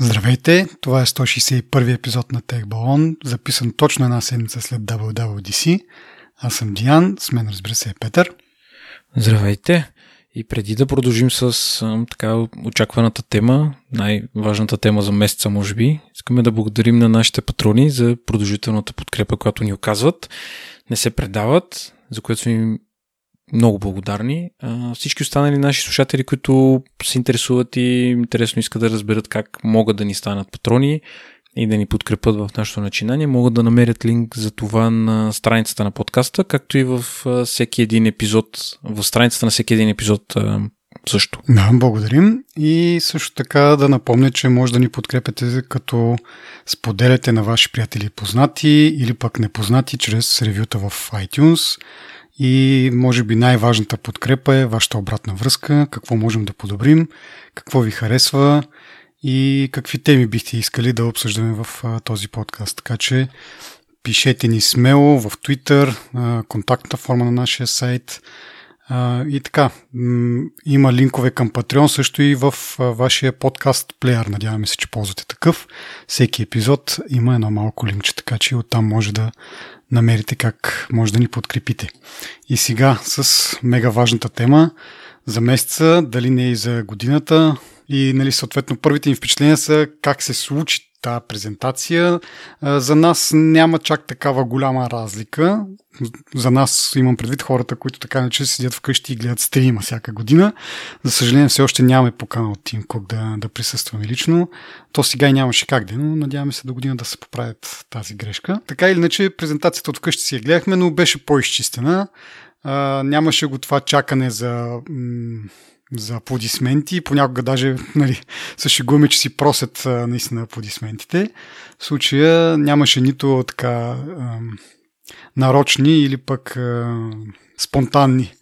Здравейте, това е 161 епизод на Балон, записан точно една седмица след WWDC. Аз съм Диан, с мен разбира се е Петър. Здравейте! И преди да продължим с така очакваната тема, най-важната тема за месеца, може би, искаме да благодарим на нашите патрони за продължителната подкрепа, която ни оказват. Не се предават, за което им много благодарни. Всички останали наши слушатели, които се интересуват и интересно искат да разберат как могат да ни станат патрони и да ни подкрепят в нашето начинание, могат да намерят линк за това на страницата на подкаста, както и в всеки един епизод, в страницата на всеки един епизод също. Да, благодарим. И също така да напомня, че може да ни подкрепяте като споделяте на ваши приятели и познати или пък непознати чрез ревюта в iTunes – и може би най-важната подкрепа е вашата обратна връзка, какво можем да подобрим, какво ви харесва и какви теми бихте искали да обсъждаме в този подкаст. Така че пишете ни смело в Twitter, контактната форма на нашия сайт и така. Има линкове към Patreon също и в вашия подкаст плеер. Надяваме се, че ползвате такъв. Всеки епизод има едно малко линкче, така че оттам може да намерите как може да ни подкрепите. И сега с мега важната тема за месеца, дали не и за годината. И нали, съответно първите ни впечатления са как се случи тази презентация. За нас няма чак такава голяма разлика. За нас имам предвид хората, които така не че седят вкъщи и гледат стрима всяка година. За съжаление, все още нямаме покана от Тим Кук да, да присъстваме лично. То сега и нямаше как да, но надяваме се до година да се поправят тази грешка. Така или иначе, презентацията от вкъщи си я гледахме, но беше по-изчистена. Нямаше го това чакане за м- за аплодисменти. Понякога даже нали, се шегуваме, че си просят наистина аплодисментите. В случая нямаше нито така нарочни или пък спонтанни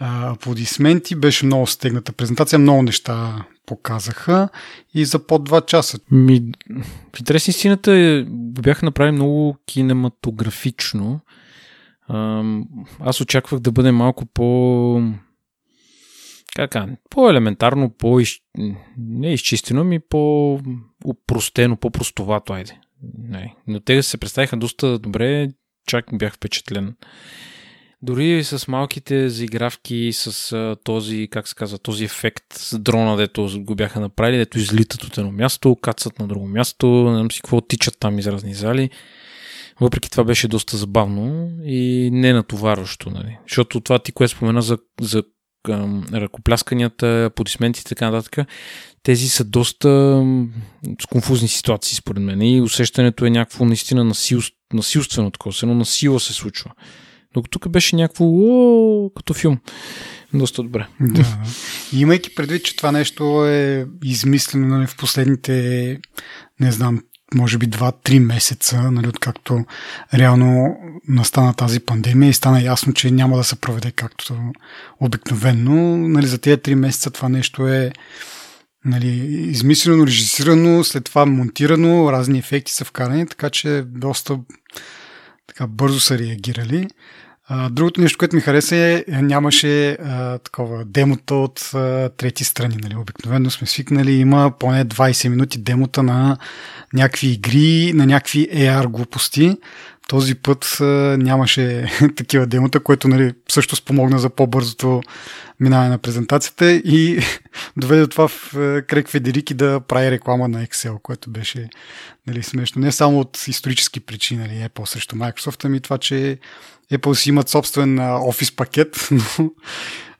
аплодисменти. Беше много стегната презентация, много неща показаха и за по 2 часа. Ми, в интерес истината е, бяха направили много кинематографично. Аз очаквах да бъде малко по как по-елементарно, по не изчистено, ми по-упростено, по-простовато, айде. Не. Но те се представиха доста добре, чак бях впечатлен. Дори с малките заигравки, с а, този, как се казва, този ефект с дрона, дето го бяха направили, дето излитат от едно място, кацат на друго място, не знам си какво тичат там из разни зали. Въпреки това беше доста забавно и не натоварващо, нали? Защото това ти, което спомена за, за ръкоплясканията, аплодисментите и така нататък, тези са доста конфузни ситуации, според мен. И усещането е някакво наистина насил, насилствено такова, едно насила се случва. Докато тук беше някакво о, като филм. Доста добре. Да. И имайки предвид, че това нещо е измислено нали, в последните, не знам, може би 2-3 месеца, нали, откакто реално настана тази пандемия и стана ясно, че няма да се проведе както обикновенно. Нали, за тези 3 месеца това нещо е нали, измислено, режисирано, след това монтирано, разни ефекти са вкарани, така че доста така бързо са реагирали. Другото нещо, което ми хареса е, е нямаше а, такова демота от а, трети страни. Нали. Обикновено сме свикнали, има поне 20 минути демота на някакви игри, на някакви AR глупости. Този път нямаше такива демота, което нали, също спомогна за по-бързото минаване на презентацията и доведе до това в Крек Федерики да прави реклама на Excel, което беше нали, смешно. Не само от исторически причини, нали, Apple срещу Microsoft, ами това, че Apple си имат собствен офис пакет, но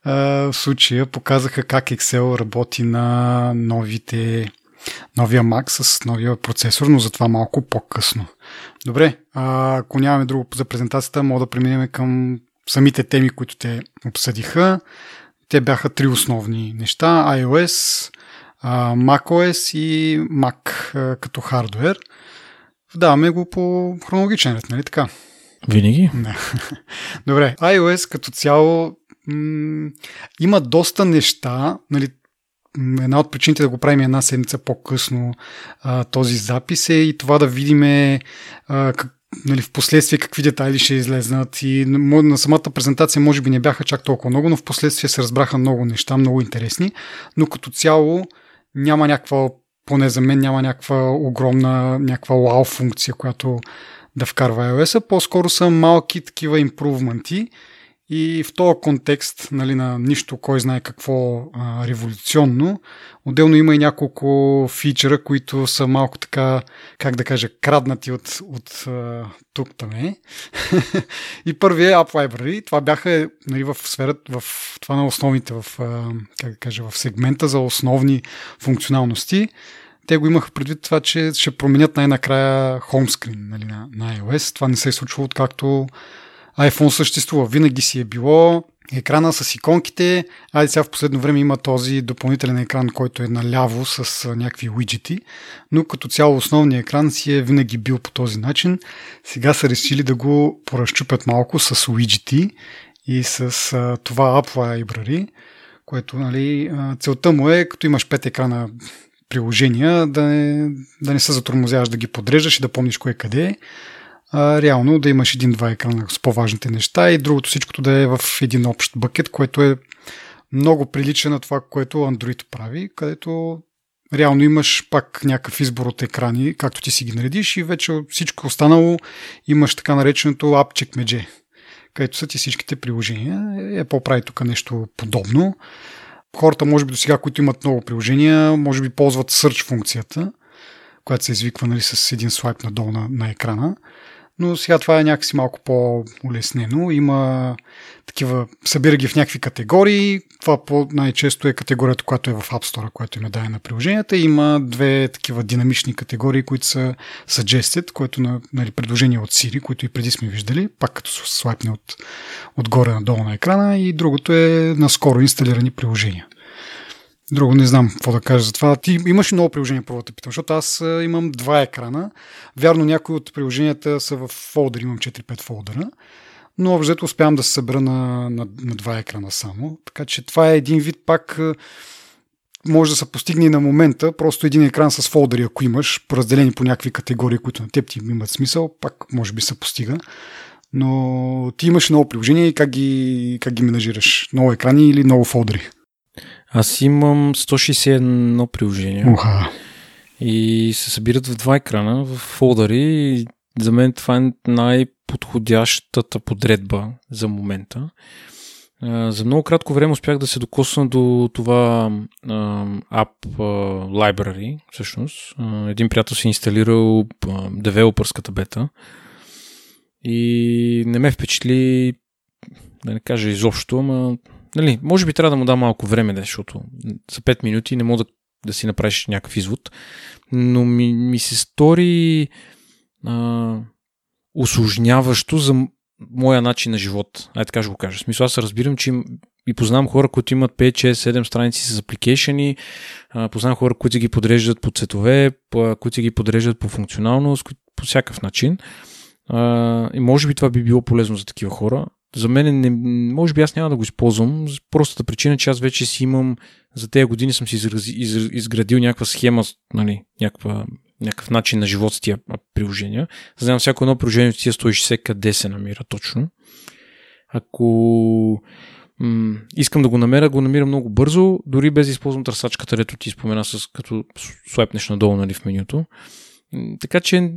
в случая показаха как Excel работи на новите новия Mac с новия процесор, но за това малко по-късно. Добре, ако нямаме друго за презентацията, мога да преминем към самите теми, които те обсъдиха. Те бяха три основни неща. iOS, macOS и Mac като хардвер. Вдаваме го по хронологичен ред, нали така? Винаги? Не. Добре, iOS като цяло м- има доста неща, нали, една от причините да го правим една седмица по-късно а, този запис е и това да видим нали, в последствие какви детайли ще излезнат и на самата презентация може би не бяха чак толкова много, но в последствие се разбраха много неща, много интересни, но като цяло няма някаква поне за мен няма някаква огромна, някаква вау функция, която да вкарва iOS-а. По-скоро са малки такива импрувменти и в този контекст нали, на нищо, кой знае какво а, революционно, отделно има и няколко фичера, които са малко така, как да кажа, краднати от, от тук там е. и първият е App Library. Това бяха нали, в сферата, в това на основните, в, а, как да кажа, в сегмента за основни функционалности. Те го имаха предвид това, че ще променят най-накрая хомскрин нали, на, на iOS. Това не се е случвало откакто iPhone съществува. Винаги си е било екрана с иконките. Айде сега в последно време има този допълнителен екран, който е наляво с някакви уиджети, но като цяло основният екран си е винаги бил по този начин. Сега са решили да го поразчупят малко с уиджети и с а, това App Library, което нали, целта му е, като имаш пет екрана приложения, да не, да не се затормозяваш да ги подреждаш и да помниш кое къде е а, реално да имаш един-два екрана с по-важните неща и другото всичкото да е в един общ бъкет, което е много прилича на това, което Android прави, където реално имаш пак някакъв избор от екрани, както ти си ги наредиш и вече всичко останало имаш така нареченото App Checkmage, където са ти всичките приложения. Е по-прави тук нещо подобно. Хората, може би до сега, които имат много приложения, може би ползват Search функцията, която се извиква нали, с един слайп надолу на, на екрана но сега това е някакси малко по-улеснено. Има такива, събира ги в някакви категории. Това по- най-често е категорията, която е в App Store, която им е дадена на приложенията. Има две такива динамични категории, които са suggested, което на нали, предложение от Siri, които и преди сме виждали, пак като се слайпне от, отгоре надолу на екрана. И другото е наскоро инсталирани приложения. Друго не знам какво да кажа за това. Ти имаш много приложения, първо да питам, защото аз имам два екрана. Вярно, някои от приложенията са в фолдър, имам 4-5 фолдъра, но общо успявам да се събера на, на, на два екрана само. Така че това е един вид пак може да се постигне и на момента, просто един екран с фолдъри, ако имаш, разделени по някакви категории, които на теб ти имат смисъл, пак може би се постига. Но ти имаш много приложения и как ги, как ги менажираш? Много екрани или много фолдъри? Аз имам 161 приложения. Уха. И се събират в два екрана, в фолдъри. За мен това е най-подходящата подредба за момента. За много кратко време успях да се докосна до това App Library, всъщност. Един приятел си инсталирал девелопърската бета и не ме впечатли, да не кажа изобщо, ама Нали, може би трябва да му дам малко време, защото за 5 минути не мога да, да си направиш някакъв извод. Но ми, ми се стори а, усложняващо за моя начин на живот. Ай така ще го кажа. В смисъл, аз разбирам, че им, и познавам хора, които имат 5, 6, 7 страници с апликейшени, познавам хора, които ги подреждат по цветове, които ги подреждат по функционалност, по всякакъв начин. И може би това би било полезно за такива хора за мен не, може би аз няма да го използвам. Простата причина, че аз вече си имам, за тези години съм си изрази, из, изградил някаква схема, нали, някаква, някакъв начин на живот с тия приложения. Знам всяко едно приложение от тия 160 къде се намира точно. Ако м- искам да го намеря, го намирам много бързо, дори без да използвам търсачката, дето ти спомена, с, като слайпнеш надолу нали, в менюто. Така че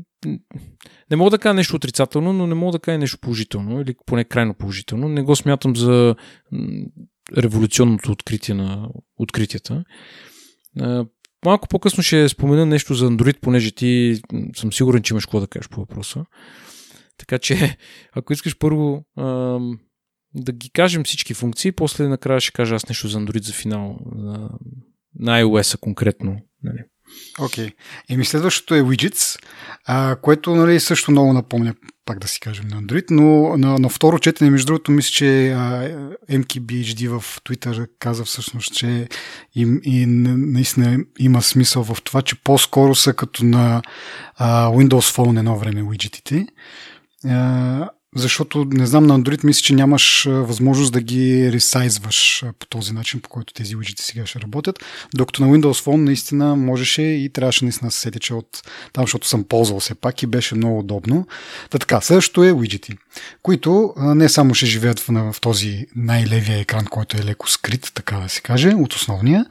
не мога да кажа нещо отрицателно, но не мога да кажа нещо положително или поне крайно положително. Не го смятам за революционното откритие на откритията. Малко по-късно ще спомена нещо за Android, понеже ти съм сигурен, че имаш какво да кажеш по въпроса. Така че, ако искаш първо да ги кажем всички функции, после накрая ще кажа аз нещо за Android за финал на, iOS конкретно. Нали. Окей. Okay. Еми следващото е Widgets, а, което нали, също много напомня, пак да си кажем, на Android, но на, на второ четене, между другото, мисля, че а, MKBHD в Twitter каза всъщност, че им, и наистина има смисъл в това, че по-скоро са като на а, Windows Phone едно време уиджетите. А, защото не знам на Android мисля, че нямаш възможност да ги ресайзваш по този начин, по който тези уиджети сега ще работят, докато на Windows Phone наистина можеше и трябваше наистина да се сети, че от там, защото съм ползвал все пак и беше много удобно. Та така, следващото е уиджети, които не само ще живеят в, в този най-левия екран, който е леко скрит, така да се каже, от основния,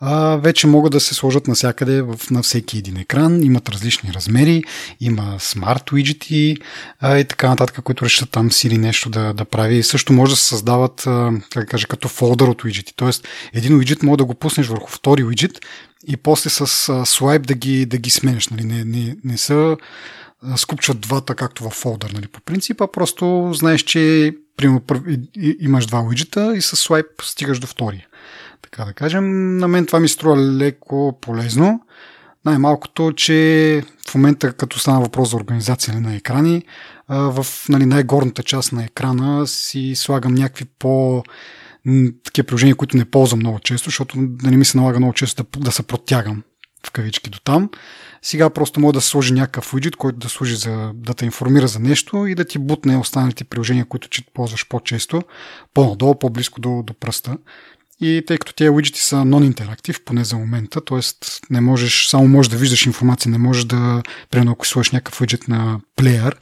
а вече могат да се сложат навсякъде в, на всеки един екран, имат различни размери, има смарт уиджети и така нататък, които решат там си или нещо да, да прави. Също може да се създават, как да кажа, като фолдър от уиджети. Тоест, един уиджет може да го пуснеш върху втори уиджет и после с слайп да ги, да ги сменеш. Нали? Не, не, не са скупчват двата, както в фолдър, нали, по принцип, а просто знаеш, че примерно, имаш два уиджета и с слайп стигаш до втория. Така да кажем, на мен това ми струва леко полезно. Най-малкото, че в момента, като стана въпрос за организация нали, на екрани, в нали, най-горната част на екрана си слагам някакви по такива приложения, които не ползвам много често, защото да не ми се налага много често да, да се протягам в кавички до там. Сега просто мога да сложи някакъв уиджет, който да служи за да те информира за нещо и да ти бутне останалите приложения, които че ползваш по-често, по-надолу, по-близко до, до пръста. И тъй като тези уиджети са non-interactive, поне за момента, т.е. не можеш, само можеш да виждаш информация, не можеш да, примерно ако сложиш някакъв уиджет на плеер,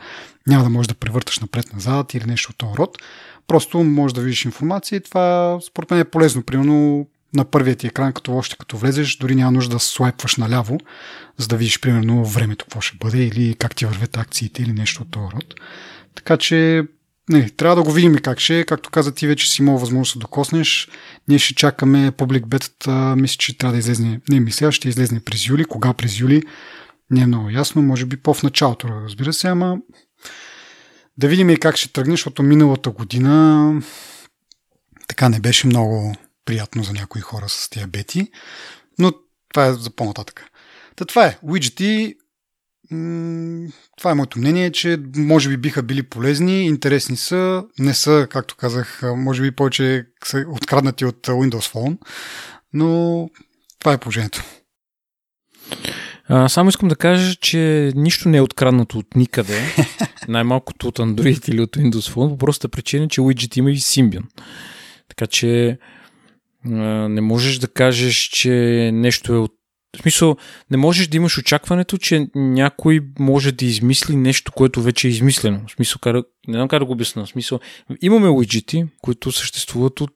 няма да можеш да превърташ напред-назад или нещо от този род. Просто можеш да видиш информация и това според мен е полезно. Примерно на първият ти екран, като още като влезеш, дори няма нужда да слайпваш наляво, за да видиш примерно времето какво ще бъде или как ти вървят акциите или нещо от този род. Така че не, трябва да го видим как ще е. Както каза ти, вече си имал възможност да докоснеш. Ние ще чакаме публик бетата. Мисля, че трябва да излезне. Не, мисля, ще излезне през юли. Кога през юли? Не е много ясно. Може би по-в началото, разбира се, ама да видим и как ще тръгне, защото миналата година така не беше много приятно за някои хора с тия бети, но това е за по-нататък. Та това е. Уиджети, това е моето мнение, че може би биха били полезни, интересни са, не са, както казах, може би повече са откраднати от Windows Phone, но това е положението. А, само искам да кажа, че нищо не е откраднато от никъде, най-малкото от Android или от Windows Phone, по простата причина, че Widget има и Symbian. Така че не можеш да кажеш, че нещо е от в смисъл, не можеш да имаш очакването, че някой може да измисли нещо, което вече е измислено. В смисъл, не знам как да го обясна. В смисъл, имаме уиджети, които съществуват от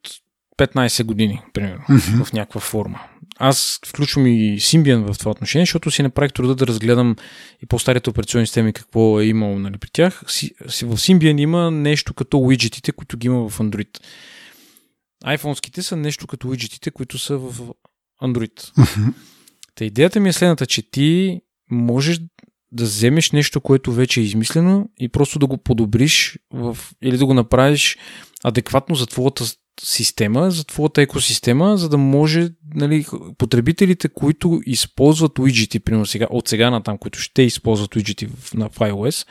15 години, примерно, mm-hmm. в някаква форма. Аз включвам и Symbian в това отношение, защото си направих труда да разгледам и по-старите операционни системи какво е имало нали, при тях. В Symbian има нещо като уиджетите, които ги има в Android. iPhone-ските са нещо като уиджетите, които са в Android. Mm-hmm. Та идеята ми е следната, че ти можеш да вземеш нещо, което вече е измислено и просто да го подобриш в, или да го направиш адекватно за твоята система, за твоята екосистема, за да може нали, потребителите, които използват уиджети, примерно сега, от сега на там, които ще използват уиджети на, в iOS,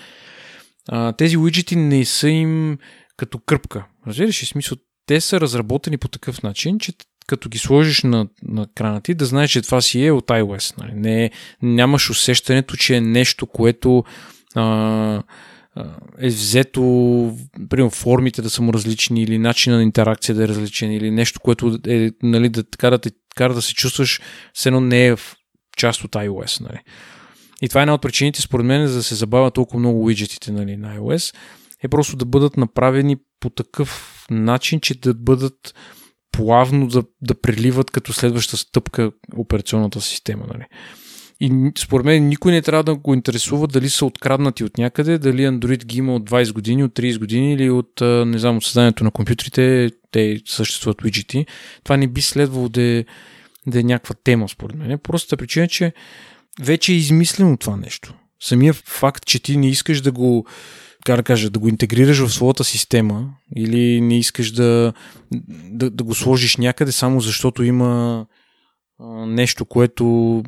а, тези уиджети не са им като кръпка. Разбираш ли смисъл? Те са разработени по такъв начин, че като ги сложиш на, на крана ти, да знаеш, че това си е от iOS. Нали? Не, нямаш усещането, че е нещо, което а, е взето, примерно формите да са му различни или начина на интеракция да е различен или нещо, което е, нали, да кара да, кара да се чувстваш, все едно не е в част от iOS. Нали. И това е една от причините, според мен, за да се забавят толкова много уиджетите нали, на iOS, е просто да бъдат направени по такъв начин, че да бъдат плавно да, да преливат като следваща стъпка операционната система. Нали. И според мен никой не трябва да го интересува дали са откраднати от някъде, дали Android ги има от 20 години, от 30 години или от, не знам, от създанието на компютрите, те съществуват уиджети. Това не би следвало да е, да е някаква тема, според мен. Простата причина е, че вече е измислено това нещо. Самия факт, че ти не искаш да го да кажа, да го интегрираш в своята система или не искаш да, да, да го сложиш някъде само защото има а, нещо, което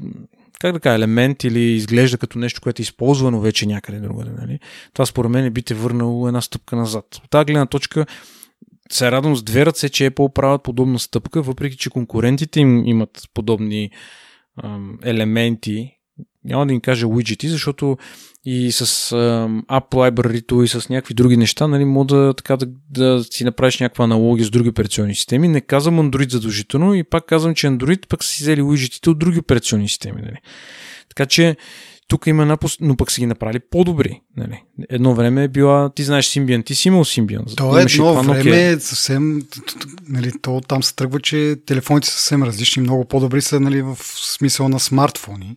как да кажа, елемент или изглежда като нещо, което е използвано вече някъде другаде. Нали? Това според мен би те върнало една стъпка назад. От тази гледна точка се радвам с две ръце, че Apple правят подобна стъпка, въпреки че конкурентите им имат подобни ам, елементи няма да им кажа widgeti, защото и с uh, App Library и с някакви други неща, нали, мога да, така, да, да си направиш някаква аналогия с други операционни системи. Не казвам Android задължително и пак казвам, че Android пък са си взели widgetите от други операционни системи. Нали. Така че тук има една, но пък са ги направили по-добри. Нали. Едно време е била, ти знаеш Symbian, ти си имал Symbian. То е едно време е съвсем, нали, то там се тръгва, че телефоните са съвсем различни, много по-добри са нали, в смисъл на смартфони.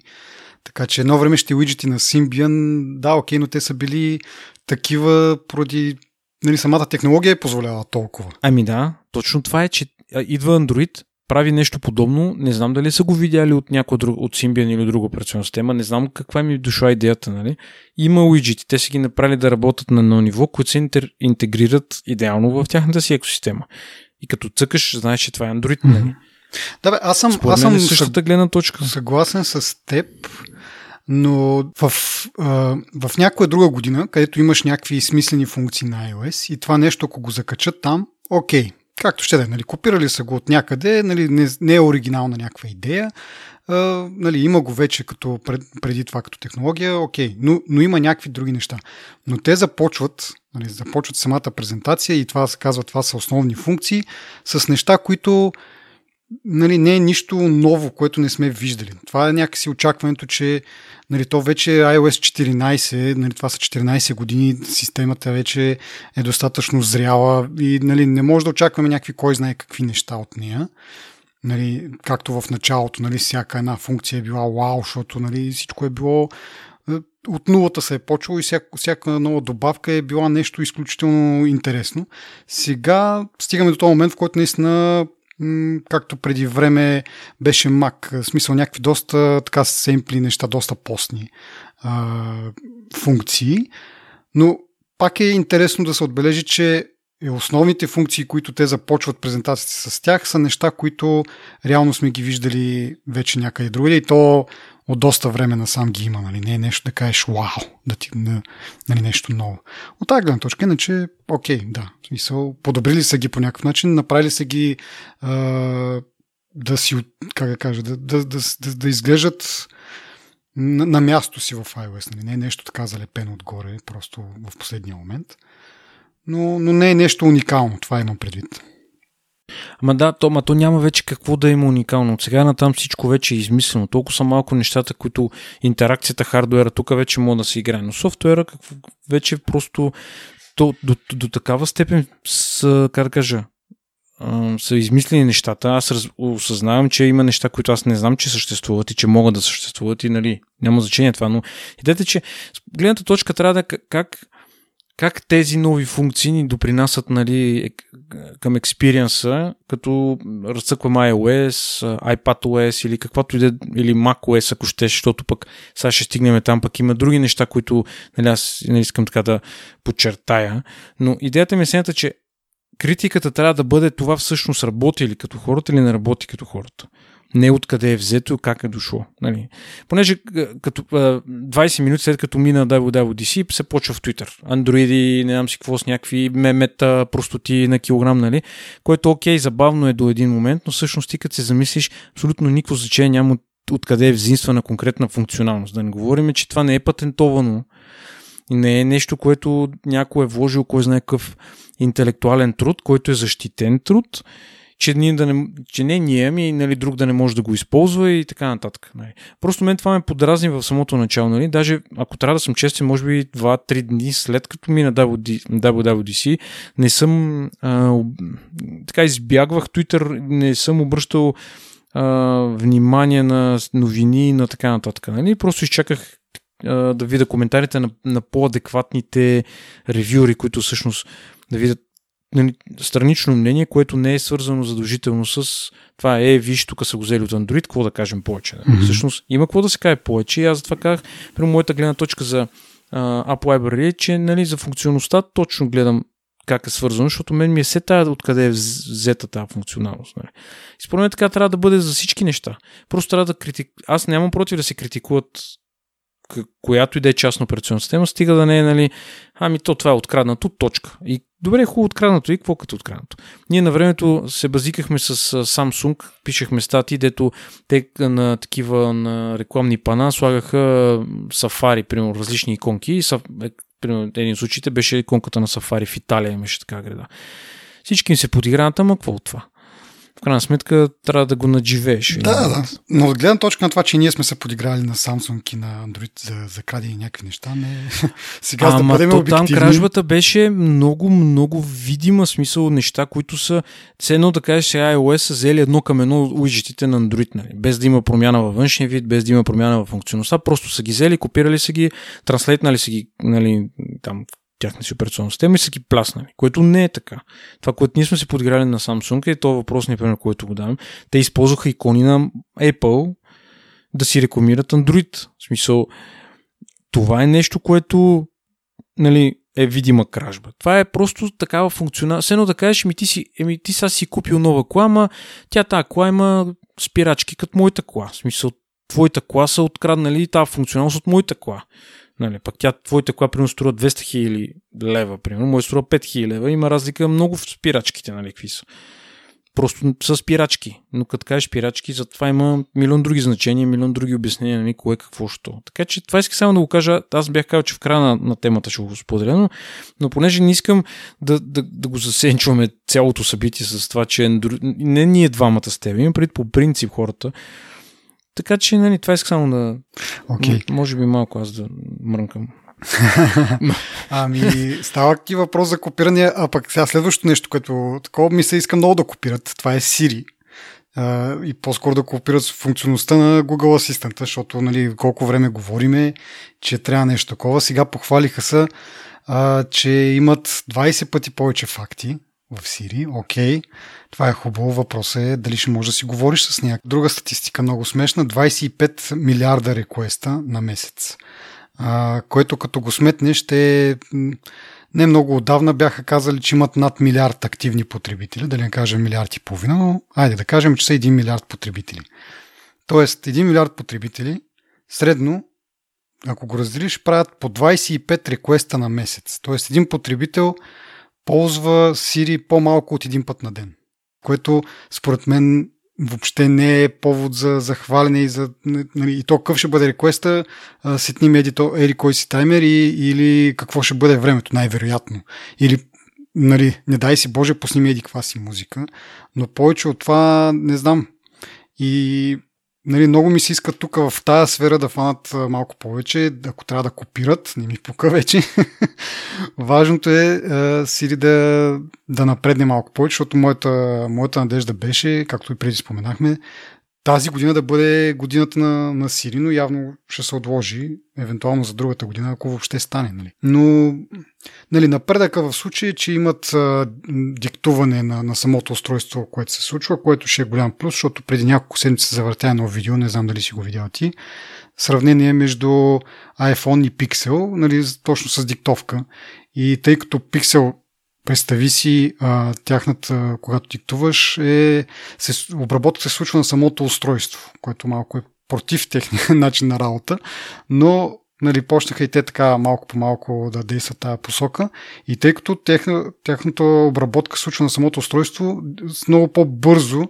Така че едно време ще уиджети на Symbian, да, окей, но те са били такива поради нали, самата технология е позволява толкова. Ами да, точно това е, че идва Android, прави нещо подобно. Не знам дали са го видяли от някой друг, от Symbian или друга операционна система. Не знам каква ми дошла идеята, нали? Има уиджети. Те са ги направили да работят на едно ниво, които се интегрират идеално в тяхната си екосистема. И като цъкаш, знаеш, че това е Android, нали? Да, бе, аз съм, Според аз съм е същата гледна точка. Съгласен с теб, но в, а, в някоя друга година, където имаш някакви смислени функции на iOS и това нещо, ако го закачат там, окей, както ще да е, нали, копирали са го от някъде, нали, не, не е оригинална някаква идея, а, нали, има го вече като пред, преди това като технология, окей, но, но има някакви други неща. Но те започват, нали, започват самата презентация и това се казва, това са основни функции, с неща, които нали, не е нищо ново, което не сме виждали. Това е някакси очакването, че нали, то вече iOS 14, нали, това са 14 години, системата вече е достатъчно зряла и нали, не може да очакваме някакви кой знае какви неща от нея. Нали, както в началото, нали, всяка една функция е била вау, защото нали, всичко е било е, от нулата се е почвало и всяка, всяка нова добавка е била нещо изключително интересно. Сега стигаме до този момент, в който наистина както преди време беше Mac. В смисъл някакви доста така семпли неща, доста постни а, функции. Но пак е интересно да се отбележи, че основните функции, които те започват презентациите с тях, са неща, които реално сме ги виждали вече някъде другаде и то от доста време насам ги има. Нали? Не е нещо да кажеш вау, да ти на, нали, нещо ново. От тази гледна точка, иначе, окей, да. Смисъл, подобрили са ги по някакъв начин, направили са ги а, да си, как да кажа, да, да, да, да, да изглеждат на, на място си в iOS. Нали? Не е нещо така залепено отгоре, просто в последния момент. Но, но не е нещо уникално, това имам предвид. Ама да, то, ма то няма вече какво да има уникално. От сега натам всичко вече е измислено. Толкова са малко нещата, които интеракцията хардуера тук вече може да се играе. Но софтуера какво, вече просто то, до, до, до такава степен са, как да кажа, са измислени нещата. Аз раз, осъзнавам, че има неща, които аз не знам, че съществуват и че могат да съществуват и нали, няма значение това, но идете, че гледната точка трябва да как как тези нови функции ни допринасят нали, към експириенса, като разцъквам iOS, iPadOS или каквато иде, или macOS, ако ще, защото пък сега ще стигнем там, пък има други неща, които нали, аз не искам така да подчертая. Но идеята ми е следната, че критиката трябва да бъде това всъщност работи ли като хората или не работи като хората не откъде е взето, как е дошло. Нали. Понеже като 20 минути след като мина WWDC се почва в Twitter. Андроиди, не знам си какво с някакви мемета, простоти на килограм, нали? Което окей, забавно е до един момент, но всъщност ти като се замислиш, абсолютно никакво значение няма откъде е взинствана конкретна функционалност. Да не говорим, че това не е патентовано и не е нещо, което някой е вложил, кой знае какъв интелектуален труд, който е защитен труд че, ние да не, че не ние, ами нали, друг да не може да го използва и така нататък. Нали. Просто мен това ме подразни в самото начало. Нали. Даже ако трябва да съм честен, може би 2-3 дни след като мина WWDC, не съм а, така избягвах Twitter, не съм обръщал а, внимание на новини и на така нататък. Нали. Просто изчаках да видя коментарите на, на по-адекватните ревюри, които всъщност да видят нали, странично мнение, което не е свързано задължително с това е, виж, тук са го взели от Android, какво да кажем повече. Mm-hmm. Всъщност има какво да се каже повече и аз затова казах, при моята гледна точка за uh, App Library е, че нали, за функционалността точно гледам как е свързано, защото мен ми е се тая откъде е взета тази функционалност. Нали. И според мен така трябва да бъде за всички неща. Просто трябва да критик... Аз нямам против да се критикуват която и да е частна операционна система, стига да не е, нали, ами то това е откраднато, точка. И добре, хубаво откраднато и какво като откраднато. Ние на времето се базикахме с Samsung, пишехме статии, дето те на такива на рекламни пана слагаха Safari, примерно, различни иконки. Е, примерно, един от случаите беше иконката на Safari в Италия, имаше така града. Всички им се подиграват, ама какво от това? Крайна сметка трябва да го надживееш. Да, да. Но от гледна точка на това, че ние сме се подиграли на Samsung и на Android за, за крадени някакви неща, не... Сега Ама да бъдем то обективни. там кражбата беше много, много видима смисъл неща, които са ценно да кажеш сега iOS са взели едно към едно уиджетите на Android, нали? без да има промяна във външния вид, без да има промяна във функционалността, просто са ги взели, копирали са ги, транслейтнали са ги нали, там тяхна си операционна система и са ги пласнали, което не е така. Това, което ние сме си подиграли на Samsung е то въпрос, например, който го давам. Те използваха икони на Apple да си рекламират Android. В смисъл, това е нещо, което нали, е видима кражба. Това е просто такава функционална. Все едно да кажеш, ми ти, си, еми, ти сега си купил нова кола, ама тя тази кола има спирачки като моята кола. В смисъл, твоята кола са откраднали тази функционалност от моята кола. Нали, пък тя, твоята кола, примерно, струва 200 хиляди лева, примерно, може струва 5 хиляди лева. Има разлика много в спирачките, нали, какви са. Просто са спирачки. Но като кажеш спирачки, затова има милион други значения, милион други обяснения, нали, кое какво що. Така че това исках само да го кажа. Аз бях казал, че в края на, на темата ще го споделя, но, но понеже не искам да, да, да го засенчваме цялото събитие с това, че не ние двамата с теб, имам пред по принцип хората, така че, нали, това искам само да... Okay. Може би малко аз да мрънкам. ами, става ти въпрос за копиране, а пък сега следващото нещо, което такова ми се иска много да копират, това е Siri. Uh, и по-скоро да копират функционалността на Google Assistant, защото нали, колко време говориме, че трябва нещо такова. Сега похвалиха се, uh, че имат 20 пъти повече факти в Siri. Окей. Okay. Това е хубаво. Въпросът е дали ще можеш да си говориш с някаква. Друга статистика, много смешна. 25 милиарда реквеста на месец. А, което като го сметнеш, ще не много отдавна бяха казали, че имат над милиард активни потребители, да не кажем милиард и половина, но айде да кажем, че са 1 милиард потребители. Тоест, 1 милиард потребители средно, ако го разделиш, правят по 25 реквеста на месец. Тоест, един потребител ползва Siri по-малко от един път на ден което според мен въобще не е повод за захваляне и за... Нали, и то какъв ще бъде реквеста, сетни ми еди, еди кой си таймер и, или какво ще бъде времето, най-вероятно. Или нали, не дай си Боже, пусни ми еди каква си музика, но повече от това не знам. И Нали, много ми се иска тук в тази сфера да фанат малко повече, ако трябва да копират, не ми пука вече. Важното е Сири да, да напредне малко повече, защото моята, моята надежда беше, както и преди споменахме, тази година да бъде годината на, на Сири, но явно ще се отложи, евентуално за другата година, ако въобще стане. Нали. Но нали, напредъка в случай, че имат а, диктуване на, на самото устройство, което се случва, което ще е голям плюс, защото преди няколко седмици се завъртя едно видео, не знам дали си го видял ти, сравнение между iPhone и Pixel, нали, точно с диктовка. И тъй като Pixel представи си а, тяхната, когато диктуваш, е, се, обработка се случва на самото устройство, което малко е против техния начин на работа, но нали, почнаха и те така малко по малко да действат тази посока. И тъй като техна, тяхната обработка случва на самото устройство, много по-бързо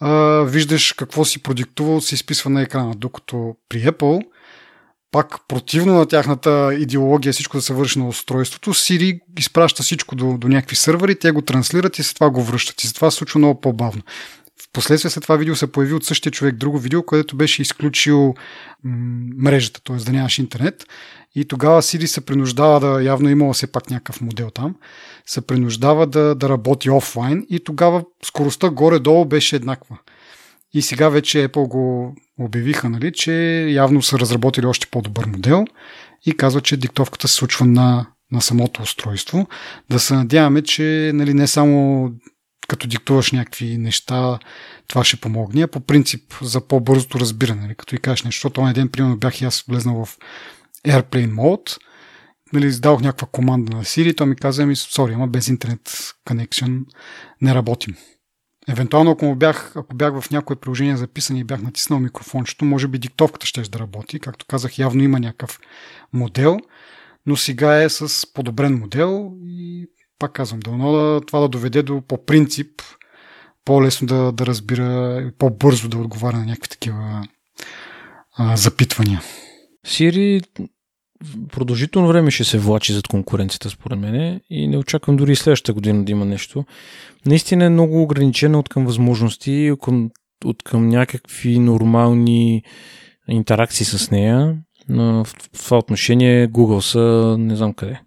а, виждаш какво си продиктувал, се изписва на екрана. Докато при Apple пак противно на тяхната идеология всичко да се върши на устройството, Siri изпраща всичко до, до някакви сървъри, те го транслират и след това го връщат. И затова се случва много по-бавно. Впоследствие след това видео се появи от същия човек друго видео, където беше изключил мрежата, т.е. да нямаш интернет. И тогава Siri се принуждава да, явно имало все пак някакъв модел там, се принуждава да, да работи офлайн и тогава скоростта горе-долу беше еднаква. И сега вече Apple го обявиха, нали, че явно са разработили още по-добър модел и казват, че диктовката се случва на, на самото устройство. Да се надяваме, че нали, не само като диктуваш някакви неща, това ще помогне, а по принцип за по-бързото разбиране. Нали, като и кажеш нещо, този ден, примерно, бях и аз влезнал в Airplane Mode, нали, издавах някаква команда на Siri, то ми каза, ми, сори, ама без интернет connection не работим. Евентуално, ако, бях, ако бях в някое приложение записани и бях натиснал микрофончето, може би диктовката ще да работи. Както казах, явно има някакъв модел, но сега е с подобрен модел и пак казвам, дано да, това да доведе до по принцип по-лесно да, да разбира, по-бързо да отговаря на някакви такива а, запитвания. Сири продължително време ще се влачи зад конкуренцията, според мен, и не очаквам дори и следващата година да има нещо. Наистина е много ограничена от към възможности, от към, от към някакви нормални интеракции с нея. В това отношение Google са не знам къде.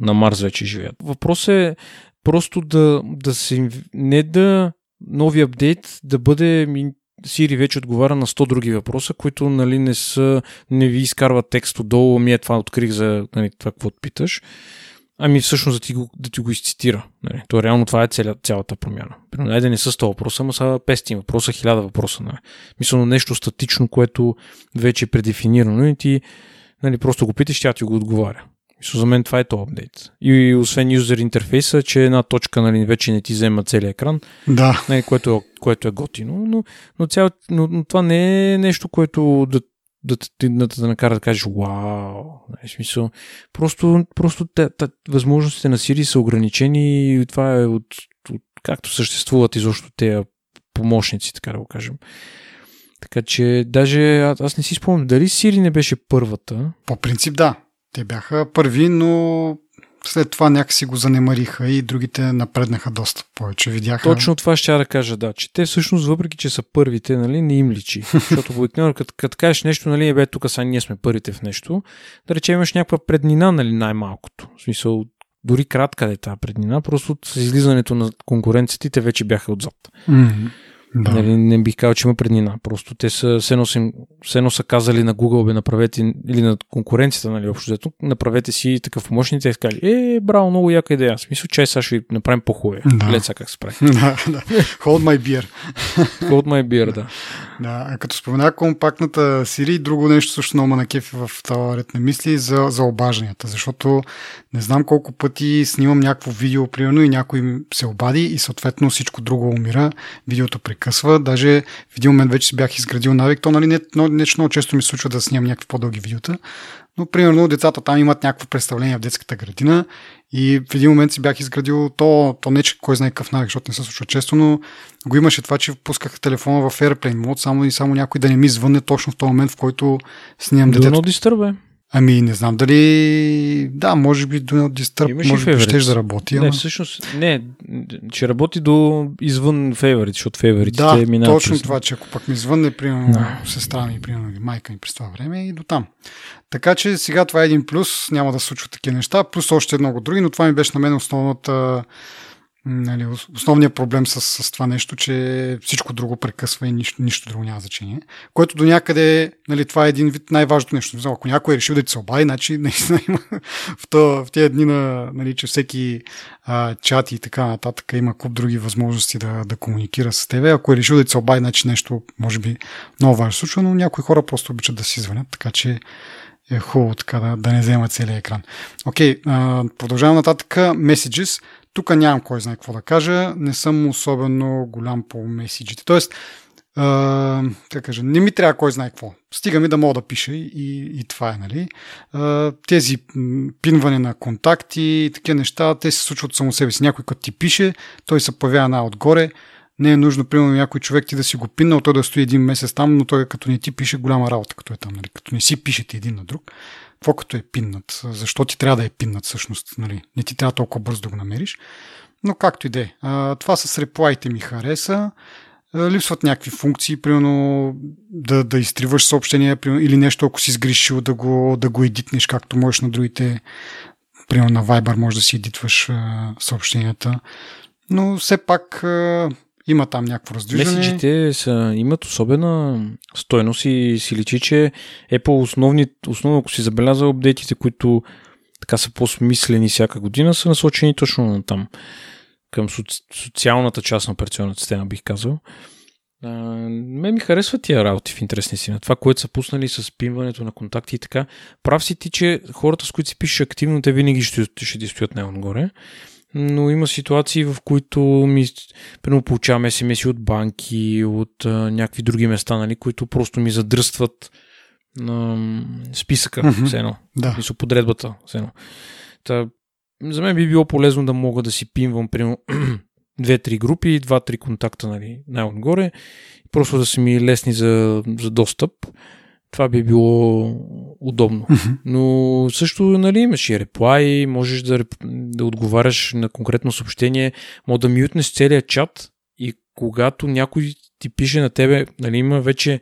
На Марс вече живеят. Въпрос е просто да, да се... Не да нови апдейт да бъде Siri вече отговаря на 100 други въпроса, които нали, не, са, не ви изкарват текст отдолу, ми е това открих за нали, това, какво питаш. Ами всъщност да ти го, да ти го изцитира. Нали. То реално това е цялата, цялата промяна. Примерно, да не са 100 въпроса, ама са 500 въпроса, 1000 въпроса. Нали. Мисля, нещо статично, което вече е предефинирано и ти нали, просто го питаш, тя ти го отговаря. Мисля, за мен това е то апдейт. И освен юзер интерфейса, че една точка нали, вече не ти взема целият екран, да. нали, което, е, което е готино, но, но, цял, но, но това не е нещо, което да, да, да, да, да накара да кажеш вау. Нали, смисъл, просто, просто те, те, възможностите на Siri са ограничени и това е от, от както съществуват изобщо тези помощници, така да го кажем. Така че даже аз не си спомням дали Siri не беше първата. По принцип да. Те бяха първи, но след това някакси го занемариха и другите напреднаха доста повече. Видяха. Точно това ще да кажа, да. Че те всъщност, въпреки че са първите, нали, не им личи. Защото обикновено, като, като кажеш нещо, нали, е бе, тук сега ние сме първите в нещо, да речем имаш някаква преднина, нали, най-малкото. В смисъл, дори кратка е тази преднина, просто с излизането на конкуренцията те вече бяха отзад. Mm-hmm. Да. Нали, не бих казал, че има преднина. Просто те са, все едно, са, все едно са казали на Google, бе, направете, или на конкуренцията, нали, общо взето, направете си такъв помощник, те сказали, е, браво, много яка идея. Аз мисля, че сега ще ви направим по-хубаво. Да. Глед сега как се прави. да, да. Hold my beer. Hold my beer, да. Да, като спомена компактната Siri, друго нещо също много на кефи в това ред на мисли за, за обажданията, защото не знам колко пъти снимам някакво видео, примерно, и някой се обади и съответно всичко друго умира, видеото прекъсва. Даже в един момент вече си бях изградил навик. То, нали, не, не, не много често ми се случва да снимам някакви по-дълги видеота, но примерно децата там имат някакво представление в детската градина и в един момент си бях изградил то, то не че кой знае какъв навик, защото не се случва често, но го имаше това, че пусках телефона в Airplane мод, само и само някой да не ми звънне точно в този момент, в който снимам детето. До Ами, не знам дали... Да, може би до Disturb, може би ще да работи. Не, ама... всъщност, не, ще работи до извън фейворите, защото фейворите да, минават. точно това, че ако пък ми звънне, примерно, no. сестра ми, примерно, или майка ми през това време и до там. Така че сега това е един плюс, няма да се случват такива неща, плюс още много други, но това ми беше на мен основната Нали, основният проблем с, с това нещо, че всичко друго прекъсва и нищо, нищо друго няма значение. Което до някъде, нали, това е един вид най-важното нещо. Ако някой е решил да ти се обади, значи наистина има в, то, в тези дни на, нали, че всеки а, чат и така нататък има куп други възможности да, да комуникира с тебе. Ако е решил да ти се обади, значи нещо, може би, много важно случва, но някои хора просто обичат да си звънят, така че е хубаво така да, да не взема целият екран. Окей, okay, продължавам нататък. Messages. Тук нямам кой знае какво да кажа. Не съм особено голям по меседжите. Тоест, Uh, кажа, не ми трябва кой знае какво. Стига ми да мога да пиша и, и това е, нали? Uh, тези пинване на контакти и такива неща, те се случват само себе си. Някой като ти пише, той се появява най-отгоре. Не е нужно, примерно, някой човек ти да си го пиннал, той да стои един месец там, но той като не ти пише голяма работа, като е там, нали? Като не си пишете един на друг. Какво като е пиннат? Защо ти трябва да е пиннат всъщност? Нали? Не ти трябва толкова бързо да го намериш. Но както и да е. Това с реплайте ми хареса. Липсват някакви функции, примерно да, да изтриваш съобщения примерно, или нещо, ако си сгрешил да го, да го едитнеш, както можеш на другите. Примерно на Viber може да си едитваш съобщенията. Но все пак има там някакво раздвижване. Меседжите са, имат особена стойност и си личи, че Apple основни, основно ако си забелязал апдейтите, които така са по-смислени всяка година, са насочени точно на там. Към соци, социалната част на операционната система, бих казал. А, ме ми харесва тия работи в интересни си. На това, което са пуснали с пинването на контакти и така. Прав си ти, че хората, с които си пишеш активно, те винаги ще, ще ти стоят най-отгоре но има ситуации, в които ми, примерно, получаваме смс от банки, от а, някакви други места, нали, които просто ми задръстват на списъка, mm-hmm. все едно. Да. Мисля, подредбата, все едно. Та, за мен би било полезно да мога да си пинвам примерно две-три групи, два-три контакта нали, най-отгоре, просто да са ми лесни за, за достъп. Това би било удобно. Но също нали, имаш и реплай, можеш да, да отговаряш на конкретно съобщение, може да мютнеш целият чат и когато някой ти пише на тебе, нали, има вече,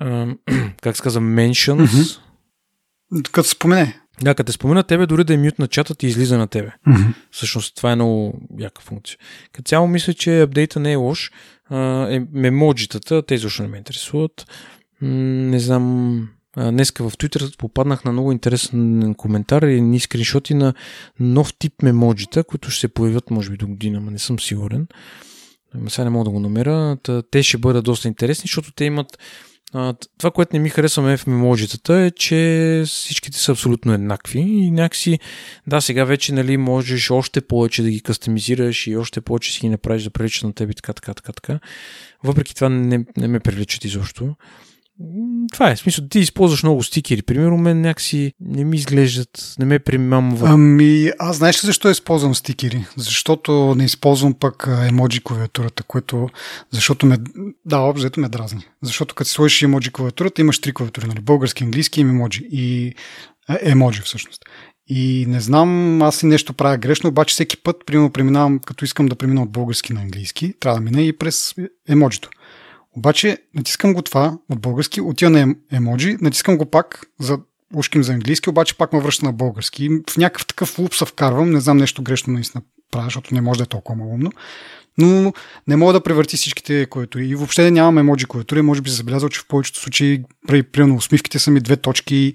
ам, как се казва, mentions. Като спомене. Да, като те спомена тебе, дори да е мют на чата, ти излиза на тебе. Всъщност това е много яка функция. Като цяло мисля, че апдейта не е лош. А, е, мемоджитата, те защо не ме интересуват. Не знам. Днеска в Twitter попаднах на много интересен коментар и ни скриншоти на нов тип мемоджита, които ще се появят може би до година, но не съм сигурен. Сега не мога да го намеря. Те ще бъдат доста интересни, защото те имат това, което не ми харесва в мемоджитата е, че всичките са абсолютно еднакви и някакси да, сега вече нали, можеш още повече да ги кастомизираш и още повече си ги направиш да приличат на теб и така, така, така, така. Въпреки това не, не ме привличат изобщо. Това е, смисъл, ти използваш много стикери. Примерно, мен някакси не ми изглеждат, не ме примамват. Ами, аз знаеш ли защо използвам стикери? Защото не използвам пък емоджи клавиатурата, което... Защото ме... Да, общо ме дразни. Защото като си сложиш емоджи клавиатурата, имаш три клавиатури, нали? Български, английски и емоджи. И... Емоджи, всъщност. И не знам, аз си нещо правя грешно, обаче всеки път, примерно, преминавам, като искам да премина от български на английски, трябва да мина и през емоджито. Обаче, натискам го това от български, отива на ем- емоджи, натискам го пак за ушким за английски, обаче пак ме връща на български. В някакъв такъв луп се вкарвам, не знам нещо грешно наистина правя, защото не може да е толкова малумно. Но не мога да превърти всичките клавиатури. И въобще нямам емоджи клавиатури. Може би се забелязал, че в повечето случаи, при, примерно усмивките са ми две точки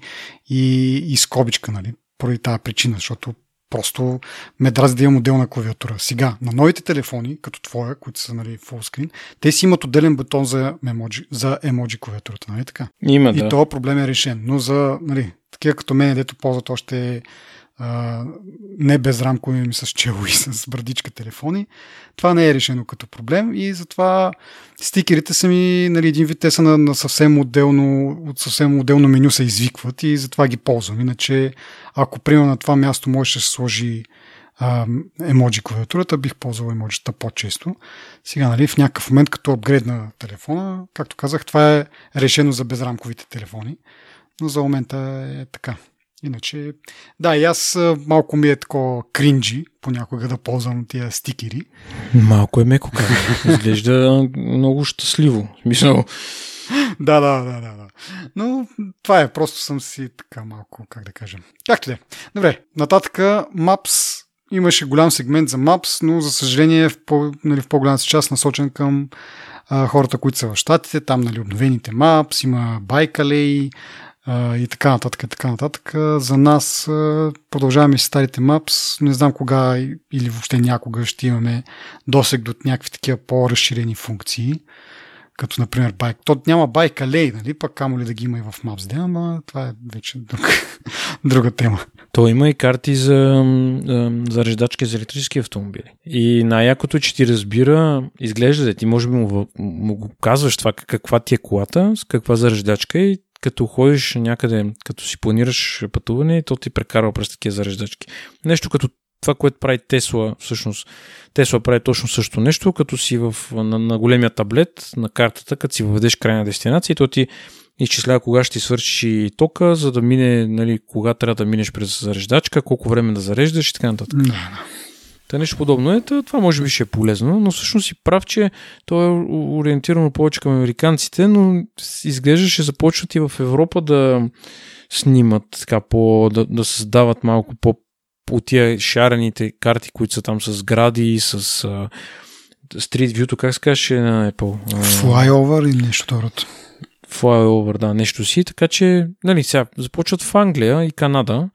и, и скобичка, нали? Поради тази причина, защото просто ме дразни да имам отделна клавиатура. Сега, на новите телефони, като твоя, които са нали, фулскрин, те си имат отделен бутон за емоджи, за емоджи клавиатурата, нали така? Има, И да. този проблем е решен. Но за нали, такива като мен, дето ползват още не безрамкови ми с чело и с брадичка телефони, това не е решено като проблем и затова стикерите са ми, нали, един вид, те са на, на съвсем отделно, от съвсем отделно меню се извикват и затова ги ползвам. Иначе, ако примерно на това място можеше да се сложи емоджи клавиатурата, бих ползвал емоджите по-често. Сега, нали, в някакъв момент, като апгрейд на телефона, както казах, това е решено за безрамковите телефони, но за момента е така. Иначе, да, и аз малко ми е такова кринджи понякога да ползвам тия стикери. Малко е меко казано. Изглежда много щастливо. Смисъл, да, да, да, да, да. Но това е, просто съм си така малко, как да кажем. Както де. Добре, нататък Maps имаше голям сегмент за Maps, но за съжаление в, по, нали, в по-голямата си част насочен към а, хората, които са в Штатите, там нали, обновените Maps, има байкалей и така нататък, и така нататък. За нас продължаваме с старите Maps, не знам кога или въобще някога ще имаме досег до някакви такива по-разширени функции като например байк. То няма байк алей, нали? Пък камо ли да ги има и в Maps, да, ама това е вече друг, друга тема. То има и карти за зареждачки за електрически автомобили. И най-якото, е, че ти разбира, изглежда, да ти може би му, му казваш това, каква ти е колата, с каква зареждачка и като ходиш някъде, като си планираш пътуване, то ти прекарва през такива зареждачки. Нещо като това, което прави Тесла, всъщност, Тесла прави точно също нещо, като си в, на, на големия таблет, на картата, като си въведеш крайна дестинация то ти изчислява кога ще ти свърши тока, за да мине, нали, кога трябва да минеш през зареждачка, колко време да зареждаш и така нататък. Да, Та нещо подобно е, това може би ще е полезно, но всъщност си прав, че то е ориентирано повече към американците, но с- изглежда ще започнат и в Европа да снимат така по, да, да създават малко по от тия шарените карти, които са там с сгради, с а, Street View, как се казваше на Apple? Flyover или нещо второ. flyover, да, нещо си, така че, нали, сега започват в Англия и Канада,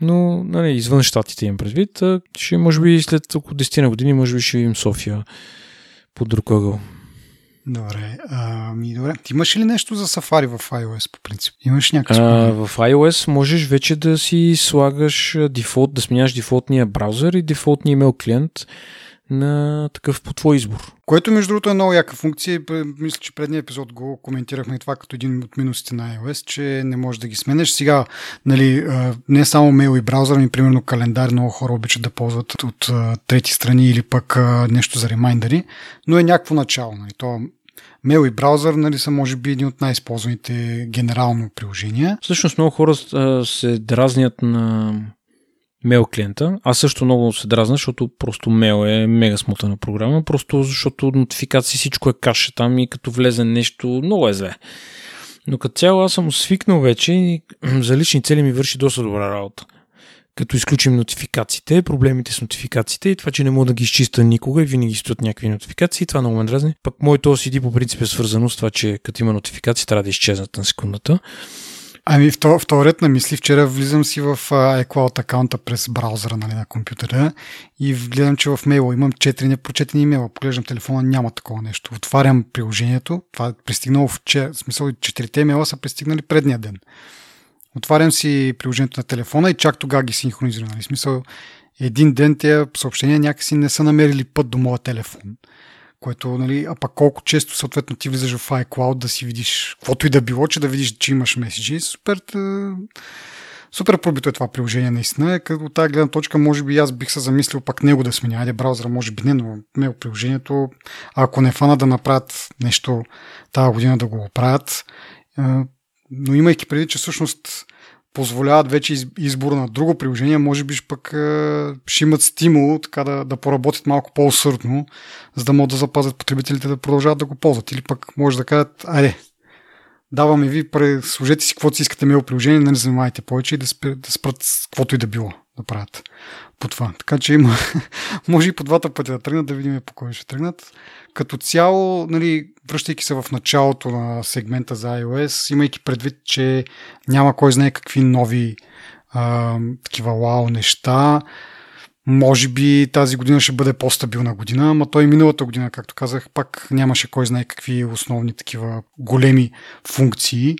но, нали, извън щатите им предвид, ще, може би, след около 10 на години, може би ще видим София по друг ъгъл. Добре. Ами, добре. Ти имаш ли нещо за Safari в iOS по принцип? Имаш някакъв А, в iOS можеш вече да си слагаш дефолт, да сменяш дефолтния браузър и дефолтния имейл клиент на такъв по твой избор. Което, между другото, е много яка функция. Мисля, че предния епизод го коментирахме това като един от минусите на iOS, че не можеш да ги сменеш. Сега, нали, не само мейл и браузър, ми, примерно календар, много хора обичат да ползват от трети страни или пък нещо за ремайндъри, но е някакво начало. Нали. То Мейл и браузър нали, са може би един от най-използваните генерално приложения. Всъщност много хора се дразнят на мейл клиента. Аз също много се дразна, защото просто мейл е мега смутана програма, просто защото нотификации всичко е каша там и като влезе нещо много е зле. Но като цяло аз съм свикнал вече и за лични цели ми върши доста добра работа. Като изключим нотификациите, проблемите с нотификациите и това, че не мога да ги изчиста никога и винаги стоят някакви нотификации, това много ме дразни. Пък моето OCD по принцип е свързано с това, че като има нотификации, трябва да изчезнат на секундата. Ами, в този ред на мисли, вчера влизам си в iCloud акаунта през браузъра нали, на компютъра и гледам, че в мейла имам 4 непрочетени имейла. Поглеждам телефона, няма такова нещо. Отварям приложението, това е пристигнало в, че, в смисъл, четирите имейла са пристигнали предния ден. Отварям си приложението на телефона и чак тогава ги синхронизирам. Нали? Смисъл, един ден тези съобщения някакси не са намерили път до моя телефон което, нали, а пак колко често съответно ти влизаш в iCloud да си видиш каквото и да било, че да видиш, че имаш меседжи. Супер, супер пробито е това приложение наистина. Като от тази гледна точка, може би аз бих се замислил пак него да сменя. Айде, браузъра може би не, но него приложението, ако не фана да направят нещо тази година да го оправят, но имайки преди, че всъщност позволяват вече избор на друго приложение, може би пък е, ще имат стимул така да, да поработят малко по-усърдно, за да могат да запазят потребителите да продължават да го ползват. Или пък може да кажат, айде, даваме ви, служете си каквото си искате мейл приложение, не занимавайте повече и да, спр, да спрат каквото и да било да правят по това. Така че има, може и по двата пътя да тръгнат, да видим по кой ще тръгнат. Като цяло, нали, връщайки се в началото на сегмента за iOS, имайки предвид, че няма кой знае какви нови а, такива вау неща, може би тази година ще бъде по-стабилна година, ама той миналата година, както казах, пак нямаше кой знае какви основни такива големи функции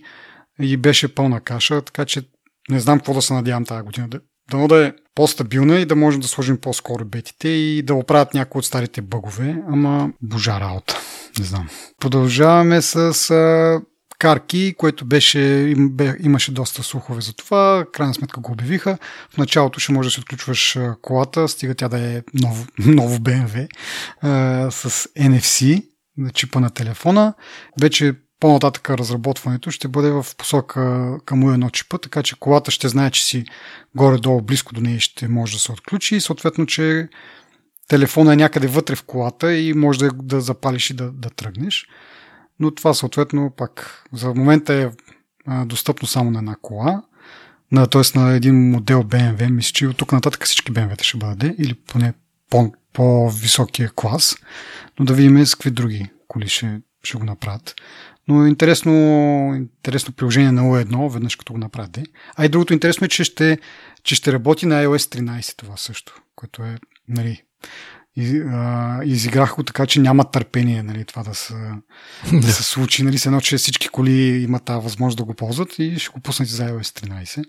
и беше пълна каша, така че не знам какво да се надявам тази година. Дано да е по-стабилна и да можем да сложим по-скоро бетите и да оправят някои от старите бъгове, ама божа работа. Не знам. Продължаваме с а, карки, което беше, им, бе, имаше доста слухове за това. Крайна сметка го обявиха. В началото ще можеш да се отключваш колата, стига тя да е ново, ново BMW а, с NFC на чипа на телефона. Вече по-нататък разработването ще бъде в посока към едно чипа, така че колата ще знае, че си горе-долу близко до нея ще може да се отключи и съответно, че телефона е някъде вътре в колата и може да, да запалиш и да, да тръгнеш. Но това съответно пак за момента е достъпно само на една кола, на, т.е. на един модел BMW. Мисля, че от тук нататък всички BMW ще бъде или поне по, по-високия клас, но да видим с какви други коли ще, ще го направят. Но е интересно, интересно приложение на O1, веднъж като го направите. А и другото интересно е, че ще, че ще работи на iOS 13 това също, което е, нали, и, а, изиграх го така, че няма търпение нали, това да се, да се случи. Нали, се едно, че всички коли имат тази възможност да го ползват и ще го пуснат за iOS 13.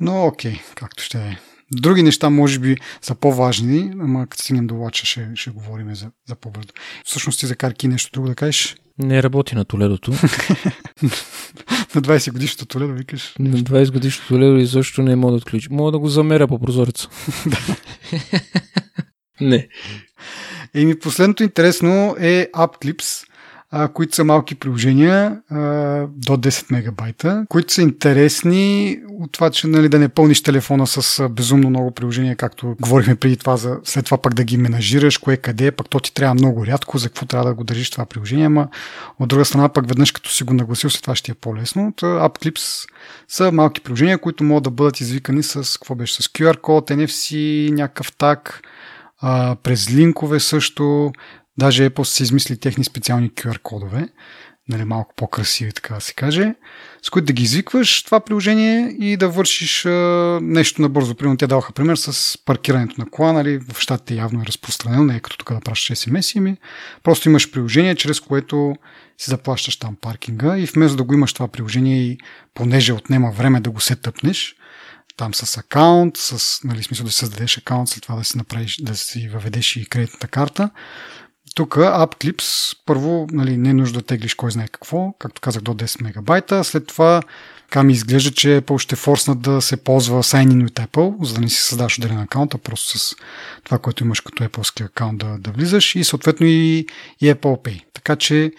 Но окей, както ще е. Други неща може би са по-важни, ама като стигнем до лача ще, ще говорим за, за по-бързо. Всъщност ти за карки нещо друго да кажеш? Не работи на Толедото. на 20 годишното Толедо викаш? На 20 годишното Толедо и защо не мога да отключи. Мога да го замеря по прозореца. не. Еми, последното интересно е AppClips а, които са малки приложения а, до 10 мегабайта, които са интересни от това, че нали, да не пълниш телефона с безумно много приложения, както говорихме преди това, за след това пък да ги менажираш, кое къде, пък то ти трябва много рядко, за какво трябва да го държиш това приложение, ама от друга страна пък веднъж като си го нагласил, след това ще е по-лесно. AppClips са малки приложения, които могат да бъдат извикани с, какво беше, с QR код, NFC, някакъв так, а, през линкове също, Даже Apple са измисли техни специални QR кодове, нали, малко по-красиви, така да се каже, с които да ги извикваш това приложение и да вършиш а, нещо набързо. Примерно те даваха пример с паркирането на кола, нали, в щатите явно е разпространено, не е като тук да пращаш SMS, ми просто имаш приложение, чрез което си заплащаш там паркинга и вместо да го имаш това приложение и понеже отнема време да го се тъпнеш, там с акаунт, с, нали, смисъл да си създадеш акаунт, след това да си направиш, да си въведеш и кредитната карта. Тук AppClips, първо, нали, не е нужда да теглиш кой знае какво, както казах до 10 мегабайта, след това така ми изглежда, че Apple ще форснат да се ползва sign-in от Apple, за да не си създаш отделен акаунт, а просто с това, което имаш като Apple акаунт да, да влизаш и съответно и, и Apple Pay. Така че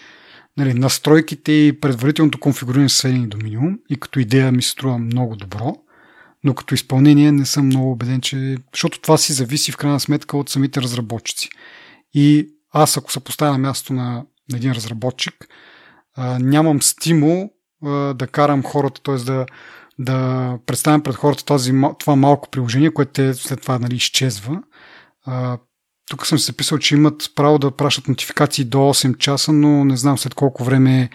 нали, настройките и предварителното конфигуриране са сведени до минимум и като идея ми се струва много добро, но като изпълнение не съм много убеден, че... Защото това си зависи в крайна сметка от самите разработчици. И аз ако се поставя на място на, един разработчик, а, нямам стимул а, да карам хората, т.е. да, да представям пред хората този, това малко приложение, което те след това нали, изчезва. А, тук съм се записал, че имат право да пращат нотификации до 8 часа, но не знам след колко време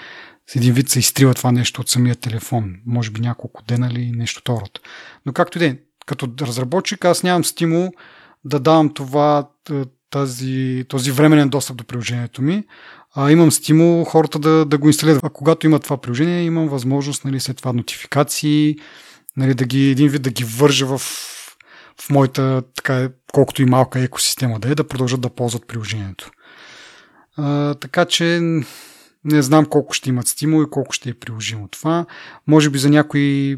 с един вид се изтрива това нещо от самия телефон. Може би няколко дена или нещо второто. Но както и да е, като разработчик аз нямам стимул да давам това, тази, този временен достъп до приложението ми, а имам стимул хората да, да го инсталират. А когато имат това приложение, имам възможност нали, след това нотификации, нали, да ги, един вид да ги вържа в, в моята, така, колкото и малка екосистема да е, да продължат да ползват приложението. А, така че не знам колко ще имат стимул и колко ще е приложимо това. Може би за някои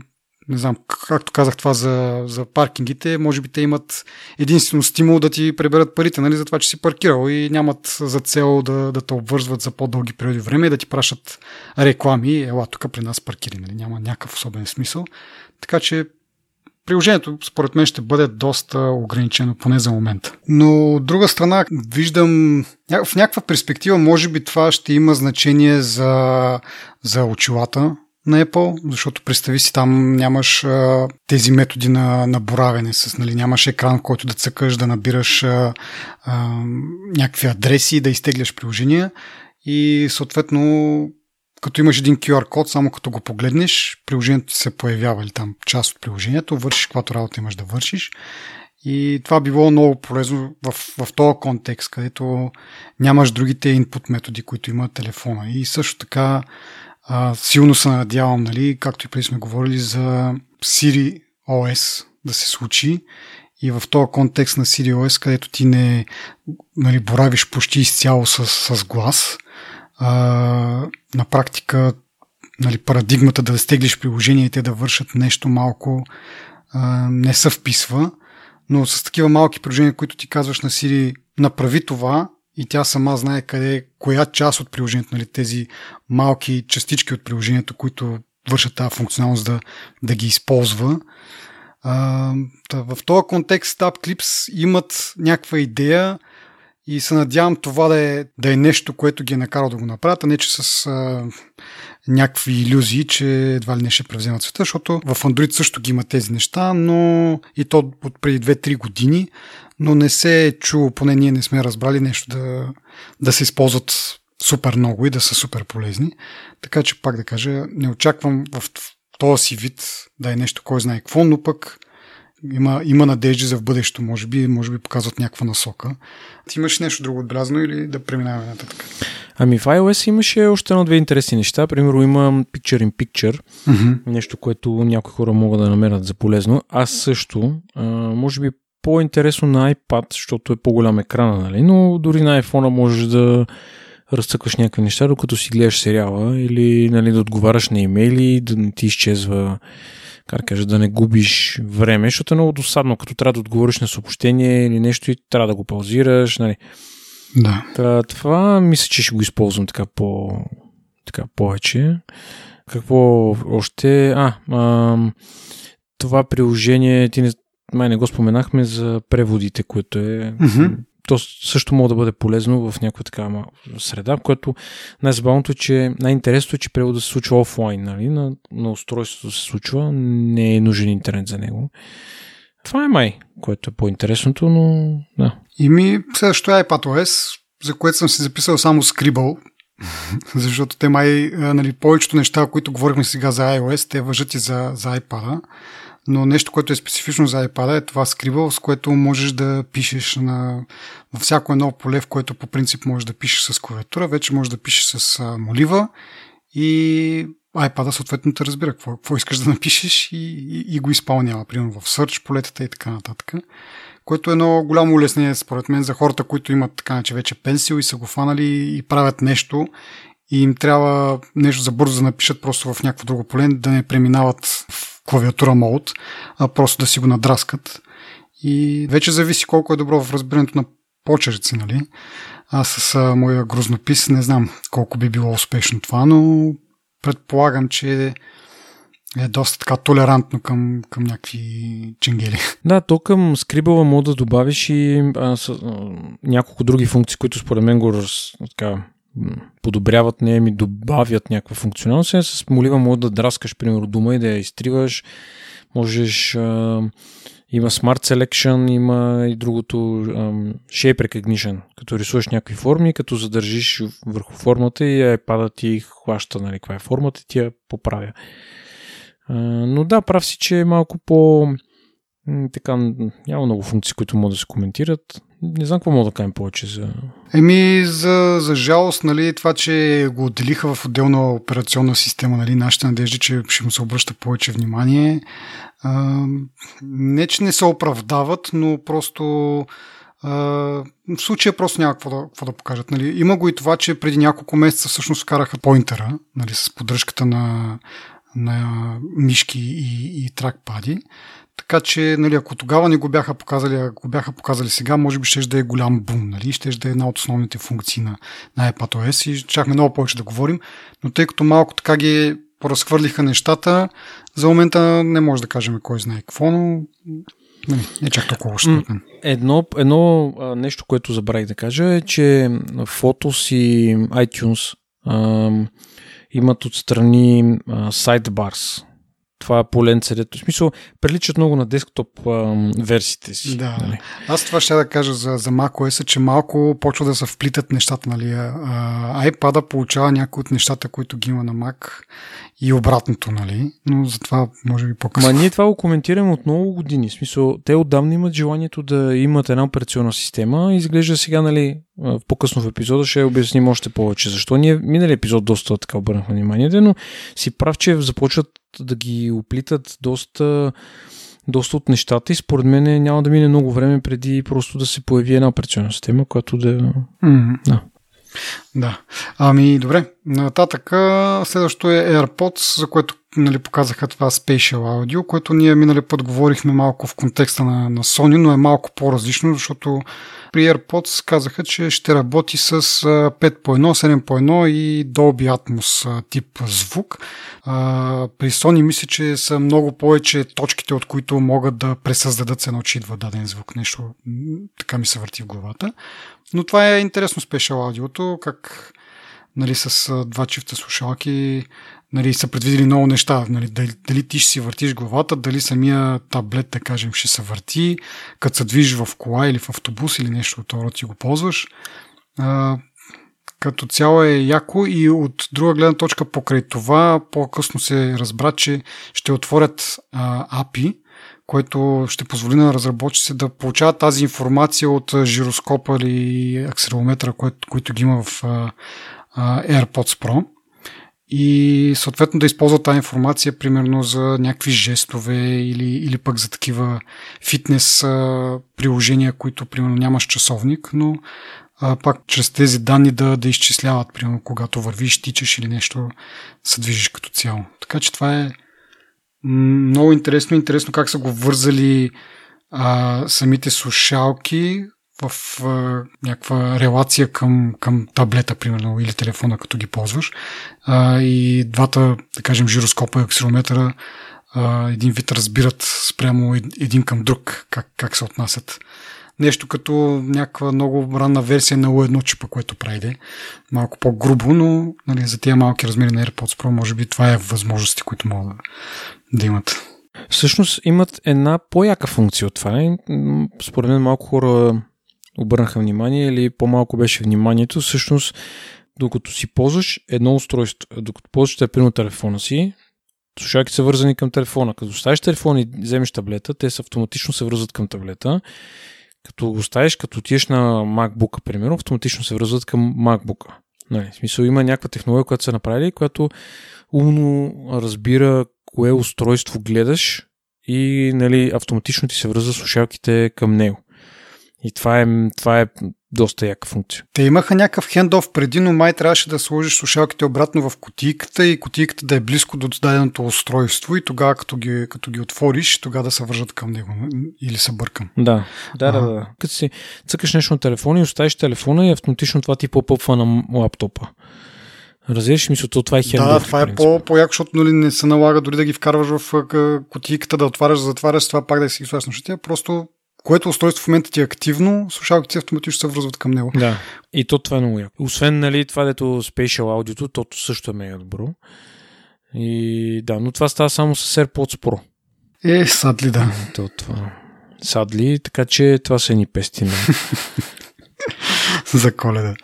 не знам, както казах това за, за паркингите, може би те имат единствено стимул да ти преберат парите, нали, за това, че си паркирал и нямат за цел да, да те обвързват за по-дълги периоди време и да ти пращат реклами, ела тук при нас паркири, нали, няма някакъв особен смисъл. Така че приложението, според мен, ще бъде доста ограничено, поне за момента. Но от друга страна, виждам в някаква перспектива, може би това ще има значение за, за очилата, на Apple, защото представи си там нямаш а, тези методи на, на боравене, с, нали, нямаш екран, който да цъкаш, да набираш а, а, някакви адреси, да изтегляш приложения и съответно като имаш един QR код, само като го погледнеш, приложението ти се появява или там част от приложението, вършиш каквато работа имаш да вършиш. И това би било много полезно в, в този контекст, където нямаш другите input методи, които има телефона. И също така а, силно се надявам, нали, както и преди сме говорили за Siri OS да се случи. И в този контекст на Siri OS, където ти не нали, боравиш почти изцяло с, с глас, а, на практика нали, парадигмата да стеглиш приложение и те да вършат нещо малко а, не се вписва, но с такива малки приложения, които ти казваш на Siri, направи това и тя сама знае къде, коя част от приложението, нали, тези малки частички от приложението, които вършат тази функционалност да, да ги използва. А, в този контекст AppClips имат някаква идея и се надявам това да е, да е нещо, което ги е накарало да го направят, а не че с а, някакви иллюзии, че едва ли не ще превземат света, защото в Android също ги има тези неща, но и то от преди 2-3 години, но не се е чуло, поне ние не сме разбрали нещо да, да се използват супер много и да са супер полезни. Така че пак да кажа, не очаквам в този си вид да е нещо кой знае какво, но пък има, има надежди за в бъдещето, може би, може би показват някаква насока. Ти имаш нещо друго отбелязано или да преминаваме нататък? Ами в iOS имаше още едно-две интересни неща. Примерно има Picture in Picture, mm-hmm. нещо, което някои хора могат да намерят за полезно. Аз също, а, може би по-интересно на iPad, защото е по-голям екрана, нали? но дори на iPhone можеш да разцъкваш някакви неща, докато си гледаш сериала или нали, да отговаряш на имейли, да не ти изчезва как кажа, да не губиш време, защото е много досадно, като трябва да отговориш на съобщение или нещо и трябва да го паузираш. Нали. Да. Та, това мисля, че ще го използвам така, по, така повече. Какво още? А, а това приложение, ти не, май не го споменахме за преводите, което е mm-hmm то също може да бъде полезно в някаква такава среда, което най-забавното е, че най-интересното е, че преводът се случва офлайн, нали? на, на устройството се случва, не е нужен интернет за него. Това е май, което е по-интересното, но да. И ми следващото е iPadOS, за което съм си записал само Scribble, защото те май, нали, повечето неща, които говорихме сега за iOS, те въжат и за, за iPad. Но нещо, което е специфично за iPad е това Scribble, с което можеш да пишеш на, във всяко едно поле, в което по принцип можеш да пишеш с клавиатура, вече можеш да пишеш с молива и iPad съответно те разбира какво, какво искаш да напишеш и, и, и го изпълнява, примерно в Search полетата и така нататък. Което е едно голямо улеснение, според мен, за хората, които имат така че вече пенсил и са го фанали и правят нещо и им трябва нещо за бързо да напишат просто в някакво друго поле, да не преминават в клавиатура мод, а просто да си го надраскат. И вече зависи колко е добро в разбирането на почерци, нали? Аз с моя грознопис не знам колко би било успешно това, но предполагам, че е доста така толерантно към, към някакви ченгели. Да, то към скрибала мога да добавиш и а, с, а, няколко други функции, които според мен го раз, така, подобряват, не ми добавят някаква функционалност. Е, с молива мога да драскаш, примерно, дума и да я изтриваш. Можеш а, има Smart Selection, има и другото um, Shape Recognition, като рисуваш някакви форми, като задържиш върху формата и iPad ти хваща нали, каква е формата ти я поправя. Uh, но да, прав си, че е малко по... Така, няма много функции, които могат да се коментират. Не знам какво мога да кажем повече за... Еми, за, за жалост, нали, това, че го отделиха в отделна операционна система, нали, нашите надежди, че ще му се обръща повече внимание. А, не, че не се оправдават, но просто а, в случая просто няма какво да, какво да покажат. Нали. Има го и това, че преди няколко месеца всъщност караха поинтера нали, с поддръжката на, на мишки и, и тракпади. Така че, нали, ако тогава не го бяха показали, ако го бяха показали сега, може би ще да е голям бум, нали? ще да е една от основните функции на, на iPadOS и чакаме много повече да говорим, но тъй като малко така ги поразхвърлиха нещата, за момента не може да кажем кой знае какво, но не, не чак толкова лошо. Едно, едно а, нещо, което забравих да кажа е, че Photos и iTunes а, имат отстрани а, sidebars това поленце, дето в смисъл приличат много на десктоп а, версиите си. Да. Нали? Аз това ще да кажа за, за macOS, че малко почва да се вплитат нещата. Нали? А, iPad получава някои от нещата, които ги има на Mac и обратното, нали? Но затова може би по-късно. Ма ние това го коментираме от много години. В смисъл, те отдавна имат желанието да имат една операционна система изглежда сега, нали, по-късно в епизода ще обясним още повече. Защо ние минали епизод доста така обърнахме вниманието, но си прав, че започват да ги оплитат доста доста от нещата и според мен няма да мине много време преди просто да се появи една операционна система, която да... Mm-hmm. да. Да. Ами, добре. Нататък следващото е AirPods, за което нали, показаха това Spatial Audio, което ние минали път говорихме малко в контекста на, на Sony, но е малко по-различно, защото при AirPods казаха, че ще работи с 5 по 1, 7 по 1 и Dolby Atmos тип звук. При Sony мисля, че са много повече точките, от които могат да пресъздадат се едно, идва даден звук. Нещо така ми се върти в главата. Но това е интересно спешъл аудиото, как нали, с два чифта слушалки нали, са предвидели много неща. Нали, дали, дали ти ще си въртиш главата, дали самия таблет, да кажем, ще се върти, като се движиш в кола или в автобус или нещо от това ти го ползваш. А, като цяло е яко и от друга гледна точка покрай това по-късно се разбра, че ще отворят а, API, което ще позволи на разработчиците да получават тази информация от жироскопа или акселерометра, които ги има в AirPods Pro и съответно да използват тази информация примерно за някакви жестове или, или пък за такива фитнес приложения, които примерно нямаш часовник, но а, пак чрез тези данни да, да изчисляват, примерно когато вървиш, тичаш или нещо, се движиш като цяло. Така че това е много интересно. Интересно как са го вързали а, самите слушалки в а, някаква релация към, към таблета, примерно, или телефона, като ги ползваш. А, и двата, да кажем, жироскопа и аксирометъра а, един вид разбират спрямо един към друг как, как се отнасят. Нещо като някаква много ранна версия на U1 чипа, което прави. Малко по-грубо, но нали, за тези малки размери на AirPods Pro може би това е възможности, които могат да, да имат. Всъщност имат една по-яка функция от това. Според мен малко хора обърнаха внимание или по-малко беше вниманието. Всъщност, докато си ползваш едно устройство, докато ползваш, примерно телефона си, слушалки са вързани към телефона. Като оставиш телефон и вземеш таблета, те са автоматично се връзват към таблета. Като го оставиш, като отидеш на MacBook, примерно, автоматично се връзват към MacBook. Нали, в смисъл има някаква технология, която са направили, която умно разбира кое устройство гледаш и нали, автоматично ти се връзва слушалките към него. И това е, това е доста яка функция. Те имаха някакъв хендов преди, но май трябваше да сложиш слушалките обратно в кутийката и кутийката да е близко до даденото устройство и тогава като ги, като ги отвориш, тогава да се вържат към него. Или се бъркам. Да, да, да, да. Като си цъкаш нещо на телефона и оставиш телефона и автоматично това ти попъпва на лаптопа. Разбираш мисълта, това е хендов. Да, това е по, по-яко, защото нали, не се налага дори да ги вкарваш в кутийката, да отваряш, да затваряш, това пак да си ги слагаш на щития. Просто което устройство в момента ти е активно, слушалките автоматично се връзват към него. Да, и то това е много яко. Освен нали, това, дето Spatial Audio, то също е мега добро. И да, но това става само с AirPods Pro. Е, садли, да. То, това. Садли, така че това са ни пести. За коледа,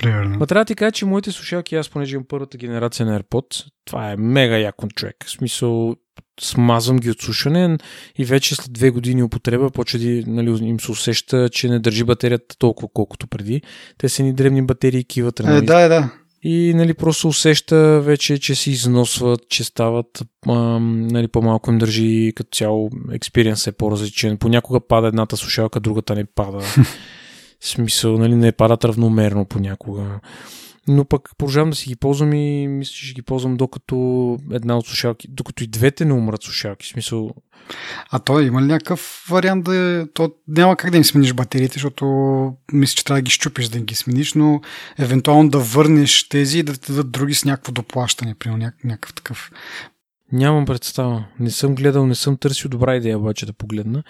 примерно. Ма трябва да ти кажа, че моите слушалки, аз понеже имам първата генерация на AirPods, това е мега якон човек. В смисъл, смазвам ги от слушане и вече след две години употреба почва да нали, им се усеща, че не държи батерията толкова колкото преди. Те са ни древни батерии, киват. Нали? Е, да, е, да. И нали, просто усеща вече, че се износват, че стават а, нали, по-малко им държи като цяло експириенс е по-различен. Понякога пада едната слушалка, другата не пада. смисъл, нали, не падат равномерно понякога но пък продължавам да си ги ползвам и мисля, че ще ги ползвам докато една от слушалки, докато и двете не умрат слушалки. Смисъл... А то има ли някакъв вариант да е, то няма как да им смениш батериите, защото мисля, че трябва да ги щупиш да ги смениш, но евентуално да върнеш тези и да ти дадат други с някакво доплащане, примерно някакъв такъв Нямам представа. Не съм гледал, не съм търсил добра идея обаче да погледна,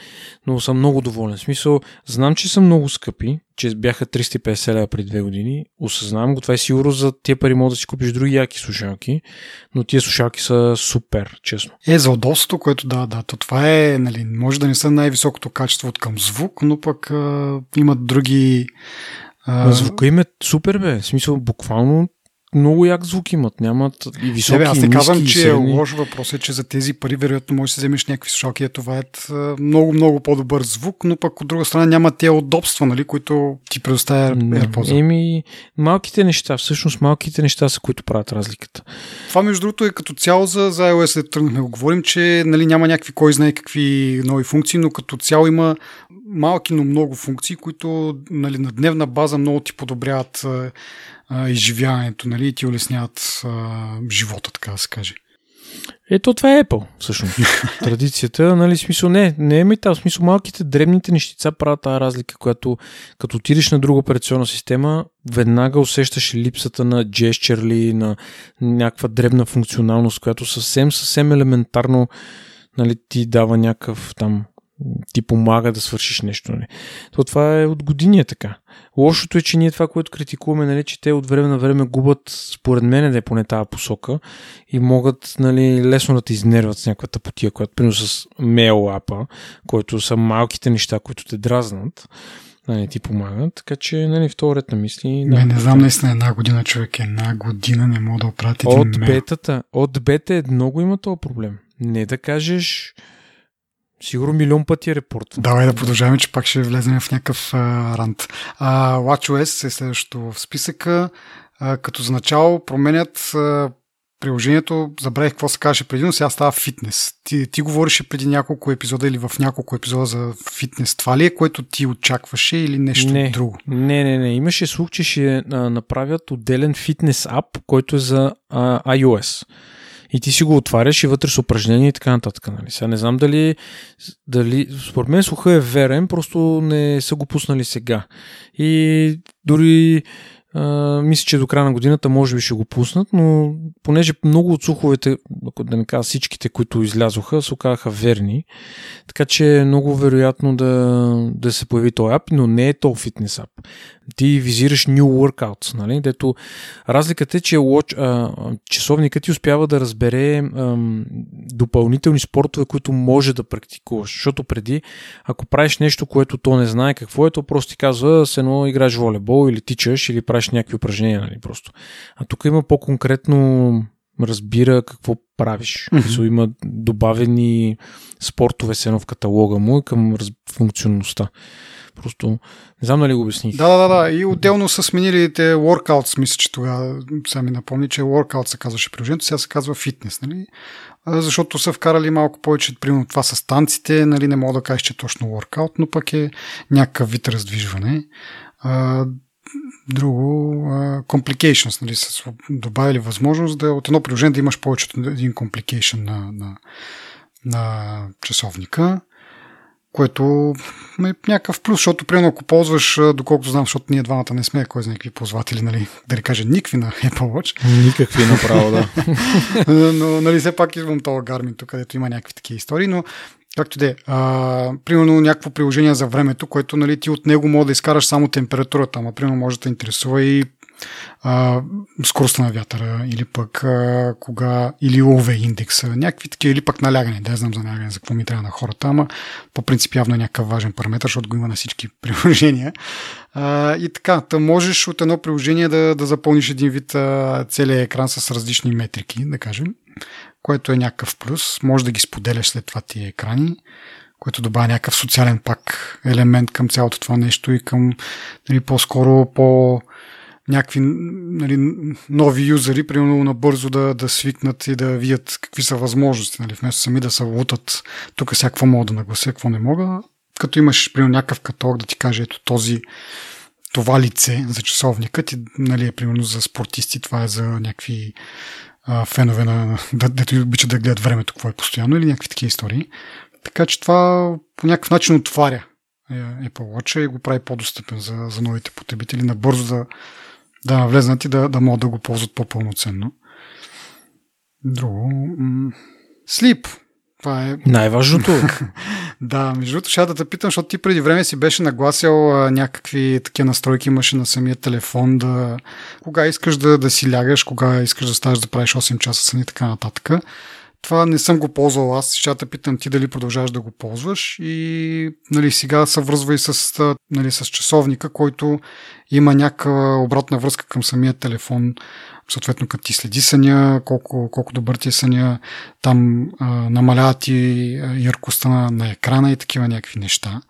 но съм много доволен. В смисъл, знам, че са много скъпи, че бяха 350 лева преди две години. Осъзнавам го. Това е сигурно за тия пари мога да си купиш други яки слушалки, но тия слушалки са супер, честно. Е, за удобството, което да, да, то това е, нали, може да не са най-високото качество от към звук, но пък а, имат други а... Звука им е супер, бе. В смисъл, буквално много як звук имат. Нямат и високи, не, бе, аз не казвам, ниски, че е лош въпрос е, че за тези пари вероятно можеш да си вземеш някакви слушалки. Ето това е много, много по-добър звук, но пък от друга страна няма тези удобства, нали, които ти предоставя AirPods. Еми, малките неща, всъщност малките неща са, които правят разликата. Това, между другото, е като цяло за, за iOS, да тръгнахме го говорим, че нали, няма някакви кой знае какви нови функции, но като цяло има малки, но много функции, които нали, на дневна база много ти подобряват а, изживяването нали, и ти улесняват а, живота, така да се каже. Ето това е Apple, всъщност. Традицията, нали, смисъл не, не е метал, смисъл малките дребните нещица правят тази разлика, която като отидеш на друга операционна система, веднага усещаш липсата на gesture на някаква дребна функционалност, която съвсем, съвсем елементарно нали, ти дава някакъв там ти помага да свършиш нещо. Нали. То това е от години е така. Лошото е, че ние това, което критикуваме, нали, че те от време на време губят, според мен, да е поне тази посока и могат нали, лесно да те изнерват с някаква тъпотия, която примерно с мейл апа, който са малките неща, които те дразнат нали, ти помагат. Така че, нали, вторият ред на мисли... Да, не знам наистина една година, човек. Една година не мога да оправя един От бетата, от бета много има този проблем. Не да кажеш Сигурно милион пъти е репорт. Давай да продължаваме, че пак ще влезем в някакъв а, рант. А, WatchOS е следващото в списъка. А, като за начало променят а, приложението, забравих какво се каже преди, но сега става фитнес. Ти, ти говореше преди няколко епизода или в няколко епизода за фитнес. Това ли е, което ти очакваше или нещо не, друго? Не, не, не. Имаше слух, че ще а, направят отделен фитнес ап, който е за а, iOS и ти си го отваряш и вътре с упражнения и така нататък. Нали? Сега не знам дали, дали според мен слуха е верен, просто не са го пуснали сега. И дори а, мисля, че до края на годината може би ще го пуснат, но понеже много от слуховете, да не кажа всичките, които излязоха, се оказаха верни, така че е много вероятно да, да се появи този ап, но не е то фитнес ап. Ти визираш New Workouts, нали? дето разликата е, че watch, а, часовникът ти успява да разбере а, допълнителни спортове, които може да практикуваш. Защото преди, ако правиш нещо, което то не знае какво е, то просто ти казва, с едно играеш волейбол или тичаш или правиш някакви упражнения. Нали? Просто. А тук има по-конкретно разбира какво правиш. Mm-hmm. Има добавени спортове с едно в каталога му и към функционалността. Просто не знам дали го обясних. Да, да, да. И отделно са сменили те workouts, мисля, че тогава сега ми напомни, че workout се казваше приложението, сега се казва фитнес, нали? Защото са вкарали малко повече, примерно това с танците, нали, не мога да кажа, че е точно workout, но пък е някакъв вид раздвижване. Друго, complications, нали, са добавили възможност да от едно приложение да имаш повече от един complication на, на, на часовника което е някакъв плюс, защото примерно ако ползваш, доколкото знам, защото ние двамата не сме кой за някакви ползватели, нали, да не кажа никакви на Apple Watch. Никакви направо, да. но, нали, все пак идвам това Garmin, тук, където има някакви такива истории, но Както де, а, примерно някакво приложение за времето, което нали, ти от него може да изкараш само температурата, ама примерно може да те интересува и а, скоростта на вятъра или пък а, кога или UV индекса, някакви такива или пък налягане, да знам за налягане, за какво ми трябва на хората, ама по принцип явно е някакъв важен параметр, защото го има на всички приложения. А, и така, да можеш от едно приложение да, да запълниш един вид а, целият екран с различни метрики, да кажем, което е някакъв плюс. Може да ги споделяш след това тия екрани което добавя някакъв социален пак елемент към цялото това нещо и към нали, по-скоро по някакви нали, нови юзери, примерно набързо да, да свикнат и да видят какви са възможности, нали, вместо сами да се лутат тук сега какво мога да наглася, какво не мога. Като имаш, примерно, някакъв каталог да ти каже, ето този това лице за часовника ти, нали, е примерно за спортисти, това е за някакви а, фенове на, да, дето обичат да гледат времето, какво е постоянно или някакви такива истории. Така че това по някакъв начин отваря е, Apple Watch и го прави по-достъпен за, за новите потребители, набързо да, да влезнат и да, да могат да го ползват по-пълноценно. Друго. Слип. Това е. Най-важното. да, между другото, ще да те питам, защото ти преди време си беше нагласял а, някакви такива настройки имаше на самия телефон, да кога искаш да, да си лягаш, кога искаш да ставаш да правиш 8 часа сън и така нататък. Това не съм го ползвал аз. Ще те питам ти дали продължаваш да го ползваш и нали, сега се връзва и с, нали, с часовника, който има някаква обратна връзка към самия телефон, съответно като ти следи съня, колко, колко добър ти е съня, там а, намалява ти яркостта на, на екрана и такива някакви неща.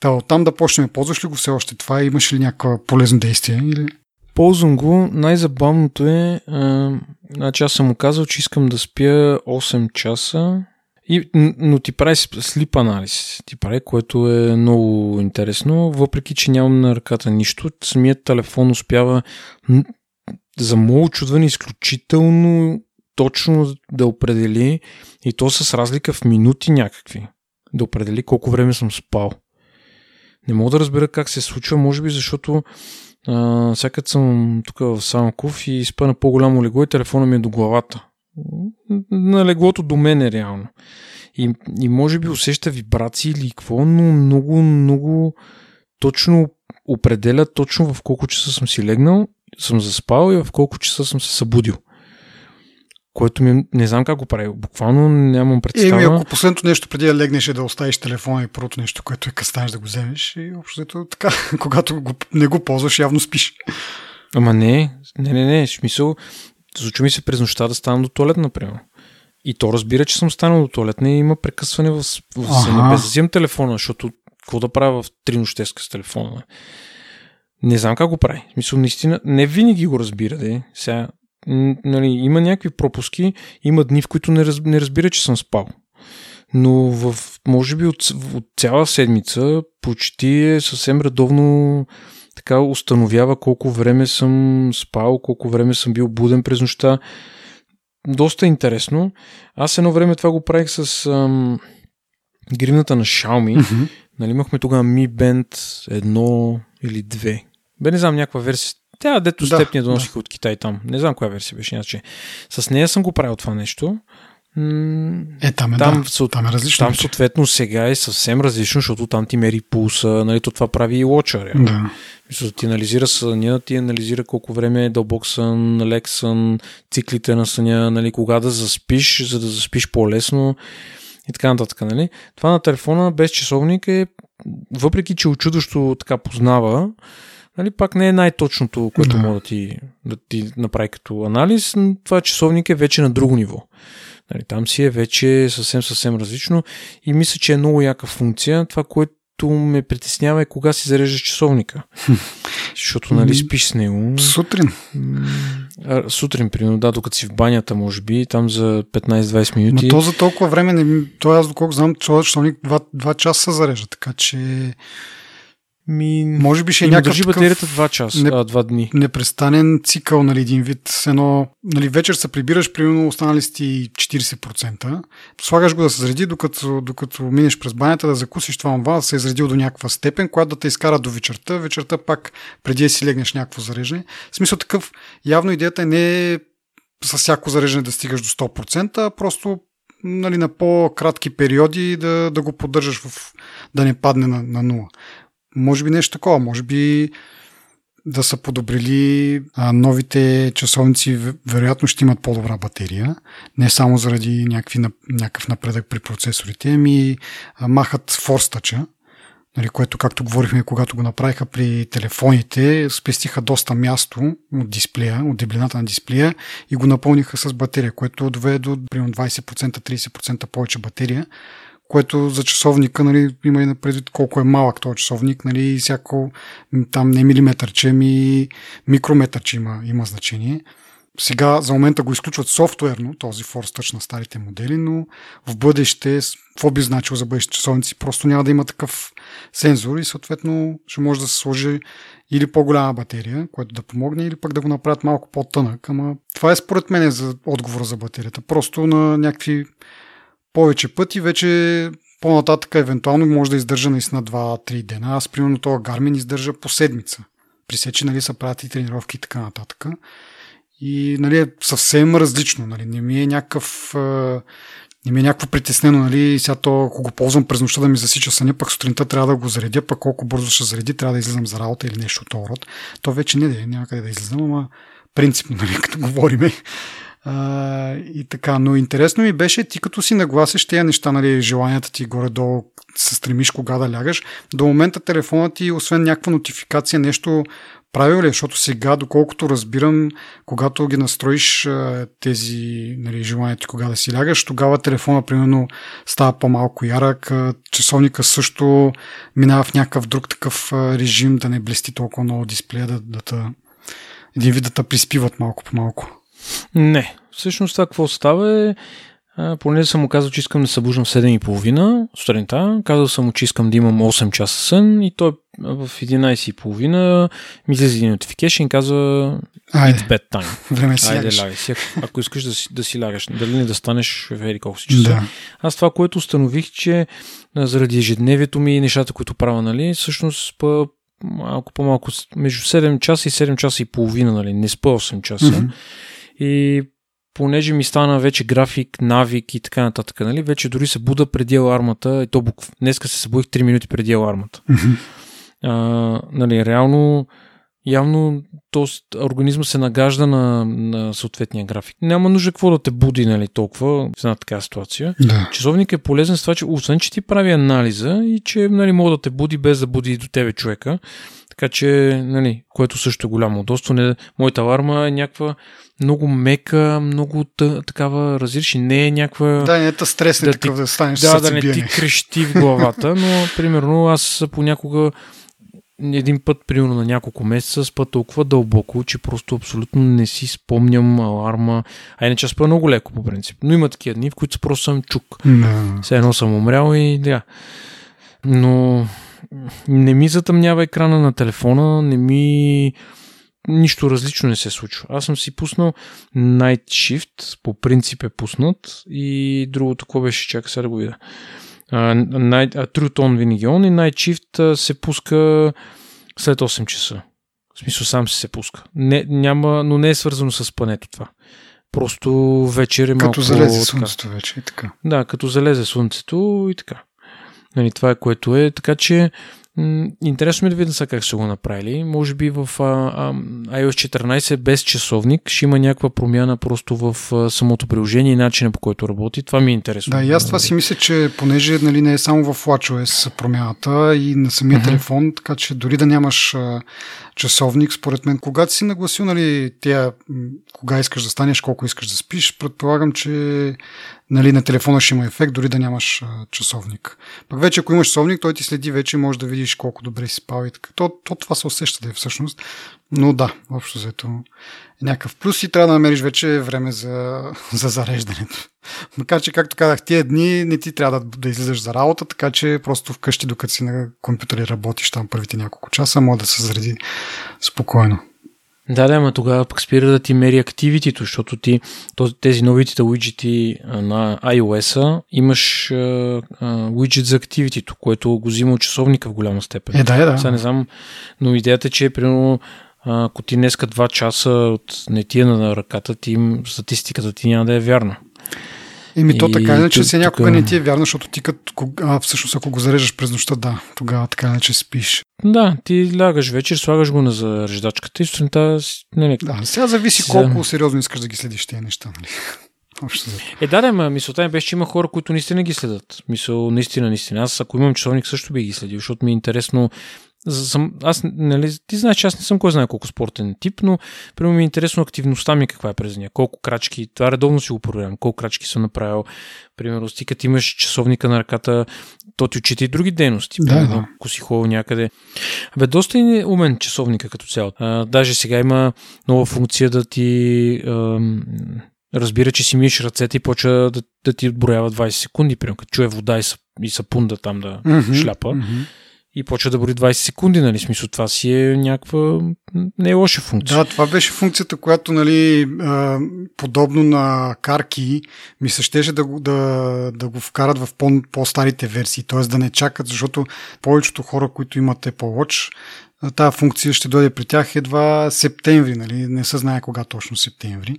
Та, оттам да почнем, ползваш ли го все още това? Имаш ли някаква полезно действие? Или? Ползвам го. Най-забавното е, а, значи аз съм му казал, че искам да спя 8 часа, и, но ти прави слип анализ. Ти прави, което е много интересно, въпреки че нямам на ръката нищо. Самият телефон успява за мое очудване изключително точно да определи и то с разлика в минути някакви. Да определи колко време съм спал. Не мога да разбера как се случва, може би защото а, всякът съм тук в Самков и спа на по-голямо легло и телефона ми е до главата. На леглото до мен е реално. И, и може би усеща вибрации или какво, но много, много точно определя точно в колко часа съм си легнал, съм заспал и в колко часа съм се събудил което ми не знам как го прави. Буквално нямам представа. Еми, ако последното нещо преди да легнеш е да оставиш телефона и първото нещо, което е къстанеш да го вземеш и общо така, когато го, не го ползваш, явно спиш. Ама не, не, не, не, смисъл, случва ми се през нощта да ставам до туалет, например. И то разбира, че съм станал до туалет, не има прекъсване в, в съня, без да телефона, защото какво да правя в три нощеска с телефона? Не знам как го прави. В смисъл, наистина, не винаги го разбира, де. Сега, нали, има някакви пропуски, има дни, в които не, раз, не разбира, че съм спал. Но в, може би от, от цяла седмица почти е съвсем редовно така установява колко време съм спал, колко време съм бил буден през нощта. Доста интересно. Аз едно време това го правих с ам, гривната на Xiaomi. Mm-hmm. Нали, имахме тогава Mi Band 1 или 2. Бе, не знам, някаква версия тя, дето да, степния доносих да. от Китай там. Не знам коя версия беше, иначе. С нея съм го правил това нещо. Е, там е, там, да, съ... там е различно. Там съответно сега е съвсем различно, защото там ти мери пулса, нали, то това прави и лоча. Да. Мисля, ти анализира съня, ти анализира колко време е дълбок сън, лек сън, циклите на съня, нали, кога да заспиш, за да заспиш по-лесно и така нататък. Нали. Това на телефона без часовник е, въпреки че очудващо така познава, нали, пак не е най-точното, което Да. може да ти, да ти направи като анализ, но това часовник е вече на друго ниво. Нали, там си е вече съвсем, съвсем различно и мисля, че е много яка функция. Това, което ме притеснява е кога си зареждаш часовника. Защото, нали, спиш с него. Сутрин. А, Сутрин, примерно, да, докато си в банята, може би, там за 15-20 Ма минути. то за толкова време, не, то аз доколко знам, този часовник 2, 2 часа се зарежда, така че Ми, може би ще е някакъв държи батерията 2 часа, не- а, 2 дни. непрестанен цикъл, нали, един вид. Едно, нали, вечер се прибираш, примерно останали си ти 40%. Слагаш го да се зареди, докато, докато минеш през банята, да закусиш това, това, да се е заредил до някаква степен, която да те изкара до вечерта. Вечерта пак, преди да си легнеш някакво зареждане. В смисъл такъв, явно идеята не е с всяко зареждане да стигаш до 100%, а просто нали, на по-кратки периоди да, да го поддържаш в, да не падне на, на нула. Може би нещо такова, може би да са подобрили а, новите часовници, вероятно ще имат по-добра батерия, не само заради някакви, някакъв напредък при процесорите, ами а, махат форстъча, нали, което, както говорихме, когато го направиха при телефоните, спестиха доста място от дисплея, от дебелината на дисплея и го напълниха с батерия, което доведе до примерно 20%, 30% повече батерия, което за часовника нали, има и предвид колко е малък този часовник, нали, и всяко там не милиметърче, ми микрометърче има, има значение. Сега за момента го изключват софтуерно, този Force Touch на старите модели, но в бъдеще, какво би значило за бъдещите часовници, просто няма да има такъв сензор и съответно ще може да се сложи или по-голяма батерия, което да помогне, или пък да го направят малко по-тънък. Ама това е според мен за отговора за батерията. Просто на някакви повече пъти вече по-нататък евентуално може да издържа наистина 2-3 дена. Аз примерно това Garmin издържа по седмица. При сечи нали, са правят и тренировки и така нататък. И нали, е съвсем различно. Нали. Не ми е някакъв не ми е някакво притеснено, нали, сега то, ако го ползвам през нощта да ми засича съня, пък сутринта трябва да го заредя, пък колко бързо ще зареди, трябва да излизам за работа или нещо от род. То вече не да няма къде да излизам, ама принципно, нали, като говориме. А, и така, но интересно ми беше, ти като си нагласиш тези неща, нали, желанията ти горе-долу се стремиш кога да лягаш, до момента телефонът ти, освен някаква нотификация, нещо правил ли? е? Защото сега, доколкото разбирам, когато ги настроиш тези нали, желания ти кога да си лягаш, тогава телефона, примерно, става по-малко ярък, часовника също минава в някакъв друг такъв режим, да не блести толкова много дисплея, да, да един вид да приспиват малко по малко. Не. Всъщност това какво става е, а, понеже съм му казал, че искам да се събуждам в 7.30 сутринта, казал съм му, че искам да имам 8 часа сън и той в 11.30 ми излезе един notification и каза Айде, It's bedtime. време си Айде, лягай си. Ако, искаш да си, да си лягаш, дали не да станеш в еди колко си часа. Да. Аз това, което установих, че заради ежедневието ми и нещата, които правя, нали, всъщност па, малко по-малко, между 7 часа и 7 часа и половина, нали, не спа 8 часа. Мгм. И понеже ми стана вече график, навик и така нататък, нали, вече дори се буда преди алармата, и то букв... днеска се събудих 3 минути преди алармата. А, нали, реално, явно то, организма се нагажда на, на съответния график. Няма нужда какво да те буди нали, толкова в една такава ситуация. Да. Часовник е полезен с това, че освен, че ти прави анализа и че нали, мога да те буди без да буди до тебе човека. Така че, нали, което също е голямо удобство. Не, моята аларма е някаква много мека, много тъ, такава, разреши, не е някаква... Да, не е та стрес, не Да такъв ти- да станеш Да, да, не ти крещи в главата, но примерно аз понякога един път, примерно на няколко месеца, спа толкова дълбоко, че просто абсолютно не си спомням аларма. А иначе спа много леко по принцип. Но има такива дни, в които просто съм чук. Да. Все едно съм умрял и да. Но не ми затъмнява екрана на телефона, не ми нищо различно не се случва. Аз съм си пуснал Night Shift, по принцип е пуснат и другото, какво беше, чакай сега да го видя. Uh, Night, uh, True Tone винаги е on и Night Shift uh, се пуска след 8 часа. В смисъл сам си се пуска. Не, няма, но не е свързано с спането това. Просто вечер е малко Като залезе така. слънцето вече и така. Да, като залезе слънцето и така. Нали, това е което е. Така че м- интересно ми е да видя сега как са го направили. Може би в а, а, iOS 14 без часовник ще има някаква промяна просто в а, самото приложение и начина по който работи. Това ми е интересно. Да, и аз това си мисля, че понеже нали, не е само в WatchOS промяната и на самия Мгм. телефон, така че дори да нямаш а, часовник, според мен. Когато си нагласил, нали, тя, кога искаш да станеш, колко искаш да спиш, предполагам, че нали, на телефона ще има ефект, дори да нямаш а, часовник. Пък вече, ако имаш часовник, той ти следи вече, може да видиш колко добре си спал и така. То, то това се усеща да е всъщност. Но да, общо взето е някакъв плюс и трябва да намериш вече време за, за зареждането. Макар, че, както казах, тия дни не ти трябва да, да излизаш за работа, така че просто вкъщи, докато си на компютър работиш там първите няколко часа, може да се зареди спокойно. Да, да, ама тогава пък спира да ти мери активитито, защото ти тези новите уиджети на iOS-а имаш уиджет за активитито, което го взима от часовника в голяма степен. Е, да, е, да. Сега не знам, но идеята е, че примерно ако ти днеска два часа от нетия на ръката ти, статистиката ти няма да е вярна. Еми то така иначе се някога не ти е вярно, защото ти като, а, всъщност ако го зареждаш през нощта, да, тогава така иначе спиш. Да, ти лягаш вечер, слагаш го на зареждачката и сутринта... Не, да, сега зависи сега... колко сериозно искаш да ги следиш тези неща. Нали? Е, да, да, ма мисълта ми беше, че има хора, които наистина ги следят. Мисъл, наистина, наистина. Аз, ако имам часовник, също би ги следил, защото ми е интересно съм, аз, нали, ти знаеш, че аз не съм кой знае колко спортен тип, но примерно ми е интересно активността ми каква е през нея, колко крачки, това редовно си го проверявам, колко крачки съм направил, примерно, стикът имаш часовника на ръката, то ти отчита и други дейности, да, примерно, да. ако си ходил някъде. Бе, доста е умен часовника като цяло. А, даже сега има нова функция да ти ам, разбира, че си миеш ръцете и почва да, да ти отброява 20 секунди, примерно, като чуе вода и, и сапунда там да mm-hmm, шляпа. Mm-hmm и почва да бори 20 секунди, нали? Смисъл, това си е някаква не е лоша функция. Да, това беше функцията, която, нали, подобно на карки, ми се щеше да, да, да го вкарат в по, по-старите версии, т.е. да не чакат, защото повечето хора, които имат Apple Watch, тази функция ще дойде при тях едва септември, нали? не се знае кога точно септември,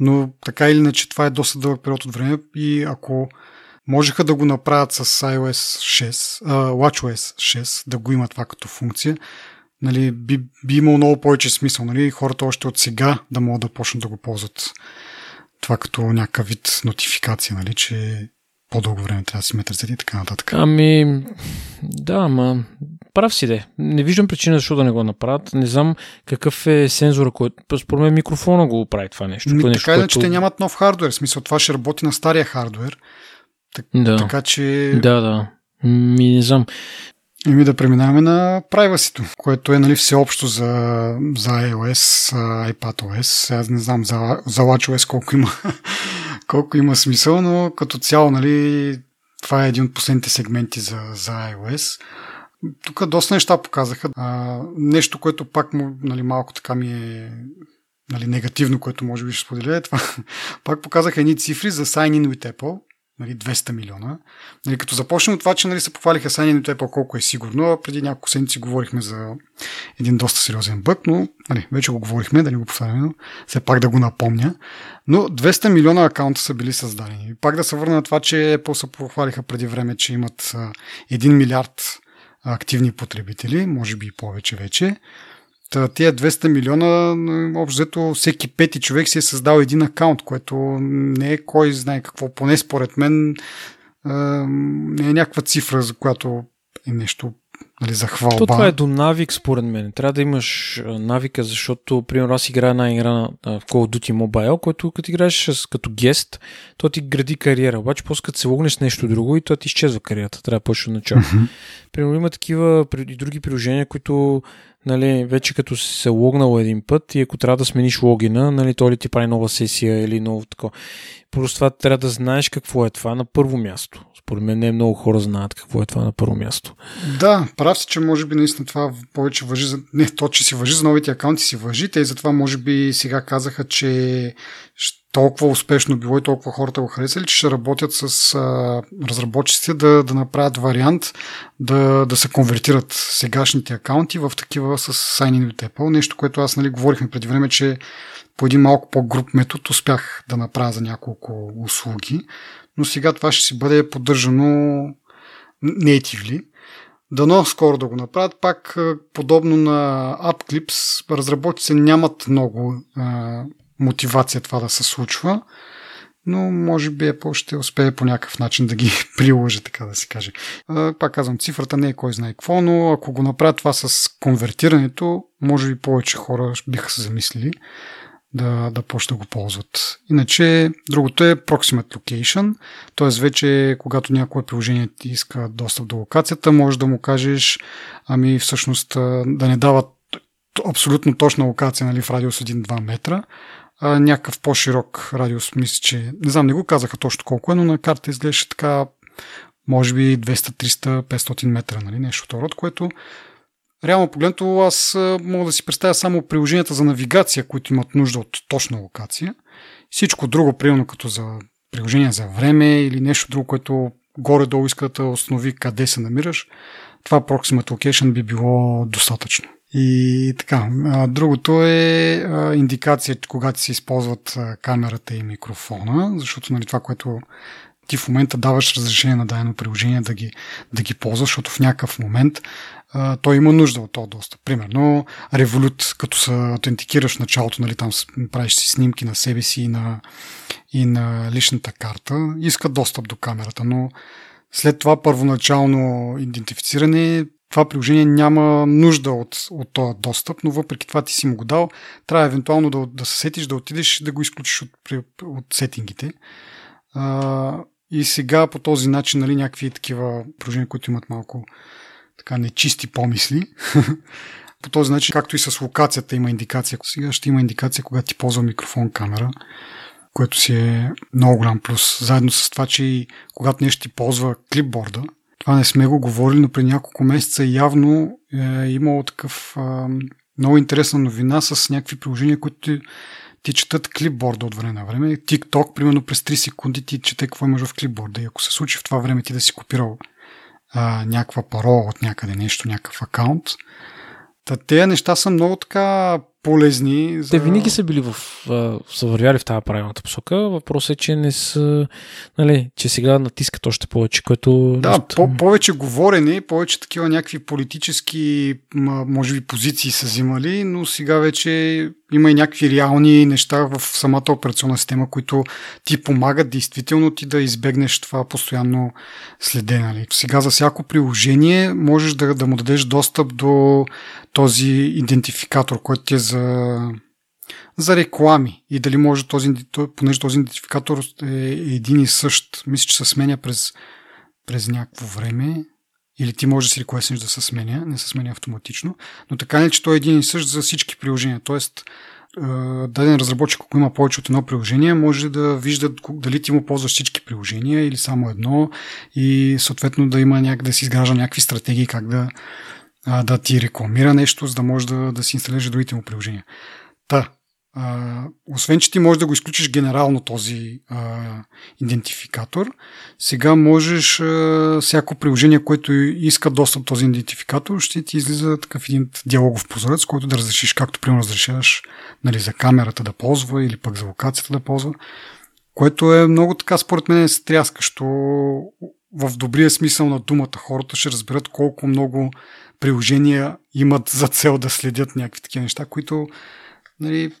но така или иначе това е доста дълъг период от време и ако Можеха да го направят с iOS 6, uh, WatchOS 6, да го има това като функция. Нали, би, би имало много повече смисъл. Нали, хората още от сега да могат да почнат да го ползват това като някакъв вид нотификация, нали, че по-дълго време трябва да си метрят и така нататък. Ами, да, ама прав си де. Не виждам причина защо да не го направят. Не знам какъв е сензора, който... Според мен микрофона го прави това нещо. Ми, нещо така иначе което... те нямат нов хардвер. В смисъл това ще работи на стария хардвер. Так, да. Така че... Да, да. Ми не знам. Еми да преминаваме на privacy което е нали, всеобщо за, за iOS, iPadOS. Аз не знам за, за WatchOS колко има, колко има смисъл, но като цяло нали, това е един от последните сегменти за, за iOS. Тук доста неща показаха. А, нещо, което пак му, нали, малко така ми е нали, негативно, което може би ще споделя, е това. пак показаха едни цифри за Sign in with Apple нали, 200 милиона. Нали, като започнем от това, че нали, се похвалиха Sign Apple колко е сигурно, преди няколко седмици говорихме за един доста сериозен бък, но нали, вече го говорихме, да не го повтаряме, но все пак да го напомня. Но 200 милиона акаунта са били създадени. Пак да се върна на това, че се похвалиха преди време, че имат 1 милиард активни потребители, може би и повече вече. Тия 200 милиона, общо всеки пети човек си е създал един акаунт, което не е кой знае какво, поне според мен не е някаква цифра, за която е нещо нали, за хвалба. То това е до навик, според мен. Трябва да имаш навика, защото, примерно, аз играя една игра на Call of Duty Mobile, който като играеш като гест, то ти гради кариера. Обаче, после като се логнеш с нещо друго и то ти изчезва кариерата. Трябва да почне от начало. Mm-hmm. Примерно, има такива и други приложения, които нали, вече като си се логнал един път и ако трябва да смениш логина, нали, то ли ти прави нова сесия или ново такова. Просто това трябва да знаеш какво е това на първо място. Според мен не много хора знаят какво е това на първо място. Да, прав си, че може би наистина това повече въжи за... Не, то, че си въжи за новите акаунти си въжи. Те и затова може би сега казаха, че толкова успешно било и толкова хората го харесали, че ще работят с а, разработчиците да, да направят вариант да, да се конвертират сегашните акаунти в такива с Sign in Apple. Нещо, което аз нали, говорихме преди време, че по един малко по-груп метод успях да направя за няколко услуги, но сега това ще си бъде поддържано natively. Дано скоро да го направят. Пак подобно на AppClips, разработчици нямат много а, мотивация това да се случва. но може би Apple ще успее по някакъв начин да ги приложи, така да се каже. Пак казвам, цифрата не е кой знае какво, но ако го направят това с конвертирането, може би повече хора биха се замислили да, да почне да го ползват. Иначе, другото е Proximate Location, т.е. вече когато някое приложение ти иска достъп до локацията, може да му кажеш, ами всъщност да не дава абсолютно точна локация нали, в радиус 1-2 метра, а, някакъв по-широк радиус, мисля, че не знам, не го казаха точно колко е, но на карта изглеждаше така, може би 200, 300, 500 метра, нали, нещо от род, което реално погледнато аз мога да си представя само приложенията за навигация, които имат нужда от точна локация. Всичко друго, примерно като за приложение за време или нещо друго, което горе-долу иска да установи къде се намираш, това Proximate Location би било достатъчно. И така, другото е индикация, когато се използват камерата и микрофона, защото нали, това, което ти в момента даваш разрешение на дадено приложение да ги, да ги ползваш, защото в някакъв момент а, той има нужда от този достъп. Примерно, Revolut, като се аутентикираш в началото, нали, там правиш си снимки на себе си и на, и на личната карта, иска достъп до камерата, но след това първоначално идентифициране това приложение няма нужда от, от този достъп, но въпреки това ти си му го дал, трябва евентуално да, да се сетиш, да отидеш да го изключиш от, от сетингите. А, и сега по този начин, нали, някакви такива приложения, които имат малко така нечисти помисли, по този начин, както и с локацията има индикация. Сега ще има индикация, когато ти ползва микрофон, камера, което си е много голям плюс. Заедно с това, че и когато нещо ти ползва клипборда, това не сме го говорили, но при няколко месеца явно е имало такъв а, много интересна новина с някакви приложения, които ти, ти четат клипборда от време на време. TikTok, примерно през 3 секунди ти чете какво имаш в клипборда. И ако се случи в това време ти да си копирал а, някаква парола от някъде нещо, някакъв акаунт, Та тези неща са много така полезни. За... Те винаги са били в, са вървяли в тази правилната посока. Въпросът е, че не са, нали, че сега натискат още повече, което... Да, по- повече говорене, повече такива някакви политически, може би, позиции са взимали, но сега вече има и някакви реални неща в самата операционна система, които ти помагат действително ти да избегнеш това постоянно следене. Нали. Сега за всяко приложение можеш да, да му дадеш достъп до този идентификатор, който ти е за, за реклами и дали може този, понеже този идентификатор е един и същ, мисля, че се сменя през, през някакво време, или ти можеш да си реквестнеш да се сменя, не се сменя автоматично, но така не, че той е един и същ за всички приложения. Тоест, даден разработчик, ако има повече от едно приложение, може да вижда дали ти му ползваш всички приложения или само едно и съответно да има няк... да си изгражда някакви стратегии как да, да ти рекламира нещо, за да може да, да си инсталираш другите му приложения. Та, а, освен, че ти можеш да го изключиш генерално този а, идентификатор, сега можеш а, всяко приложение, което иска достъп този идентификатор, ще ти излиза такъв един диалогов прозорец, който да разрешиш, както примерно разрешаваш нали, за камерата да ползва или пък за локацията да ползва, което е много така според мен стряскащо в добрия смисъл на думата. Хората ще разберат колко много приложения имат за цел да следят някакви такива неща, които нали,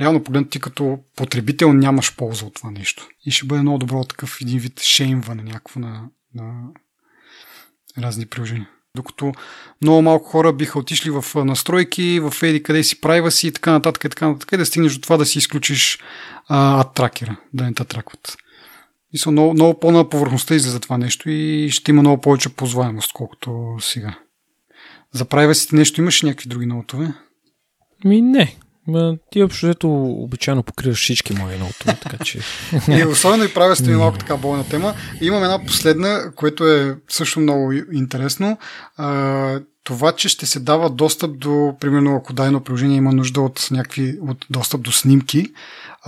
реално погледнато ти като потребител нямаш полза от това нещо. И ще бъде много добро такъв един вид шеймване някакво на, на разни приложения. Докато много малко хора биха отишли в настройки, в еди къде си си и така нататък и така нататък, и да стигнеш до това да си изключиш ад тракера, да не те тракват. И са много, много по-на повърхността излиза това нещо и ще има много повече позваемост, колкото сега. За privacy нещо имаш някакви други ноутове? Ми не. Ма, ти общо обичайно покриваш всички мои ноутове, така че... и особено и правя ми малко така бойна тема. И имам една последна, което е също много интересно. А, това, че ще се дава достъп до, примерно, ако дадено приложение има нужда от някакви, от достъп до снимки,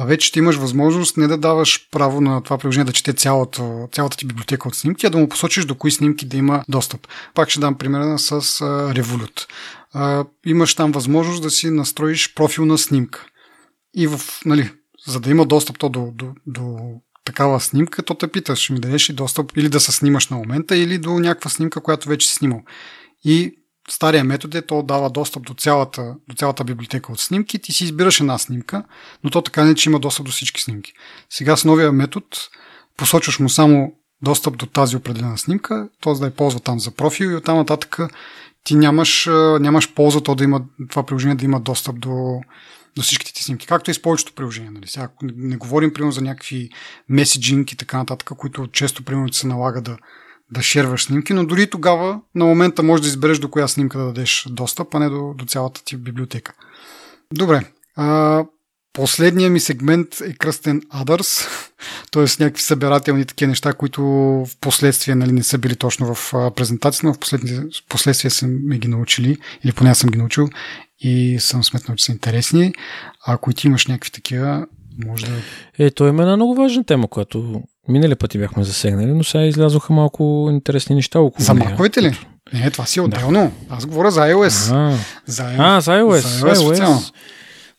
а вече ще имаш възможност не да даваш право на това приложение да чете цялата, цялата ти библиотека от снимки, а да му посочиш до кои снимки да има достъп. Пак ще дам примера с Revolut. Имаш там възможност да си настроиш профилна снимка. И в, нали, за да има достъп то до, до, до такава снимка, то те питаш, ми дадеш и достъп или да се снимаш на момента, или до някаква снимка, която вече си снимал. И стария метод е, то дава достъп до цялата, до цялата библиотека от снимки, ти си избираш една снимка, но то така не, че има достъп до всички снимки. Сега с новия метод посочваш му само достъп до тази определена снимка, т.е. да я ползва там за профил и оттам нататък ти нямаш, нямаш полза то да има, това приложение да има достъп до, до всичките ти снимки, както и с повечето приложения. Нали? Сега, не, не говорим примерно за някакви меседжинг и така нататък, които често примерно се налага да, да шерваш снимки, но дори тогава на момента можеш да избереш до коя снимка да дадеш достъп, а не до, до цялата ти библиотека. Добре. А, последният ми сегмент е кръстен Others, т.е. някакви събирателни такива неща, които в последствие нали, не са били точно в презентацията, но в последствие съм ги научили, или поне съм ги научил и съм сметнал, че са интересни. А ако ти имаш някакви такива, може да... Е, то има една много важна тема, която минали пъти бяхме засегнали, но сега излязоха малко интересни неща около За маковете ли? Не, това си е отделно. Да. Аз говоря за iOS. А, за iOS. А, за iOS. За iOS, iOS.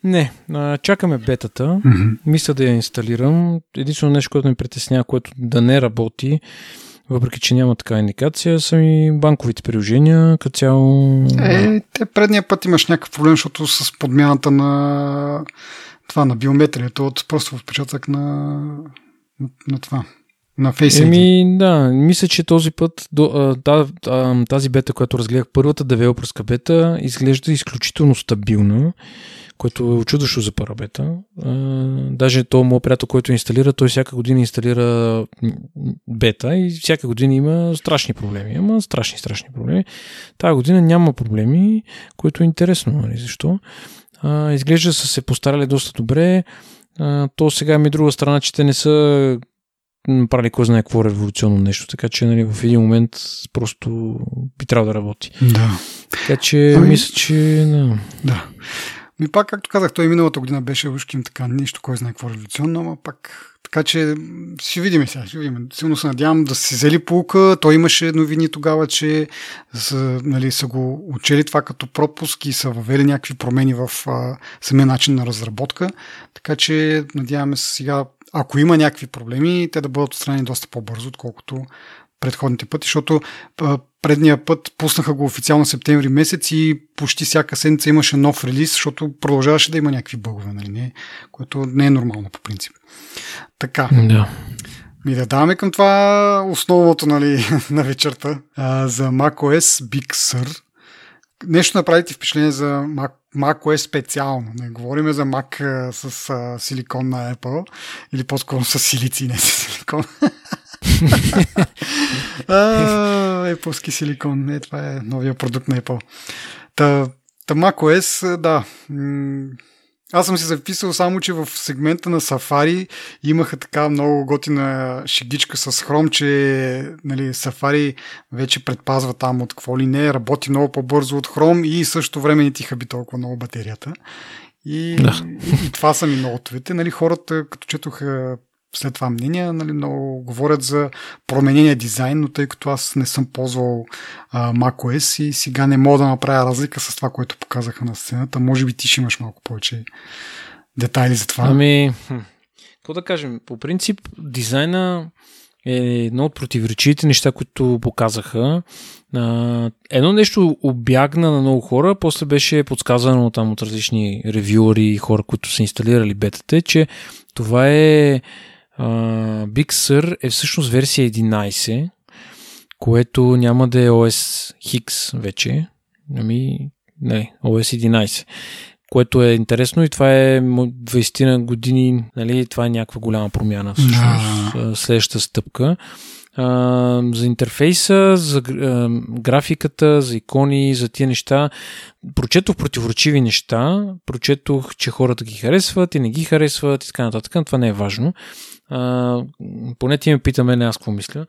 Не, а, чакаме бетата. Mm-hmm. Мисля да я инсталирам. Единствено нещо, което ми притеснява, което да не работи, въпреки че няма така индикация, са ми банковите приложения, като цяло... Е, те предния път имаш някакъв проблем, защото с подмяната на това, на биометрията от просто отпечатък на, на, на това. На Face Еми, да, мисля, че този път до, а, а, тази бета, която разгледах, първата девелопърска бета, изглежда изключително стабилна което е очудващо за парабета. Даже то моят приятел, който инсталира, той всяка година инсталира бета и всяка година има страшни проблеми. Има страшни, страшни проблеми. Тая година няма проблеми, което е интересно. Нали? Защо? А, изглежда са се постарали доста добре. А, то сега ми друга страна, че те не са правили кой знае какво революционно нещо, така че нали, в един момент просто би трябвало да работи. Да. Така че ами... мисля, че... Да. да. Ми пак, както казах, той миналата година беше ушким така, нищо, кой знае какво революционно, но пак така че ще видим сега, ще видим. Силно се надявам да се взели полука. Той имаше новини тогава, че са, нали, са го учели това като пропуск и са въвели някакви промени в а, самия начин на разработка. Така че надяваме се сега, ако има някакви проблеми, те да бъдат отстранени доста по-бързо, отколкото предходните пъти, защото предния път пуснаха го официално септември месец и почти всяка седмица имаше нов релиз, защото продължаваше да има някакви бъгове, нали? Не, което не е нормално по принцип. Така. Да. Ми да даваме към това основното нали, на вечерта а, за macOS Big Sur. Нещо направите впечатление за Mac, macOS специално. Не говорим за Mac а, с а, силикон на Apple или по-скоро с силици, не с силикон. Apple силикон. Не, това е новия продукт на Apple. Та, та macOS, да. Аз съм си записал само, че в сегмента на Safari имаха така много готина шегичка с Chrome, че нали, Safari вече предпазва там от какво ли не, работи много по-бързо от Chrome и също време не ти хаби толкова много батерията. И, да. и, и това са ми нотовете. Нали, хората, като четоха след това мнения, нали, много говорят за променения дизайн, но тъй като аз не съм ползвал macOS и сега не мога да направя разлика с това, което показаха на сцената. Може би ти ще имаш малко повече детайли за това. Ами, какво да кажем? По принцип, дизайна е едно от противоречивите неща, които показаха. Едно нещо обягна на много хора, после беше подсказано там от различни ревюъри и хора, които са инсталирали бетата, че това е Big Sur е всъщност версия 11, което няма да е OS X вече. Ами, не, OS 11. Което е интересно и това е 20 на години, нали, това е някаква голяма промяна всъщност. No. Следващата стъпка. Uh, за интерфейса, за uh, графиката, за икони, за тия неща. Прочетох противоречиви неща, прочетох, че хората ги харесват и не ги харесват и така нататък. Това не е важно. Поне ти ме пита мене аз какво мисля.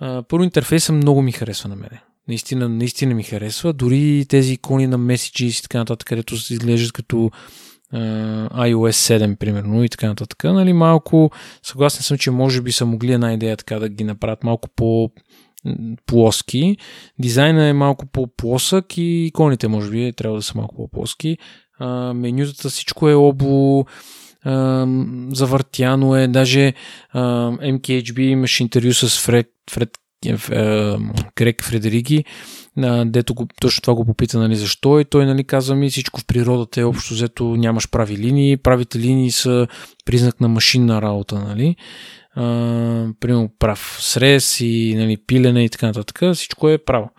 А, първо интерфейса много ми харесва на мене. Наистина, наистина ми харесва. Дори тези икони на Messages и така нататък, където се изглеждат като а, iOS 7, примерно, и така нататък. Нали, малко съгласен съм, че може би са могли една идея така да ги направят малко по плоски. Дизайна е малко по-плосък и иконите може би трябва да са малко по-плоски. А, менютата всичко е обло, завъртяно е. Даже MKHB имаше интервю с Фред, Фред Грег Фредериги, дето го, точно това го попита, нали, защо и той нали, казва ми всичко в природата е общо взето нямаш прави линии, правите линии са признак на машинна работа, нали. Uh, примерно прав срез и нали, пилене и така нататък, всичко е право.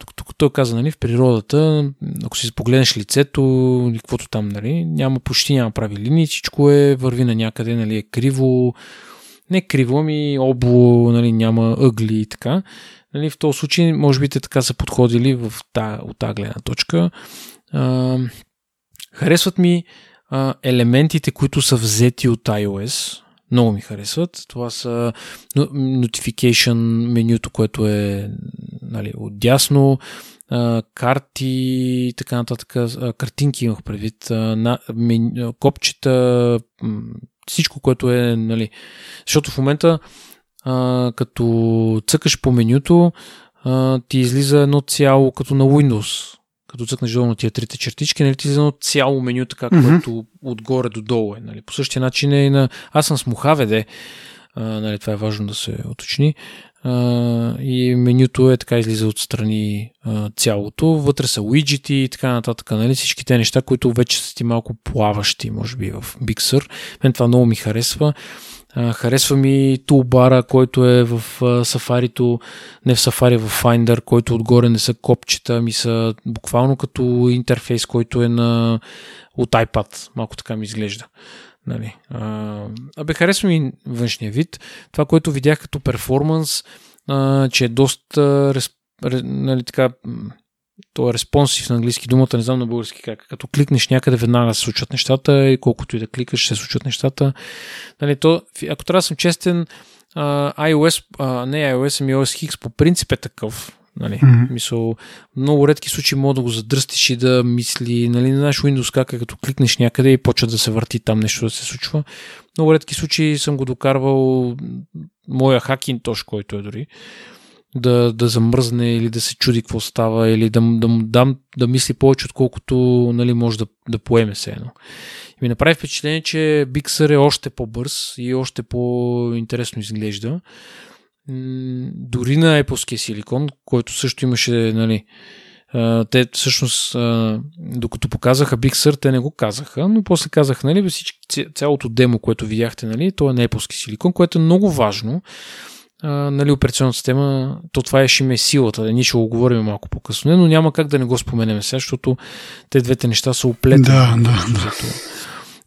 Докато той каза, нали, в природата, ако си погледнеш лицето или каквото там, нали, няма, почти няма прави линии, всичко е върви на някъде, нали, е криво, не криво, ами обло, нали, няма ъгли и така. Нали, в този случай, може би те така са подходили в та, от тази гледна точка. А, харесват ми а, елементите, които са взети от iOS. Много ми харесват. Това са notification менюто, което е нали, отдясно, карти и така нататък. Картинки имах предвид, копчета, всичко, което е, нали, защото в момента като цъкаш по менюто, ти излиза едно цяло, като на Windows. Като цъкнеш долу на тия трите чертички, нали, ти излиза едно цяло меню, така, mm-hmm. което отгоре до долу е. Нали. По същия начин е и на... Аз съм с Мухаведе, а, нали, това е важно да се уточни. Uh, и менюто е така излиза отстрани uh, цялото. Вътре са уиджити и така нататък. Нали? Всички те неща, които вече са ти малко плаващи, може би, в Big Sur. Мен това много ми харесва. Uh, харесва ми тулбара, който е в сафарито, не в сафари, в Finder, който отгоре не са копчета, ми са буквално като интерфейс, който е на... от iPad. Малко така ми изглежда. Нали. А, абе, харесва ми външния вид. Това, което видях като перформанс, а, че е доста нали, така, то е респонсив на английски думата, не знам на български как. Като кликнеш някъде, веднага се случват нещата и колкото и да кликаш, се случват нещата. Нали, то, ако трябва да съм честен, iOS, не iOS, ами OS X по принцип е такъв. Нали? Mm-hmm. Мисъл, много редки случаи мога да го задръстиш и да мисли, нали, не знаеш Windows как е, като кликнеш някъде и почва да се върти там нещо да се случва. Много редки случаи съм го докарвал моя хакинтош, който е дори, да, да замръзне или да се чуди какво става, или да, да дам да мисли повече, отколкото нали, може да, да поеме се едно. И ми направи впечатление, че Bixer е още по-бърз и още по-интересно изглежда дори на Apple силикон, който също имаше, нали, те всъщност, докато показаха Sur, те не го казаха, но после казаха, нали, всички, цялото демо, което видяхте, нали, то е на Apple силикон, което е много важно. Нали, операционната система, то това е ще има силата, да ние ще го говорим малко по-късно, но няма как да не го споменем сега, защото те двете неща са оплетени. Да, да, да.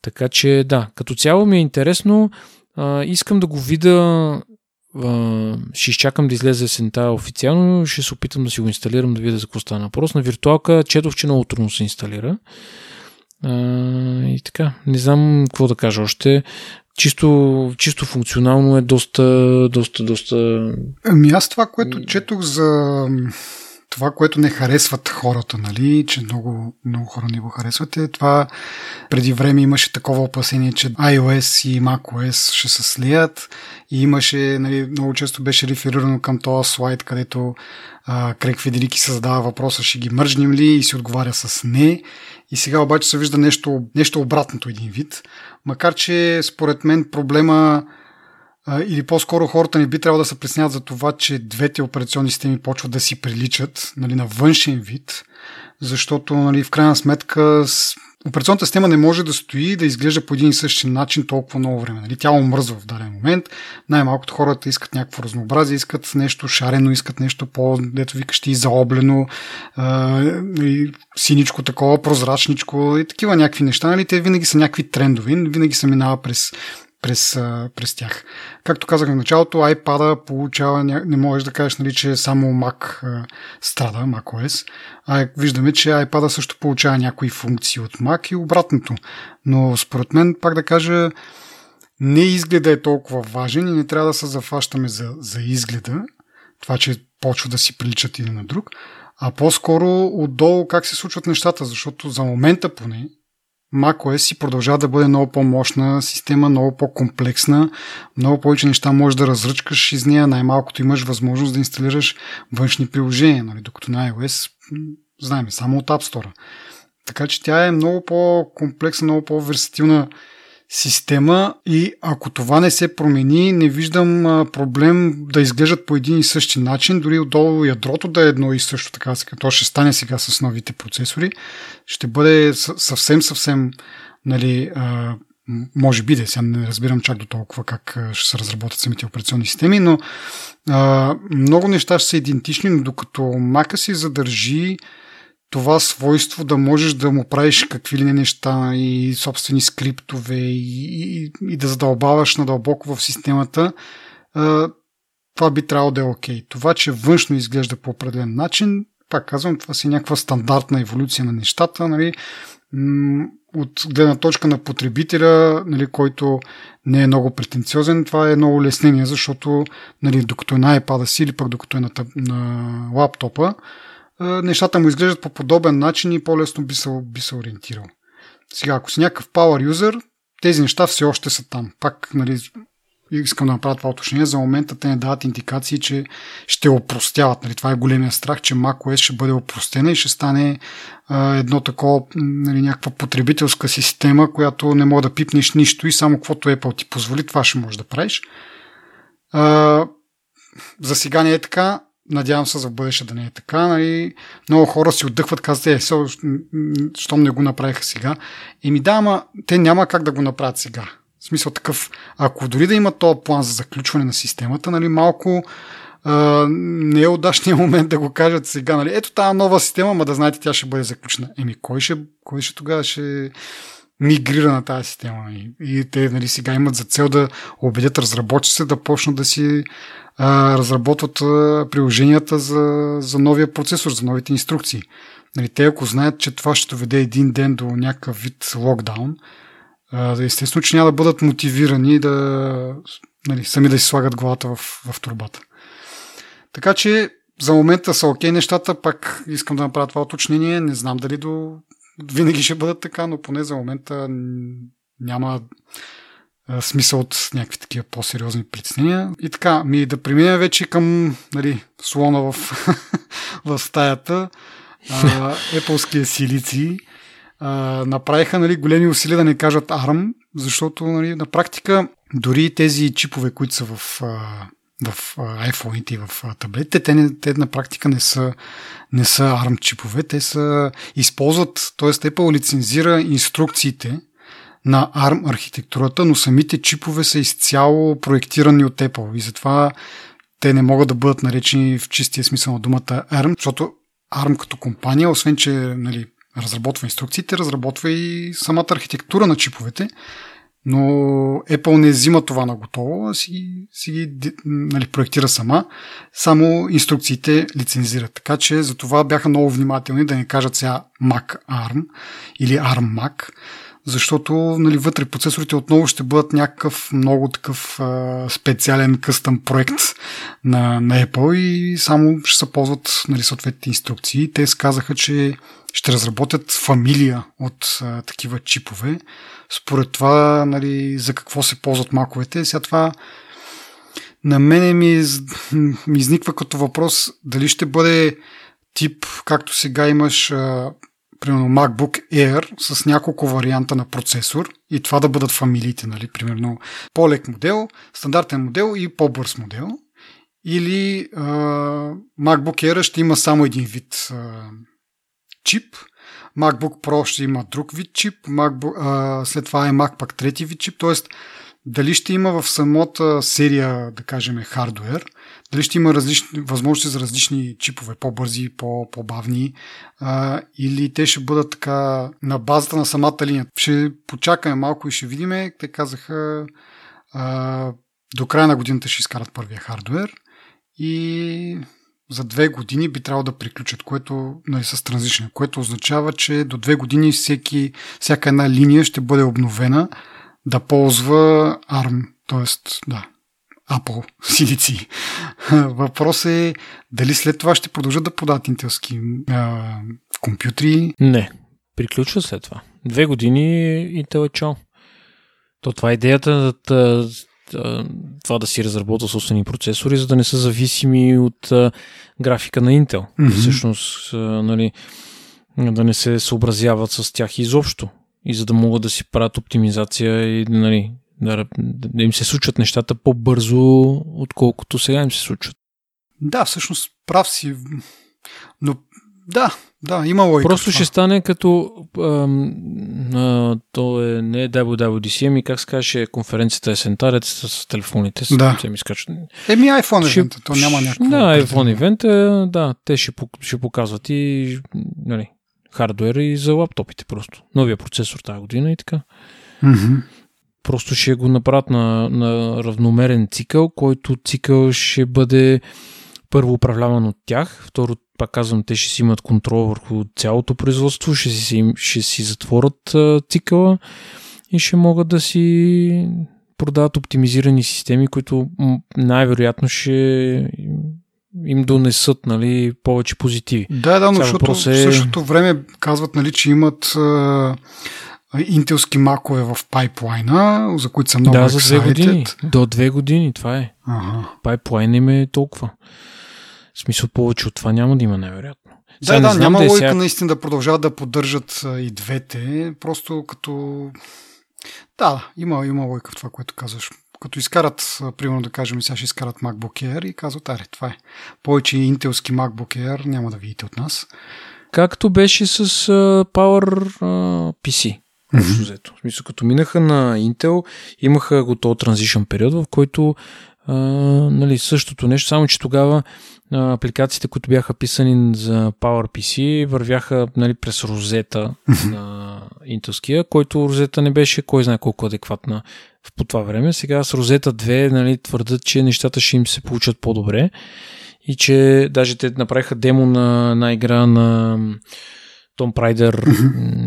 Така че да, като цяло ми е интересно. А, искам да го видя ще изчакам да излезе есента официално, ще се опитам да си го инсталирам, да видя за какво стана въпрос. На виртуалка четох, че много трудно се инсталира. А, и така, не знам какво да кажа още. Чисто, чисто функционално е доста, доста, доста... Ами аз това, което четох за това, което не харесват хората, нали, че много, много хора не го харесват, е това преди време имаше такова опасение, че iOS и macOS ще се слият и имаше, нали, много често беше реферирано към този слайд, където а, Крек Федерики задава въпроса, ще ги мържнем ли и си отговаря с не. И сега обаче се вижда нещо, нещо обратното един вид. Макар, че според мен проблема или по-скоро хората не би трябвало да се приснят за това, че двете операционни системи почват да си приличат нали, на външен вид, защото нали, в крайна сметка операционната система не може да стои и да изглежда по един и същи начин толкова много време. Нали? Тя омръзва в даден момент. Най-малкото хората искат някакво разнообразие, искат нещо шарено, искат нещо по, дето викаш ти, заоблено, и синичко такова, прозрачничко и такива някакви неща. Нали? Те винаги са някакви трендови, винаги се минава през през, през тях. Както казах в началото, iPad получава, не можеш да кажеш, нали, че само Mac страда, macOS, а виждаме, че iPad също получава някои функции от Mac и обратното. Но според мен, пак да кажа, не изгледа е толкова важен и не трябва да се зафащаме за, за изгледа, това, че почва да си приличат един на друг, а по-скоро отдолу как се случват нещата, защото за момента поне macOS си продължава да бъде много по-мощна система, много по-комплексна, много повече неща можеш да разръчкаш из нея, най-малкото имаш възможност да инсталираш външни приложения, нали? докато на iOS знаем само от App Store. Така че тя е много по-комплексна, много по-версатилна система и ако това не се промени, не виждам проблем да изглеждат по един и същи начин, дори отдолу ядрото да е едно и също, така сега. То ще стане сега с новите процесори. Ще бъде съвсем, съвсем, нали, може би да, сега не разбирам чак до толкова как ще се разработят самите операционни системи, но много неща ще са идентични, но докато мака си задържи това свойство да можеш да му правиш какви ли не неща и собствени скриптове и, и, и да задълбаваш надълбоко в системата, това би трябвало да е окей. Okay. Това, че външно изглежда по определен начин, пак казвам, това си е някаква стандартна еволюция на нещата, нали, от гледна точка на потребителя, нали, който не е много претенциозен, това е едно улеснение, защото нали, докато е на iPad си или пък докато е на, на лаптопа, нещата му изглеждат по подобен начин и по-лесно би се, би се ориентирал. Сега, ако си някакъв power user, тези неща все още са там. Пак, нали, искам да направя това уточнение. За момента те не дават индикации, че ще опростяват. Нали, това е големия страх, че macOS ще бъде опростена и ще стане а, едно такова, нали, някаква потребителска система, която не може да пипнеш нищо и само каквото Apple ти позволи, това ще можеш да правиш. А, за сега не е така. Надявам се за бъдеще да не е така. Нали? Много хора си отдъхват, казват, е, щом не го направиха сега. И ми да, ама те няма как да го направят сега. В смисъл такъв, ако дори да има този план за заключване на системата, нали, малко а, не е удачният момент да го кажат сега. Нали, ето тази нова система, ма да знаете, тя ще бъде заключена. Еми, кой ще, кой ще тогава ще мигрира на тази система? И, и те нали, сега имат за цел да убедят разработчиците да почнат да си а, разработват а, приложенията за, за новия процесор, за новите инструкции. Нали, те ако знаят, че това ще доведе един ден до някакъв вид локдаун, а, естествено, че няма да бъдат мотивирани да нали, сами да си слагат главата в, в турбата. Така че за момента са окей нещата, пак искам да направя това уточнение. Не знам дали до винаги ще бъдат така, но поне за момента няма смисъл от някакви такива по-сериозни притеснения. И така, ми да преминем вече към нали, слона в, в стаята. Apple силици а, направиха нали, големи усилия да не кажат ARM, защото нали, на практика дори тези чипове, които са в, в iPhone и в таблетите, те, те на практика не са, не са ARM чипове, те са използват, т.е. Apple лицензира инструкциите, на ARM архитектурата, но самите чипове са изцяло проектирани от Apple. И затова те не могат да бъдат наречени в чистия смисъл на думата ARM, защото ARM като компания, освен че нали, разработва инструкциите, разработва и самата архитектура на чиповете, но Apple не взима това на готово, а си, си ги нали, проектира сама, само инструкциите лицензират. Така че за това бяха много внимателни да не кажат сега Mac ARM или ARM Mac, защото нали, вътре процесорите отново ще бъдат някакъв много такъв а, специален къстъм проект на, на Apple и само ще се ползват нали, съответните инструкции. Те сказаха, че ще разработят фамилия от а, такива чипове. Според това, нали, за какво се ползват маковете. Сега това на мене ми, ми изниква като въпрос дали ще бъде тип, както сега имаш примерно MacBook Air с няколко варианта на процесор и това да бъдат фамилиите, нали? примерно по-лек модел, стандартен модел и по-бърз модел. Или а, MacBook Air ще има само един вид а, чип, MacBook Pro ще има друг вид чип, MacBook, а, след това е Mac пак трети вид чип, т.е. дали ще има в самата серия, да кажем, хардвер, дали ще има различни, възможности за различни чипове, по-бързи, по-бавни, а, или те ще бъдат така на базата на самата линия. Ще почакаме малко и ще видим. Те казаха а, до края на годината ще изкарат първия хардвер и за две години би трябвало да приключат, което нали, с транзишен, което означава, че до две години всеки, всяка една линия ще бъде обновена да ползва ARM. Тоест, да, Apple силици. Въпрос е дали след това ще продължат да подават интелски а, компютри. Не, приключва след това. Две години Intel е чал. То това е идеята да, това да си разработва собствени процесори, за да не са зависими от графика на Intel. Mm-hmm. Всъщност, нали, да не се съобразяват с тях изобщо. и за да могат да си правят оптимизация и нали, да, да им се случват нещата по-бързо, отколкото сега им се случват. Да, всъщност прав си. Но да, да, има логика. Просто ще стане като ам, а, то е не WWDC, ами как се каже конференцията е сентарец с телефоните. С, Да. Се ми скачат. Еми iPhone Ще- евента, то няма някакво... Да, iPhone евента, да, те ще, ще показват и нали, хардуер и за лаптопите просто. Новия процесор тази година и така. Мгм. Просто ще го направят на, на равномерен цикъл, който цикъл ще бъде първо управляван от тях, второ, пак казвам, те ще си имат контрол върху цялото производство, ще си, ще си затворят цикъла и ще могат да си продават оптимизирани системи, които най-вероятно ще им донесат нали, повече позитиви. Да, да, но защото е- в същото време казват, нали, че имат а, интелски макове в пайплайна, за които са много да, за две години. До две години, това е. Ага. Пайплайн им е толкова. В смисъл повече от това няма да има най-вероятно. Да, Сега не да, знам няма да логика сега- наистина да продължават да поддържат и двете, просто като... Да, има, има логика в това, което казваш. Като изкарат, примерно да кажем, сега ще изкарат MacBook Air и казват, аре, това е. Повече интелски MacBook Air няма да видите от нас. Както беше с uh, Power uh, PC. Взето. В смисъл, като минаха на Intel, имаха го транзишън период, в който а, нали, същото нещо, само че тогава а, апликациите, които бяха писани за PowerPC, вървяха нали, през розета на интелския, който розета не беше кой знае колко адекватна по това време. Сега с розета 2 нали, твърдат, че нещата ще им се получат по-добре и че даже те направиха демо на една игра на Том Прайдер,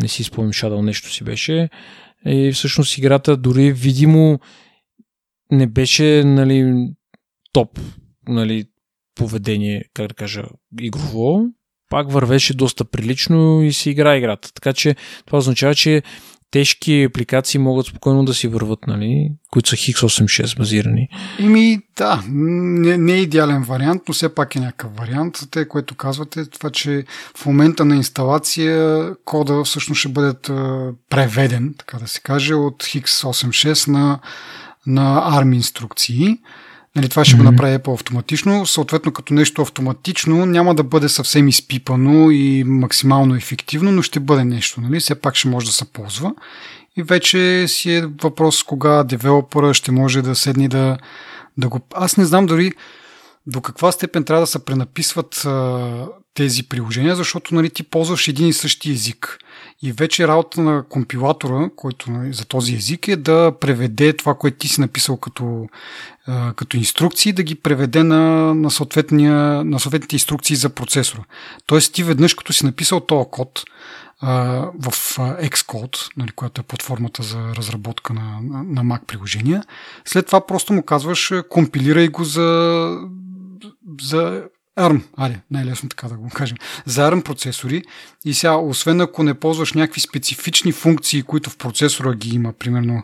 не си спомням, Shadow нещо си беше. И всъщност играта дори видимо не беше нали, топ нали, поведение, как да кажа, игрово. Пак вървеше доста прилично и си игра играта. Така че това означава, че тежки апликации могат спокойно да си върват, нали, които са x86 базирани. Ими, да, не, не е идеален вариант, но все пак е някакъв вариант. Те, което казвате, това, че в момента на инсталация кода всъщност ще бъде преведен, така да се каже, от x86 на, на ARM инструкции. Нали, това ще mm-hmm. го направи Apple автоматично. Съответно, като нещо автоматично, няма да бъде съвсем изпипано и максимално ефективно, но ще бъде нещо. Нали? Все пак ще може да се ползва. И вече си е въпрос кога девелопера ще може да седне да, да го... Аз не знам дори до каква степен трябва да се пренаписват а, тези приложения, защото нали, ти ползваш един и същи език. И вече работа на компилатора, който нали, за този език е да преведе това, което ти си написал като, като инструкции, да ги преведе на, на, на съответните инструкции за процесора. Тоест ти веднъж, като си написал този код, в Xcode, нали, която е платформата за разработка на, на Mac приложения. След това просто му казваш, компилирай го за, за ARM, айде, най-лесно така да го кажем, за ARM процесори. И сега, освен ако не ползваш някакви специфични функции, които в процесора ги има, примерно,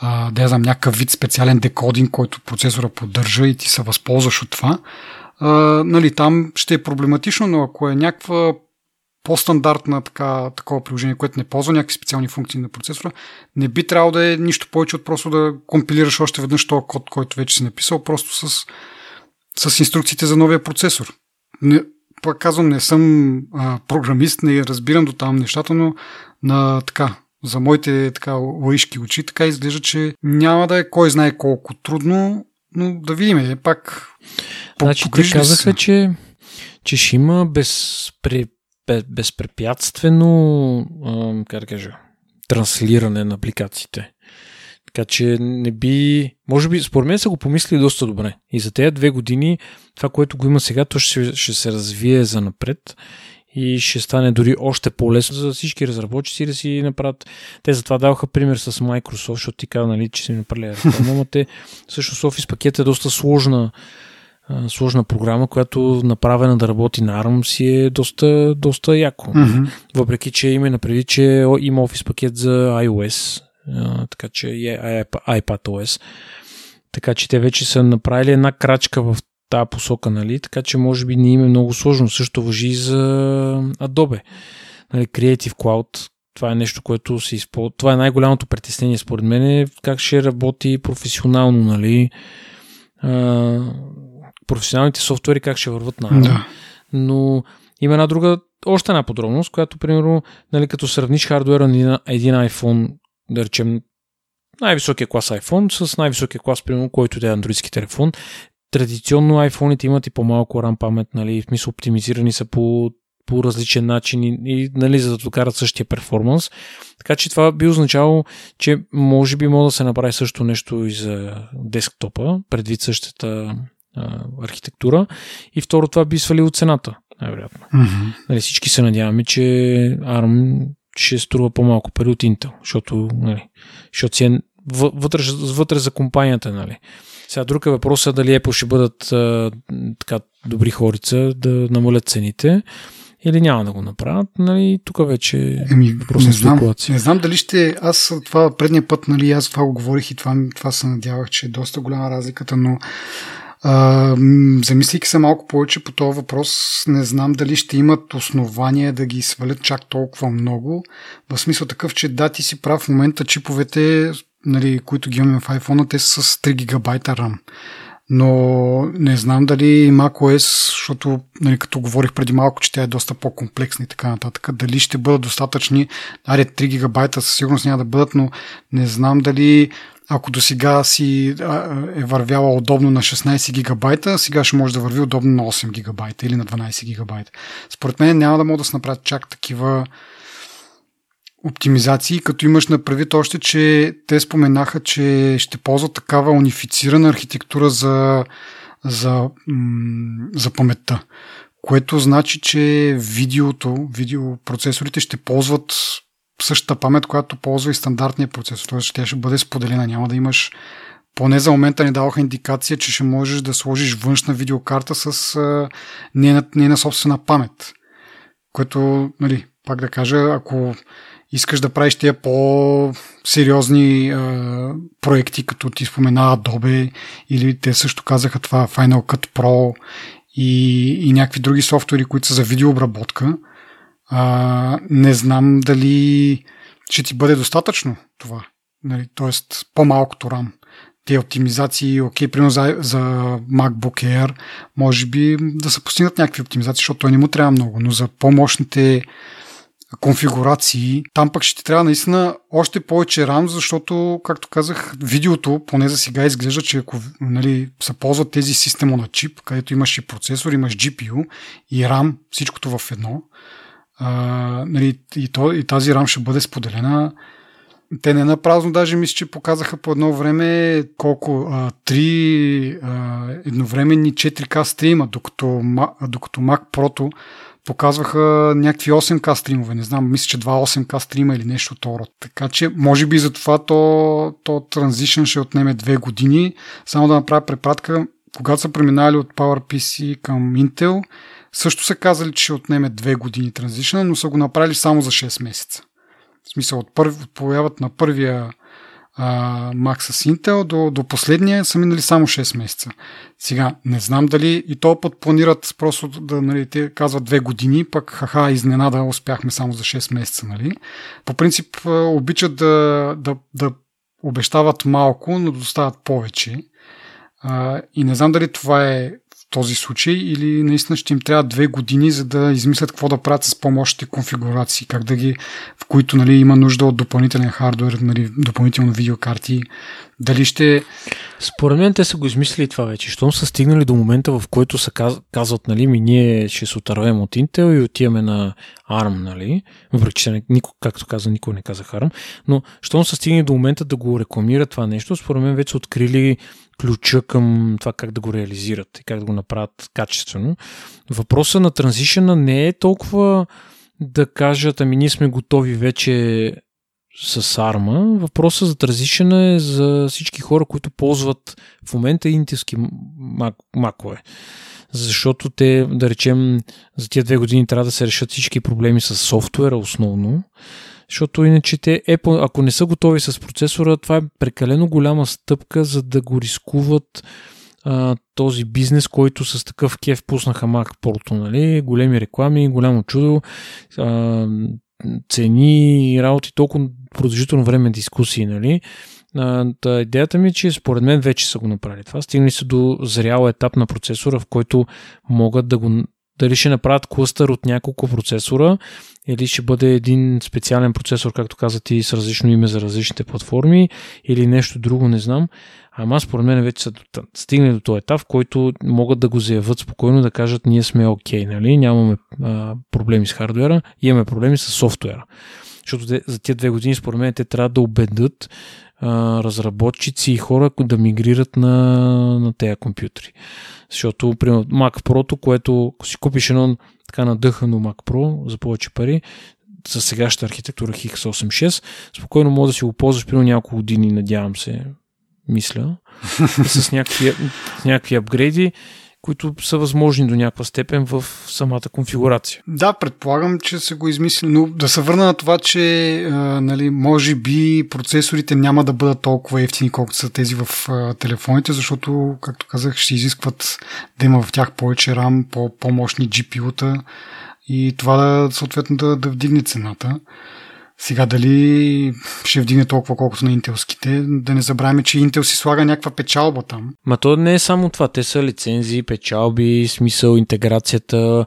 а, да я знам, някакъв вид специален декодинг, който процесора поддържа и ти се възползваш от това, а, нали, там ще е проблематично, но ако е някаква по-стандартна така, такова приложение, което не ползва някакви специални функции на процесора, не би трябвало да е нищо повече от просто да компилираш още веднъж този код, който вече си написал, просто с, с инструкциите за новия процесор. Не, пак казвам, не съм а, програмист, не разбирам до там нещата, но на така, за моите така лаишки очи, така изглежда, че няма да е кой знае колко трудно, но да видим, е пак. Значи те казаха, че, че ще има безпре, безпрепятствено, а, как да кажа, транслиране на апликациите. Така че не би... Може би, според мен са го помислили доста добре. И за тези две години това, което го има сега, то ще, ще се развие за напред и ще стане дори още по-лесно за всички разработчици да си направят. Те затова даваха пример с Microsoft, защото ти казва, нали, че си направили реформа, но те всъщност Office пакет е доста сложна сложна програма, която направена да работи на ARM си е доста, доста яко. Mm-hmm. Въпреки, че има напреди, че има Office пакет за iOS, така че е iPadOS. Така че те вече са направили една крачка в тази посока, нали? Така че може би не им е много сложно. Също въжи и за Adobe. Нали, Creative Cloud това е нещо, което се използва. Това е най-голямото притеснение, според мен, е как ще работи професионално, нали? А, професионалните софтуери как ще върват на Да. но има една друга, още една подробност, която, примерно, нали, като сравниш хардуера на един iPhone, да речем, най-високия клас iPhone с най-високия клас, примерно, който да е андроидски телефон, традиционно iPhone-ите имат и по-малко RAM памет, нали, в смисъл оптимизирани са по, по различен начин и, и нали, за да докарат същия перформанс. Така че това би означавало, че може би може да се направи също нещо и за десктопа, предвид същата а, архитектура. И второ, това би свалило цената, най-вероятно. Мгм. Нали, всички се надяваме, че ARM ще струва по-малко пари от Intel, защото, нали, защото си е въ- вътре, вътре за компанията. Нали. Сега друг е въпросът дали Apple ще бъдат а, така добри хорица да намалят цените или няма да го направят. Нали, тук вече Еми, въпрос не на знам, не знам дали ще... Аз това предния път, нали, аз това го говорих и това, това се надявах, че е доста голяма разликата, но а, м, замислики се малко повече по този въпрос, не знам дали ще имат основание да ги свалят чак толкова много. В смисъл такъв, че да, ти си прав в момента чиповете, нали, които ги имаме в iPhone, те са с 3 гигабайта RAM. Но не знам дали macOS, защото нали, като говорих преди малко, че тя е доста по-комплексна и така нататък, дали ще бъдат достатъчни. Аре, 3 гигабайта със сигурност няма да бъдат, но не знам дали ако до сега си е вървяла удобно на 16 гигабайта, сега ще може да върви удобно на 8 гигабайта или на 12 гигабайта. Според мен няма да могат да се направят чак такива оптимизации, като имаш на предвид още, че те споменаха, че ще ползват такава унифицирана архитектура за, за, за паметта. Което значи, че видеото, видеопроцесорите ще ползват същата памет, която ползва и стандартния процесор. Тоест, тя ще бъде споделена. Няма да имаш поне за момента не даваха индикация, че ще можеш да сложиш външна видеокарта с а, нейна, нейна собствена памет. Което, нали, пак да кажа, ако искаш да правиш тия по-сериозни а, проекти, като ти спомена Adobe, или те също казаха това Final Cut Pro и, и някакви други софтуери, които са за видеообработка, а, не знам дали ще ти бъде достатъчно това. Нали, тоест по-малкото RAM. Те оптимизации, окей, примерно за, за MacBook Air, може би да се постигнат някакви оптимизации, защото той не му трябва много, но за по-мощните конфигурации, там пък ще ти трябва наистина още повече RAM, защото, както казах, видеото, поне за сега изглежда, че ако нали, се ползват тези система на чип, където имаш и процесор, имаш GPU и RAM, всичкото в едно, а, нали, и, то, и тази RAM ще бъде споделена. Те не напразно даже мисля, че показаха по едно време колко а, три а, едновременни 4K стрима, докато, докато Mac Pro показваха някакви 8К стримове. Не знам, мисля, че 2 8К стрима или нещо от род. Така че, може би за това то, то транзишън ще отнеме две години. Само да направя препратка, когато са преминали от PowerPC към Intel, също са казали, че ще отнеме две години транзишън, но са го направили само за 6 месеца. В смисъл, от, първи, от появат на първия а, Mac с Intel до, до последния са минали само 6 месеца. Сега, не знам дали и то път планират просто да, нали, те казват две години, пък хаха, изненада успяхме само за 6 месеца, нали. По принцип обичат да, да, да обещават малко, но да доставят повече. А, и не знам дали това е този случай или наистина ще им трябва две години, за да измислят какво да правят с по-мощните конфигурации, как да ги, в които нали, има нужда от допълнителен хардвер, нали, допълнително видеокарти. Дали ще... Според мен те са го измислили това вече. Щом са стигнали до момента, в който са каз... казват, нали, ми ние ще се отървем от Intel и отиваме на ARM, нали, въпреки че никой, както каза, никой не каза ARM, но щом са стигнали до момента да го рекламират това нещо, според мен вече са открили ключа към това как да го реализират и как да го направят качествено. Въпросът на транзишъна не е толкова да кажат, ами ние сме готови вече с арма. Въпросът за транзишъна е за всички хора, които ползват в момента интелски макове. Защото те, да речем, за тия две години трябва да се решат всички проблеми с софтуера основно. Защото иначе те, Apple, ако не са готови с процесора, това е прекалено голяма стъпка, за да го рискуват а, този бизнес, който с такъв кеф пуснаха Mac Porto, нали? големи реклами, голямо чудо. А, цени работи толкова продължително време дискусии, нали? Та идеята ми е, че според мен вече са го направили това. Стигнали са до зрял етап на процесора, в който могат да го дали ще направят клъстър от няколко процесора или ще бъде един специален процесор, както каза ти, с различно име за различните платформи или нещо друго, не знам. Ама според мен вече са стигнали до този етап, в който могат да го заявят спокойно, да кажат ние сме окей, okay, нали? нямаме а, проблеми с хардвера, имаме проблеми с софтуера. Защото за тези две години, според мен, те трябва да убедат разработчици и хора да мигрират на, на тези компютри. Защото, примерно, Mac Pro, което си купиш едно така надъхано Mac Pro за повече пари, за сегашната архитектура x86, спокойно може да си го ползваш примерно няколко години, надявам се, мисля, с някакви, някакви апгрейди които са възможни до някаква степен в самата конфигурация. Да, предполагам, че се го измисли, но да се върна на това, че а, нали, може би процесорите няма да бъдат толкова ефтини, колкото са тези в а, телефоните, защото, както казах, ще изискват да има в тях повече RAM, по- по-мощни GPU-та и това да, съответно да, да вдигне цената. Сега дали ще вдигне толкова колкото на интелските, да не забравяме, че Intel си слага някаква печалба там. Ма то не е само това, те са лицензии, печалби, смисъл, интеграцията,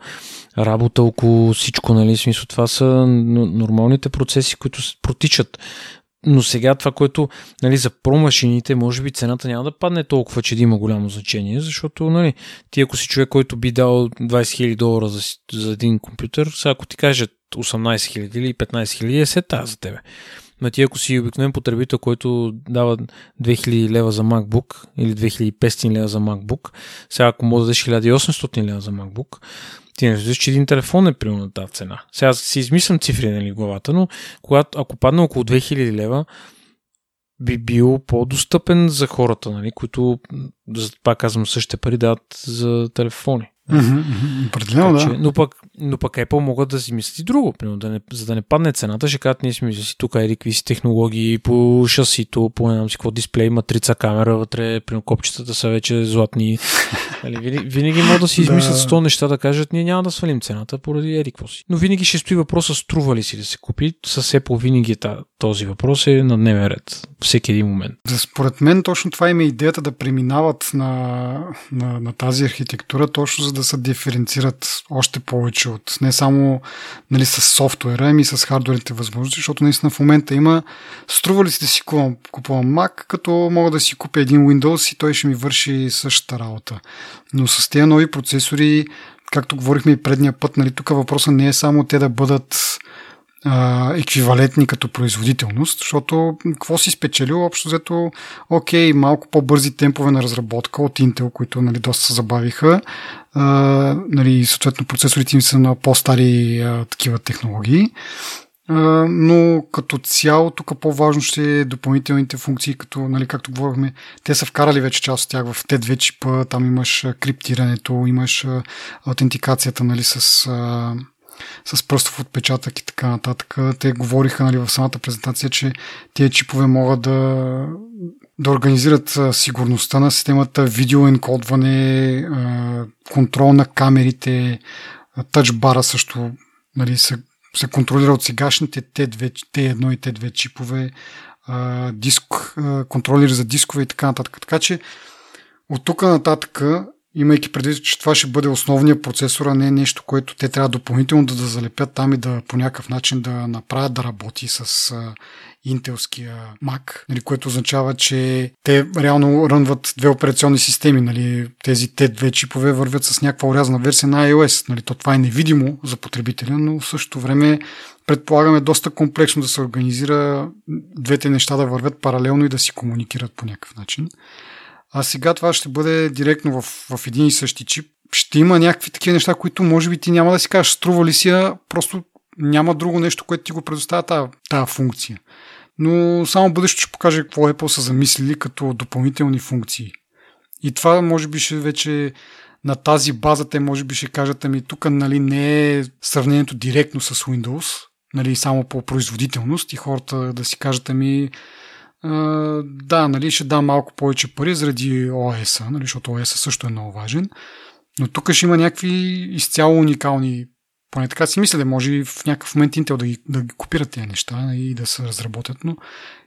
работа около всичко, нали, смисъл това са нормалните процеси, които протичат. Но сега това, което нали, за промашините, може би цената няма да падне толкова, че да има голямо значение, защото нали, ти ако си човек, който би дал 20 000 долара за, за един компютър, сега ако ти кажат 18 000 или 15 000 е сета за тебе. Но ти ако си обикновен потребител, който дава 2000 лева за MacBook или 2500 лева за MacBook, сега ако може да дадеш 1800 лева за MacBook, ти не разбираш, че един телефон е примерно на тази цена. Сега си измислям цифри нали, главата, но когато, ако падне около 2000 лева, би бил по-достъпен за хората, нали, които, пак казвам, същите пари дават за телефони. Определено, да. Но пък, но пък Apple могат да си мислят и друго. Примерно, да не, за да не падне цената, ще кажат, ние сме си тук еди какви си технологии по шасито, по не знам си какво дисплей, матрица, камера, вътре, примерно копчетата са вече златни. Нали, винаги, винаги могат да си измислят да. 100 неща, да кажат, ние няма да свалим цената поради еди какво си. Но винаги ще стои въпроса, струва ли си да се купи. С Apple винаги е този въпрос е на дневен ред. Всеки един момент. Според мен точно това има идеята да преминават на, на, на тази архитектура, точно за да се диференцират още повече от не само нали, с софтуера, ами с хардуерните възможности, защото наистина в момента има струва ли си да си купувам, купувам Mac, като мога да си купя един Windows и той ще ми върши същата работа. Но с тези нови процесори, както говорихме и предния път, нали, тук въпросът не е само те да бъдат еквивалентни като производителност, защото какво си спечелил? Общо взето, окей, малко по-бързи темпове на разработка от Intel, които нали, доста се забавиха. А, нали, съответно, процесорите им са на по-стари а, такива технологии. Но като цяло тук по-важно ще е допълнителните функции, като, нали, както говорихме, те са вкарали вече част от тях в T2 чипа, там имаш криптирането, имаш аутентикацията нали, с с пръстов отпечатък и така нататък. Те говориха нали, в самата презентация, че тези чипове могат да, да организират сигурността на системата, видеоенкодване, контрол на камерите, тъчбара също нали, се, се контролира от сегашните T2, T1 и T2 чипове, диск, контролери за дискове и така нататък. Така че от тук нататък имайки предвид, че това ще бъде основния процесор, а не нещо, което те трябва допълнително да, да залепят там и да по някакъв начин да направят да работи с а, интелския Mac, нали, което означава, че те реално рънват две операционни системи. Нали, тези те две чипове вървят с някаква урязана версия на iOS. Нали, то това е невидимо за потребителя, но в същото време предполагаме доста комплексно да се организира двете неща да вървят паралелно и да си комуникират по някакъв начин. А сега това ще бъде директно в, в един и същи чип. Ще има някакви такива неща, които може би ти няма да си кажеш, струва ли си, а просто няма друго нещо, което ти го предоставя тази, тази функция. Но само бъдещето ще покаже какво Apple са замислили като допълнителни функции. И това може би ще вече на тази база те може би ще кажат, ами тук нали, не е сравнението директно с Windows, нали, само по производителност и хората да си кажат, ами да, нали, ще дам малко повече пари заради ОС, нали, защото ОС също е много важен. Но тук ще има някакви изцяло уникални Поне така си мисля, да може и в някакъв момент Intel да ги, да ги копират тези неща и да се разработят, но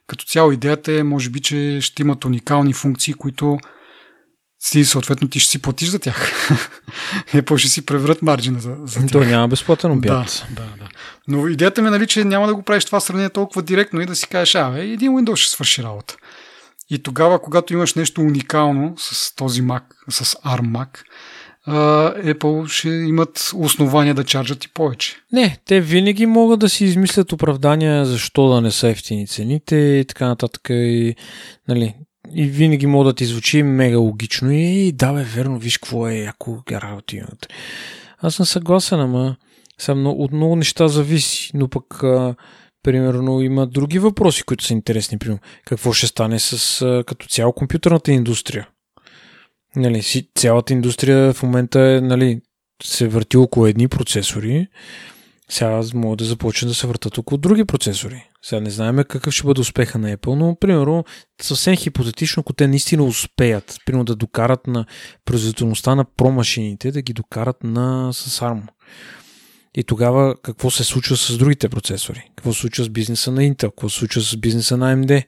като цяло идеята е, може би, че ще имат уникални функции, които си съответно ти ще си платиш за тях. Apple ще си преврат марджина за, за тях. То няма безплатен обяд. Да, да, да. Но идеята ми е, нали, че няма да го правиш това сравнение толкова директно и да си кажеш, а, бе, един Windows ще свърши работа. И тогава, когато имаш нещо уникално с този Mac, с ARM Mac, Apple ще имат основания да чарджат и повече. Не, те винаги могат да си измислят оправдания защо да не са ефтини цените и така нататък. И, нали, и винаги мога да ти звучи мега логично и да бе, верно, виж какво е, ако работи имат. Аз съм съгласен, ама съм, от много неща зависи, но пък а, примерно има други въпроси, които са интересни. Примерно, какво ще стане с а, като цяло компютърната индустрия? Нали, цялата индустрия в момента е, нали, се върти около едни процесори, сега могат да започнат да се въртат около други процесори. Сега не знаем какъв ще бъде успеха на Apple, но примерно съвсем хипотетично, ако те наистина успеят, примерно да докарат на производителността на промашините, да ги докарат на с ARM. И тогава какво се случва с другите процесори? Какво се случва с бизнеса на Intel? Какво се случва с бизнеса на AMD?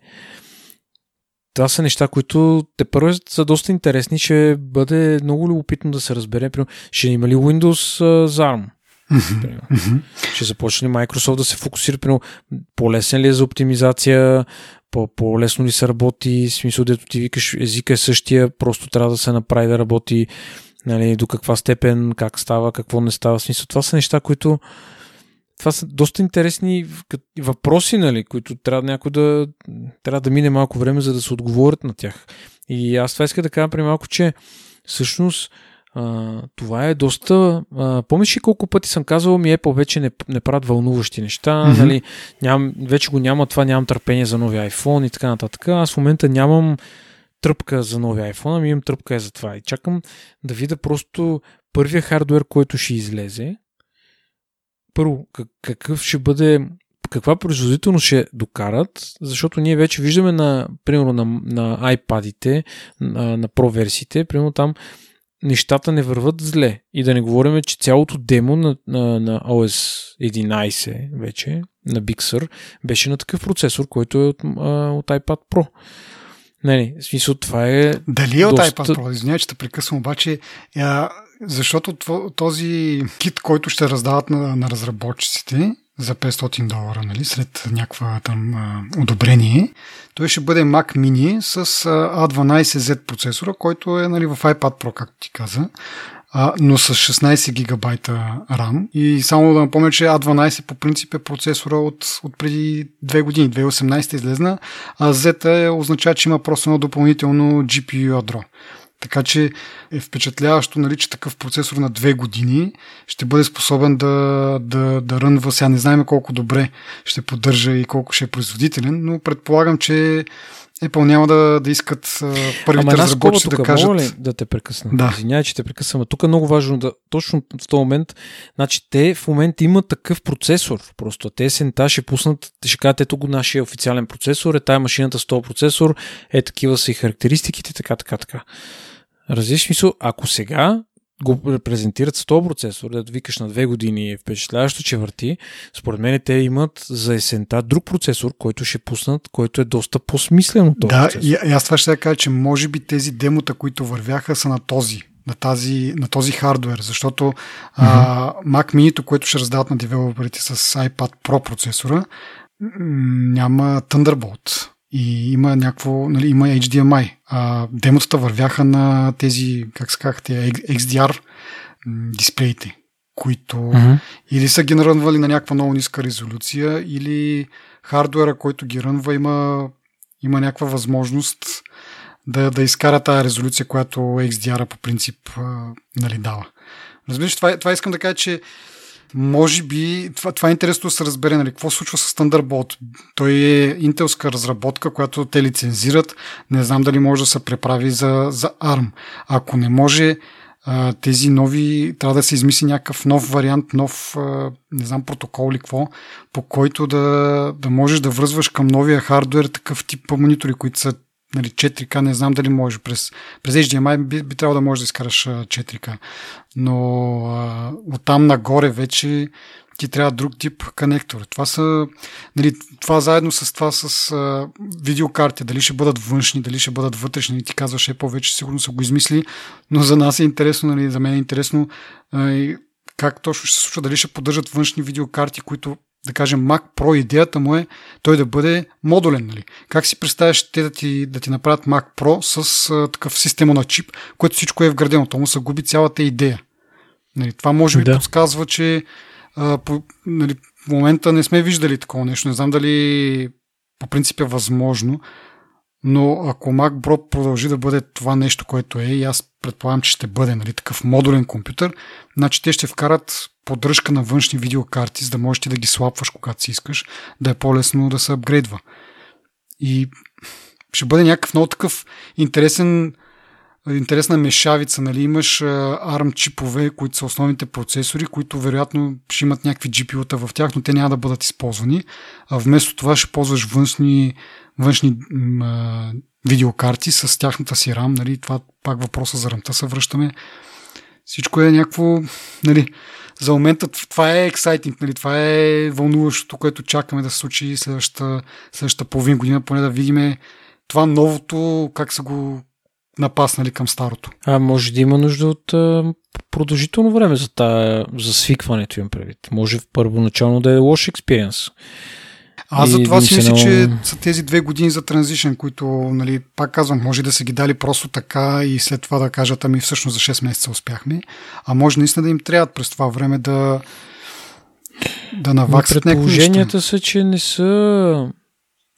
Това са неща, които те първо са доста интересни. Ще бъде много любопитно да се разбере. Примерно, ще има ли Windows за ARM? Mm-hmm. Ще започне Microsoft да се фокусира, примерно, по-лесен ли е за оптимизация, по-лесно ли се работи, в смисъл, дето ти викаш, езика е същия, просто трябва да се направи да работи, нали, до каква степен, как става, какво не става, в смисъл, това са неща, които това са доста интересни въпроси, нали, които трябва някой да, трябва да мине малко време, за да се отговорят на тях. И аз това иска да кажа при малко, че всъщност а, това е доста... А, помниш ли колко пъти съм казвал ми Apple вече не, не правят вълнуващи неща, mm-hmm. нали, ням, вече го няма това, нямам търпение за новия iPhone и така нататък. Аз в момента нямам тръпка за новия iPhone, ами имам тръпка е за това. И чакам да видя просто първия хардвер, който ще излезе. Първо, какъв ще бъде каква производителност ще докарат, защото ние вече виждаме на, примерно на, на iPad-ите, на, на Pro версиите, примерно там нещата не върват зле. И да не говорим, че цялото демо на, на, на OS 11 вече, на Big Sur, беше на такъв процесор, който е от, от iPad Pro. Не, не, в смисъл това е... Дали е от доста... iPad Pro? Извинявай, че те прекъсвам, обаче а, защото този кит, който ще раздават на, на разработчиците, за 500 долара, нали, след някаква там а, одобрение. Той ще бъде Mac Mini с а, A12Z процесора, който е нали, в iPad Pro, както ти каза, а, но с 16 гигабайта RAM. И само да напомня, че A12 по принцип е процесора от, от преди 2 години, 2018 излезна, а Z е, означава, че има просто едно допълнително GPU ядро. Така че е впечатляващо, нали, че такъв процесор на две години ще бъде способен да, да, да рънва. Сега не знаем колко добре ще поддържа и колко ще е производителен, но предполагам, че Apple няма да, да искат първите Ама разработчици да кажат... Мога ли да те прекъсна? Да. Извинявай, че те прекъсвам. Тук е много важно да... Точно в този момент, значи те в момента имат такъв процесор. Просто те сента ще пуснат, ще кажат, ето го нашия официален процесор, е тая машината с този процесор, е такива са и характеристиките, така, така, така. Различни смисъл, ако сега го репрезентират с този процесор, да викаш на две години е впечатляващо, че върти, според мен те имат за есента друг процесор, който ще пуснат, който е доста по-смислен този Да, процесор. и, аз това ще кажа, че може би тези демота, които вървяха, са на този на, тази, на този хардвер, защото mm-hmm. а, Mac Mini, което ще раздават на девелоперите с iPad Pro процесора, няма Thunderbolt и има някакво, нали, има HDMI. А, демотата вървяха на тези, как се казах, XDR дисплеите, които uh-huh. или са ги нарънвали на някаква много ниска резолюция, или хардуера, който ги рънва, има, има някаква възможност да, да изкара тази резолюция, която XDR по принцип нали, дава. Разбираш, това, това искам да кажа, че може би, това, това е интересно да се разбере, нали, какво случва с Thunderbolt. Той е интелска разработка, която те лицензират. Не знам дали може да се преправи за, за ARM. Ако не може, тези нови, трябва да се измисли някакъв нов вариант, нов, не знам, протокол или какво, по който да, да можеш да връзваш към новия хардвер такъв тип монитори, които са нали, 4K, не знам дали може. През, през HDMI би, би трябвало да можеш да изкараш 4K. Но а, оттам нагоре вече ти трябва друг тип конектор. Това са, нали, това заедно с това с а, видеокарти, дали ще бъдат външни, дали ще бъдат вътрешни, ти казваш, е повече сигурно са го измисли, но за нас е интересно, нали, за мен е интересно а, как точно ще се случва, дали ще поддържат външни видеокарти, които да кажем Mac Pro, идеята му е той да бъде модулен. Нали? Как си представяш те да ти, да ти направят Mac Pro с а, такъв система на чип, което всичко е вградено. То му се губи цялата идея. Нали? Това може би да. подсказва, че а, по, нали, в момента не сме виждали такова нещо. Не знам дали по принцип е възможно, но ако Mac Pro продължи да бъде това нещо, което е, и аз предполагам, че ще бъде нали, такъв модулен компютър, значи те ще вкарат поддръжка на външни видеокарти, за да можеш ти да ги слапваш, когато си искаш, да е по-лесно да се апгрейдва. И ще бъде някакъв много такъв интересен интересна мешавица. Нали? Имаш ARM чипове, които са основните процесори, които вероятно ще имат някакви GPU-та в тях, но те няма да бъдат използвани. А вместо това ще ползваш външни, външни а, видеокарти с тяхната си RAM. Нали? Това пак въпроса за рамта се връщаме. Всичко е някакво... Нали, за момента това е ексайтинг, нали? това е вълнуващото, което чакаме да се случи следващата, следващата половин година, поне да видим това новото, как са го напаснали към старото. А може да има нужда от продължително време за, тая, за свикването им предвид. Може първоначално да е лош експириенс. Аз за това си мисля, много... че са тези две години за транзишен, които, нали, пак казвам, може да са ги дали просто така и след това да кажат, ами всъщност за 6 месеца успяхме. А може наистина да им трябва през това време да да наваксат Предположенията са, че не са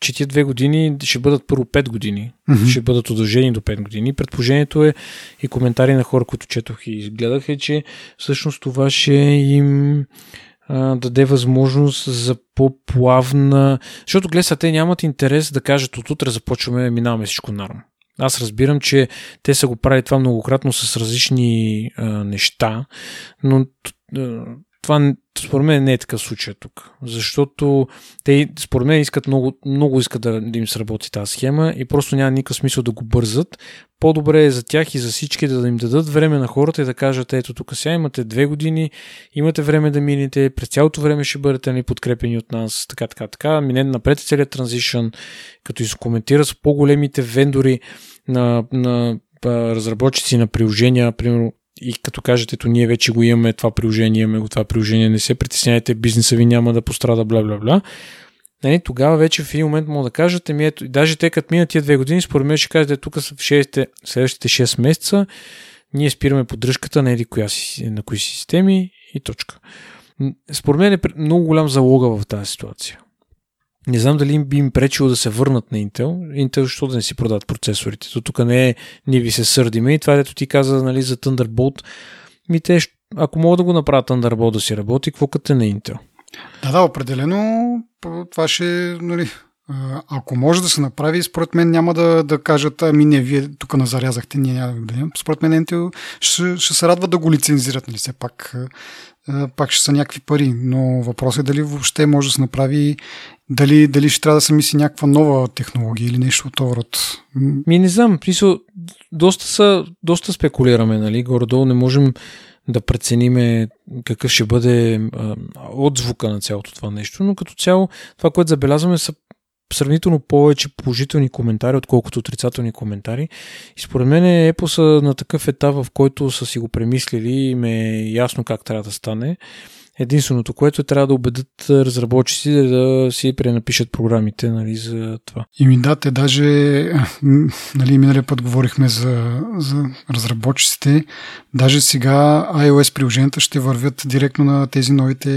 че тия две години ще бъдат първо 5 години. Mm-hmm. Ще бъдат удължени до 5 години. Предположението е и коментари на хора, които четох и гледах е, че всъщност това ще им а, даде възможност за по-плавна... Защото глеса, те нямат интерес да кажат от утре започваме, минаваме всичко норм. Аз разбирам, че те са го правили това многократно с различни а, неща, но това според мен не е такъв случай тук. Защото те според мен искат много, много искат да, да им сработи тази схема и просто няма никакъв смисъл да го бързат. По-добре е за тях и за всички да им дадат време на хората и да кажат, ето тук сега имате две години, имате време да минете, през цялото време ще бъдете ни подкрепени от нас, така, така, така. Минете напред целият транзишън, като изкоментира с по-големите вендори на, на разработчици на приложения, примерно и като кажете, ето ние вече го имаме това приложение, имаме го това приложение, не се притесняйте, бизнеса ви няма да пострада, бла бла бла. Нали, тогава вече в един момент мога да кажете, ми ето, даже те като минат тия две години, според мен ще кажете, тук са в 6, следващите 6 месеца, ние спираме поддръжката на, коя си, на кои си системи и точка. Според мен е много голям залога в тази ситуация. Не знам дали би им пречило да се върнат на Intel. Intel, защо да не си продават процесорите? То тук не е, ние ви се сърдиме и това, дето ти каза нали, за Thunderbolt. Ми те, ако могат да го направят Thunderbolt да си работи, какво като е на Intel? Да, да, определено това ще, нали, ако може да се направи, според мен няма да, да кажат, ами не, вие тук назарязахте, ние няма да. Според мен ще, ще се радва да го лицензират, нали, все пак, пак ще са някакви пари, но въпросът е дали въобще може да се направи дали, дали ще трябва да се мисли някаква нова технология или нещо от този род. Ми не знам, писал, доста, са, доста спекулираме, нали, горе-долу не можем да прецениме какъв ще бъде отзвука на цялото това нещо, но като цяло това, което забелязваме са сравнително повече положителни коментари, отколкото отрицателни коментари. И според мен е епоса на такъв етап, в който са си го премислили и ме е ясно как трябва да стане. Единственото, което е трябва да убедят разработчици да си пренапишат програмите нали, за това. И ми да, те даже, нали, миналия път говорихме за, за разработчиците, даже сега iOS приложенията ще вървят директно на тези новите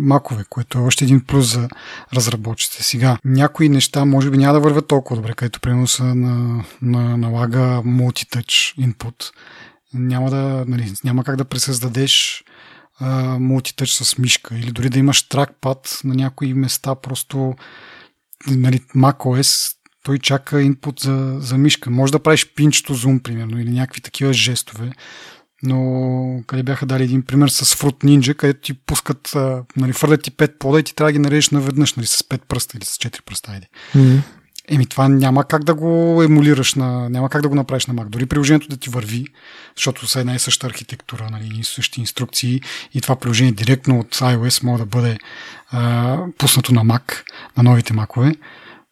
макове, което е още един плюс за разработчиците. Сега, някои неща може би няма да вървят толкова добре, където примерно са на, на, налага multi-touch input. Няма, да, нали, няма как да пресъздадеш мултитъч с мишка или дори да имаш тракпад на някои места просто нали, macOS той чака инпут за, за мишка. Може да правиш пинчето зум, примерно, или някакви такива жестове. Но къде бяха дали един пример с Fruit Ninja, където ти пускат, нали, фърлят ти пет пода и ти трябва да ги нарежеш наведнъж, нали, с пет пръста или с четири пръста. Айде. Mm-hmm. Еми, това няма как да го емулираш на. Няма как да го направиш на Mac. Дори приложението да ти върви, защото са една и съща архитектура, нали, и същи инструкции, и това приложение директно от iOS може да бъде а, пуснато на Mac, на новите макове.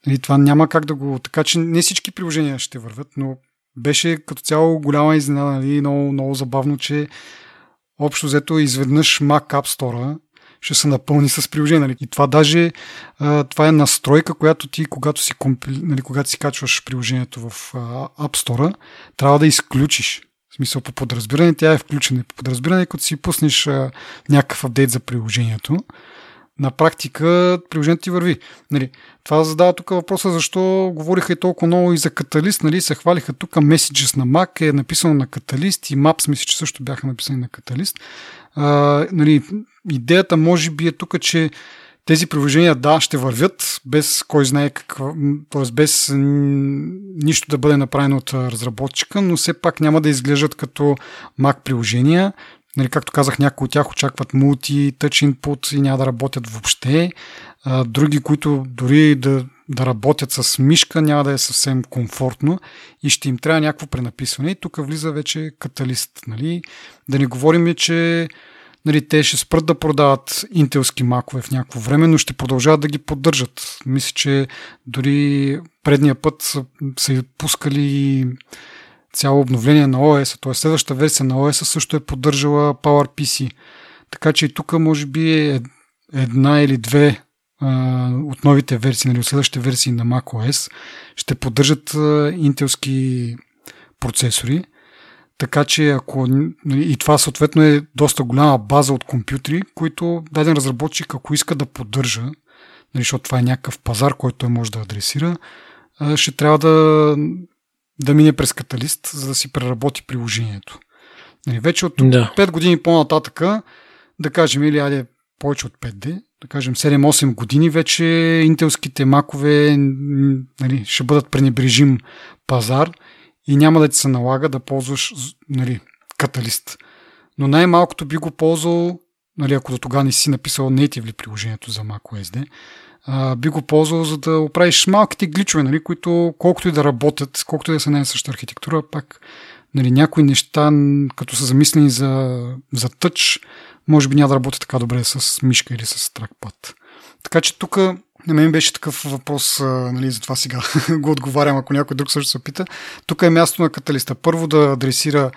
Нали, това няма как да го. Така че не всички приложения ще вървят, но беше като цяло голяма изненада, нали, много, много забавно, че общо взето изведнъж Mac App Store ще се напълни с приложение. Нали? И това даже това е настройка, която ти, когато си, компи, нали, когато си качваш приложението в App Store, трябва да изключиш. В смисъл по подразбиране тя е включена. По подразбиране, като си пуснеш някакъв апдейт за приложението, на практика приложението ти върви. Нали, това задава тук въпроса защо говориха и толкова много и за каталист. Нали, се хвалиха тук Messages на Mac е написано на каталист и Maps мисля, че също бяха написани на каталист. А, нали, идеята може би е тук, че тези приложения, да, ще вървят без кой знае какво, т.е. без нищо да бъде направено от разработчика, но все пак няма да изглеждат като Mac приложения. Нали, както казах, някои от тях очакват мулти, touch input и няма да работят въобще. А, други, които дори да, да работят с мишка, няма да е съвсем комфортно и ще им трябва някакво пренаписване. И тук влиза вече каталист. Нали? Да не говорим, че нали, те ще спрат да продават интелски макове в някакво време, но ще продължават да ги поддържат. Мисля, че дори предния път са, са пускали цяло обновление на OS, т.е. следващата версия на OS също е поддържала PowerPC. Така че и тук може би е една или две а, от новите версии, нали, от следващите версии на macOS ще поддържат интелски процесори. Така че ако нали, и това съответно е доста голяма база от компютри, които даден разработчик, ако иска да поддържа, нали, защото това е някакъв пазар, който той може да адресира, ще трябва да, да мине през каталист, за да си преработи приложението. Нали, вече от да. 5 години по-нататъка, да кажем, или айде повече от 5D, да кажем 7-8 години, вече интелските макове нали, ще бъдат пренебрежим пазар и няма да ти се налага да ползваш нали, каталист. Но най-малкото би го ползвал, нали, ако до тогава не си написал native приложението за macOS а, би го ползвал за да оправиш малките гличове, нали, които колкото и да работят, колкото и да са не същата архитектура, пак нали, някои неща, като са замислени за, за тъч, може би няма да работи така добре с мишка или с тракпад. Така че тук на мен беше такъв въпрос, нали, затова сега го отговарям, ако някой друг също се пита. Тук е място на каталиста. Първо да адресира,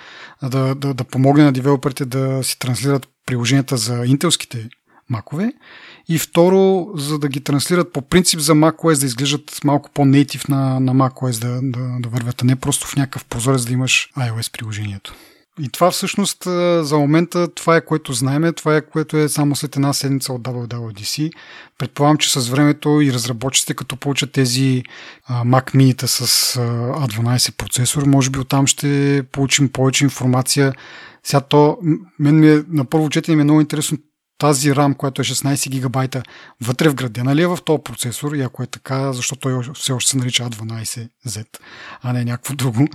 да, да, да помогне на девелоперите да си транслират приложенията за интелските макове и второ, за да ги транслират по принцип за macOS да изглеждат малко по-нейтив на, на macOS да, да, да вървят, а не просто в някакъв прозорец да имаш iOS приложението. И това всъщност за момента това е което знаеме, това е което е само след една седмица от WWDC. Предполагам, че с времето и разработчиците, като получат тези Mac mini с A12 процесор, може би оттам ще получим повече информация. Сега то, мен ми е, на първо четене ми е много интересно тази RAM, която е 16 гигабайта, вътре вградена ли е в този процесор и ако е така, защото той все още се нарича A12Z, а не някакво друго.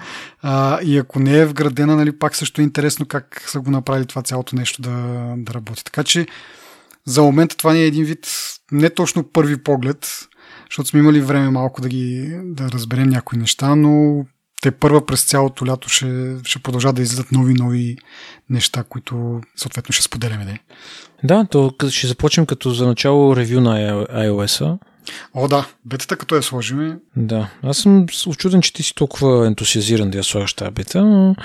А, и ако не е вградена, нали, пак също е интересно как са го направили това цялото нещо да, да работи. Така че за момента това не е един вид не точно първи поглед, защото сме имали време малко да ги да разберем някои неща, но те първа през цялото лято ще, ще продължат да излизат нови, нови неща, които съответно ще споделяме. Да, да то ще започнем като за начало ревю на iOS-а. О, да, бетата като я сложим. Да, аз съм очуден, че ти си толкова ентусиазиран да я слагаш тази бета, но...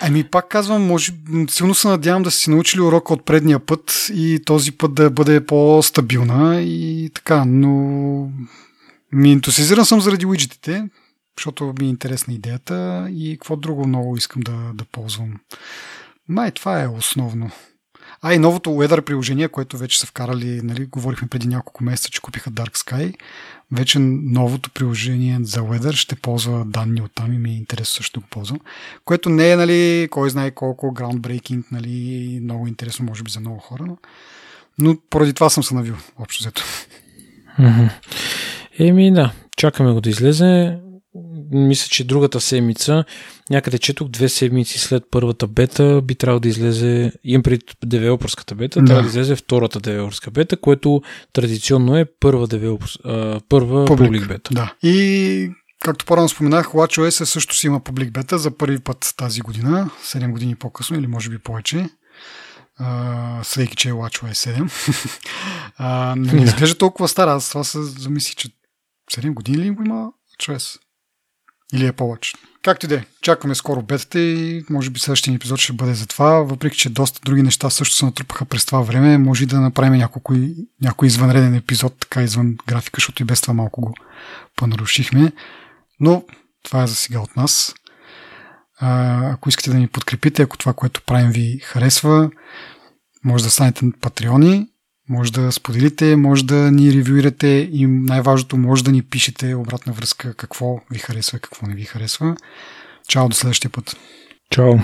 Ами пак казвам, може, силно се надявам да си научили урока от предния път и този път да бъде по-стабилна и така, но ми ентусиазиран съм заради уиджетите, защото ми е интересна идеята и какво друго много искам да, да ползвам. Май това е основно. А и новото Weather приложение, което вече са вкарали, нали, говорихме преди няколко месеца, че купиха Dark Sky. Вече новото приложение за Weather ще ползва данни от там и ми е интересно също да го ползвам. Което не е, нали, кой знае колко groundbreaking, нали, много интересно, може би за много хора, но, но поради това съм се навил, общо взето. Еми да, чакаме го да излезе мисля, че другата седмица, някъде четох две седмици след първата бета, би трябвало да излезе, имам пред девелоперската бета, да. трябва да излезе втората девелоперска бета, което традиционно е първа, девелопер, първа публик бета. Да. И Както по-рано споменах, WatchOS също си има публик бета за първи път тази година, 7 години по-късно или може би повече. Слейки, че е WatchOS 7. а, не изглежда толкова стара. Аз това се замислих, че 7 години ли го има WatchOS? Или е повече? Както и да е, чакаме скоро бетата и може би следващия епизод ще бъде за това, въпреки че доста други неща също се натрупаха през това време, може да направим няколко, някой извънреден епизод, така извън графика, защото и без това малко го понарушихме. Но това е за сега от нас. А, ако искате да ни подкрепите, ако това, което правим ви харесва, може да станете патреони, може да споделите, може да ни ревюирате и най-важното, може да ни пишете обратна връзка какво ви харесва какво не ви харесва. Чао, до следващия път. Чао.